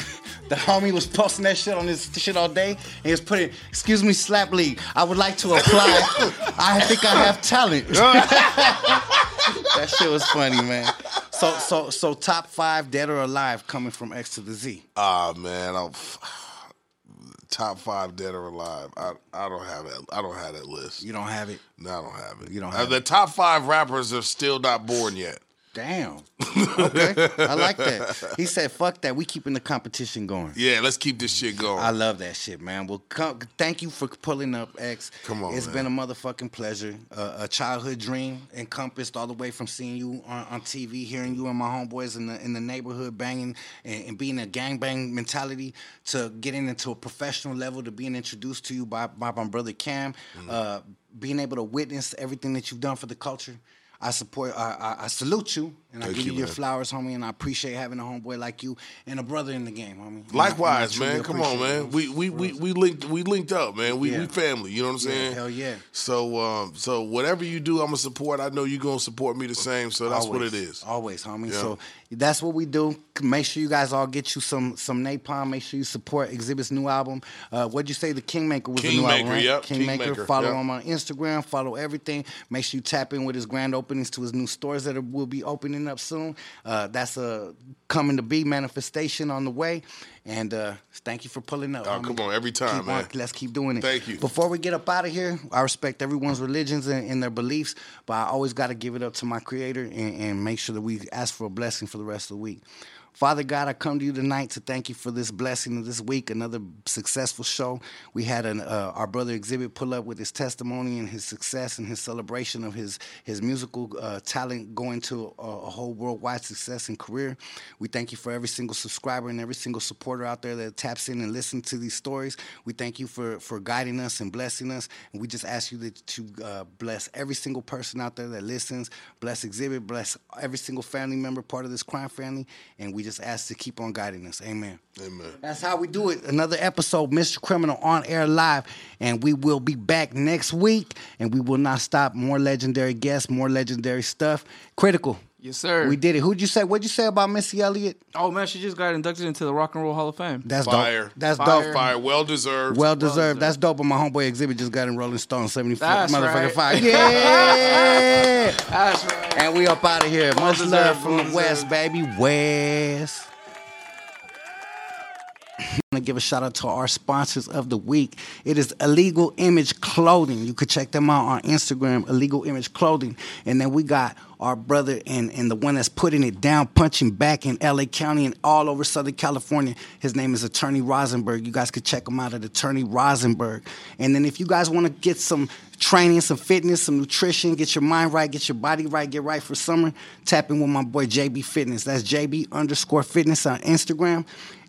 the homie was posting that shit on his shit all day. And he was putting, "Excuse me, slap league. I would like to apply. I think I have talent." [LAUGHS] [LAUGHS] that shit was funny, man. So so so top five dead or alive coming from X to the Z. Ah man, I'm top five dead or alive. I I don't have it. I don't have that list. You don't have it. No, I don't have it. You don't Uh, have the top five rappers are still not born yet. Damn. Okay, [LAUGHS] I like that. He said, "Fuck that. We keeping the competition going." Yeah, let's keep this shit going. I love that shit, man. Well, come, thank you for pulling up, X. Come on, It's man. been a motherfucking pleasure. Uh, a childhood dream encompassed all the way from seeing you on, on TV, hearing you and my homeboys in the in the neighborhood banging and, and being a gangbang mentality to getting into a professional level to being introduced to you by, by my brother Cam, Mm-hmm. uh, being able to witness everything that you've done for the culture. I support. I, I, I salute you, and I Thank give you, you, your flowers, homie. And I appreciate having a homeboy like you and a brother in the game, homie. And Likewise, I man. Come on, man. We we, we we linked we linked up, man. We Yeah. we family. You know what I'm Yeah, saying? hell yeah. So um so whatever you do, I'm gonna support. I know you're gonna support me the same. So that's what it is. Always. homie. Yeah. So that's what we do. Make sure you guys all get you some some napalm. Make sure you support Xzibit's new album. Uh, what'd you say? The Kingmaker was the new album, Kingmaker, right? yep. Kingmaker. Kingmaker, Follow yep. him on Instagram. Follow everything. Make sure you tap in with his grand openings to his new stores that are, will be opening up soon. Uh, that's a coming to be manifestation on the way. And uh, thank you for pulling up. Oh, homie. come on, every time, Keep man. on- let's keep doing it. Thank you. Before we get up out of here, I respect everyone's religions and, and their beliefs, but I always got to give it up to my creator and, and make sure that we ask for a blessing for the rest of the week. Father God, I come to you tonight to thank you for this blessing of this week, another successful show. We had an, uh, our brother Xzibit pull up with his testimony and his success and his celebration of his his musical uh, talent going to a, a whole worldwide success and career. We thank you for every single subscriber and every single supporter out there that taps in and listens to these stories. We thank you for for guiding us and blessing us, and we just ask you that to uh, bless every single person out there that listens. Bless Xzibit, bless every single family member part of this crime family, and we just ask to keep on guiding us. Amen. Amen. That's how we do it. Another episode, Mr. Criminal on air live, and we will be back next week, and we will not stop. More legendary guests, more legendary stuff. Critical. Yes, sir. We did it. Who'd you say? What'd you say about Missy Elliott? Oh man, she just got inducted into the Rock and Roll Hall of Fame. That's Fire. dope. That's Fire. dope. Fire, well deserved. Well deserved. That's dope. But my homeboy Xzibit just got in Rolling Stone 74 That's motherfucking right. fire. [LAUGHS] Yeah. That's right. and we up out of here. Much deserved, love from well the West, baby. West. To give a shout out to our sponsors of the week. It is Illegal Image Clothing. You could check them out on Instagram, Illegal Image Clothing. And then we got our brother and, and the one that's putting it down, punching back in LA County and all over Southern California. His name is Attorney Rosenberg. You guys could check him out at Attorney Rosenberg. And then if you guys want to get some training, some fitness, some nutrition, get your mind right, get your body right, get right for summer, tap in with my boy JB Fitness. That's JB underscore fitness on Instagram.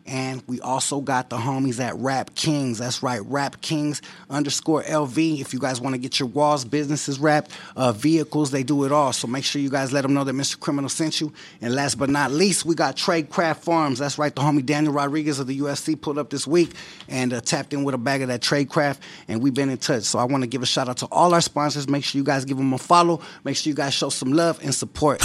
And we also got the homies at Wrap Kings. That's right, Wrap Kings underscore LV. If you guys want to get your walls, businesses wrapped, uh, vehicles, they do it all. So make sure you guys let them know that Mr. Criminal sent you. And last but not least, we got Trade Craft Farms. That's right, the homie Daniel Rodriguez of the UFC pulled up this week and uh, tapped in with a bag of that Trade Craft, And we've been in touch. So I want to give a shout out to all our sponsors. Make sure you guys give them a follow. Make sure you guys show some love and support.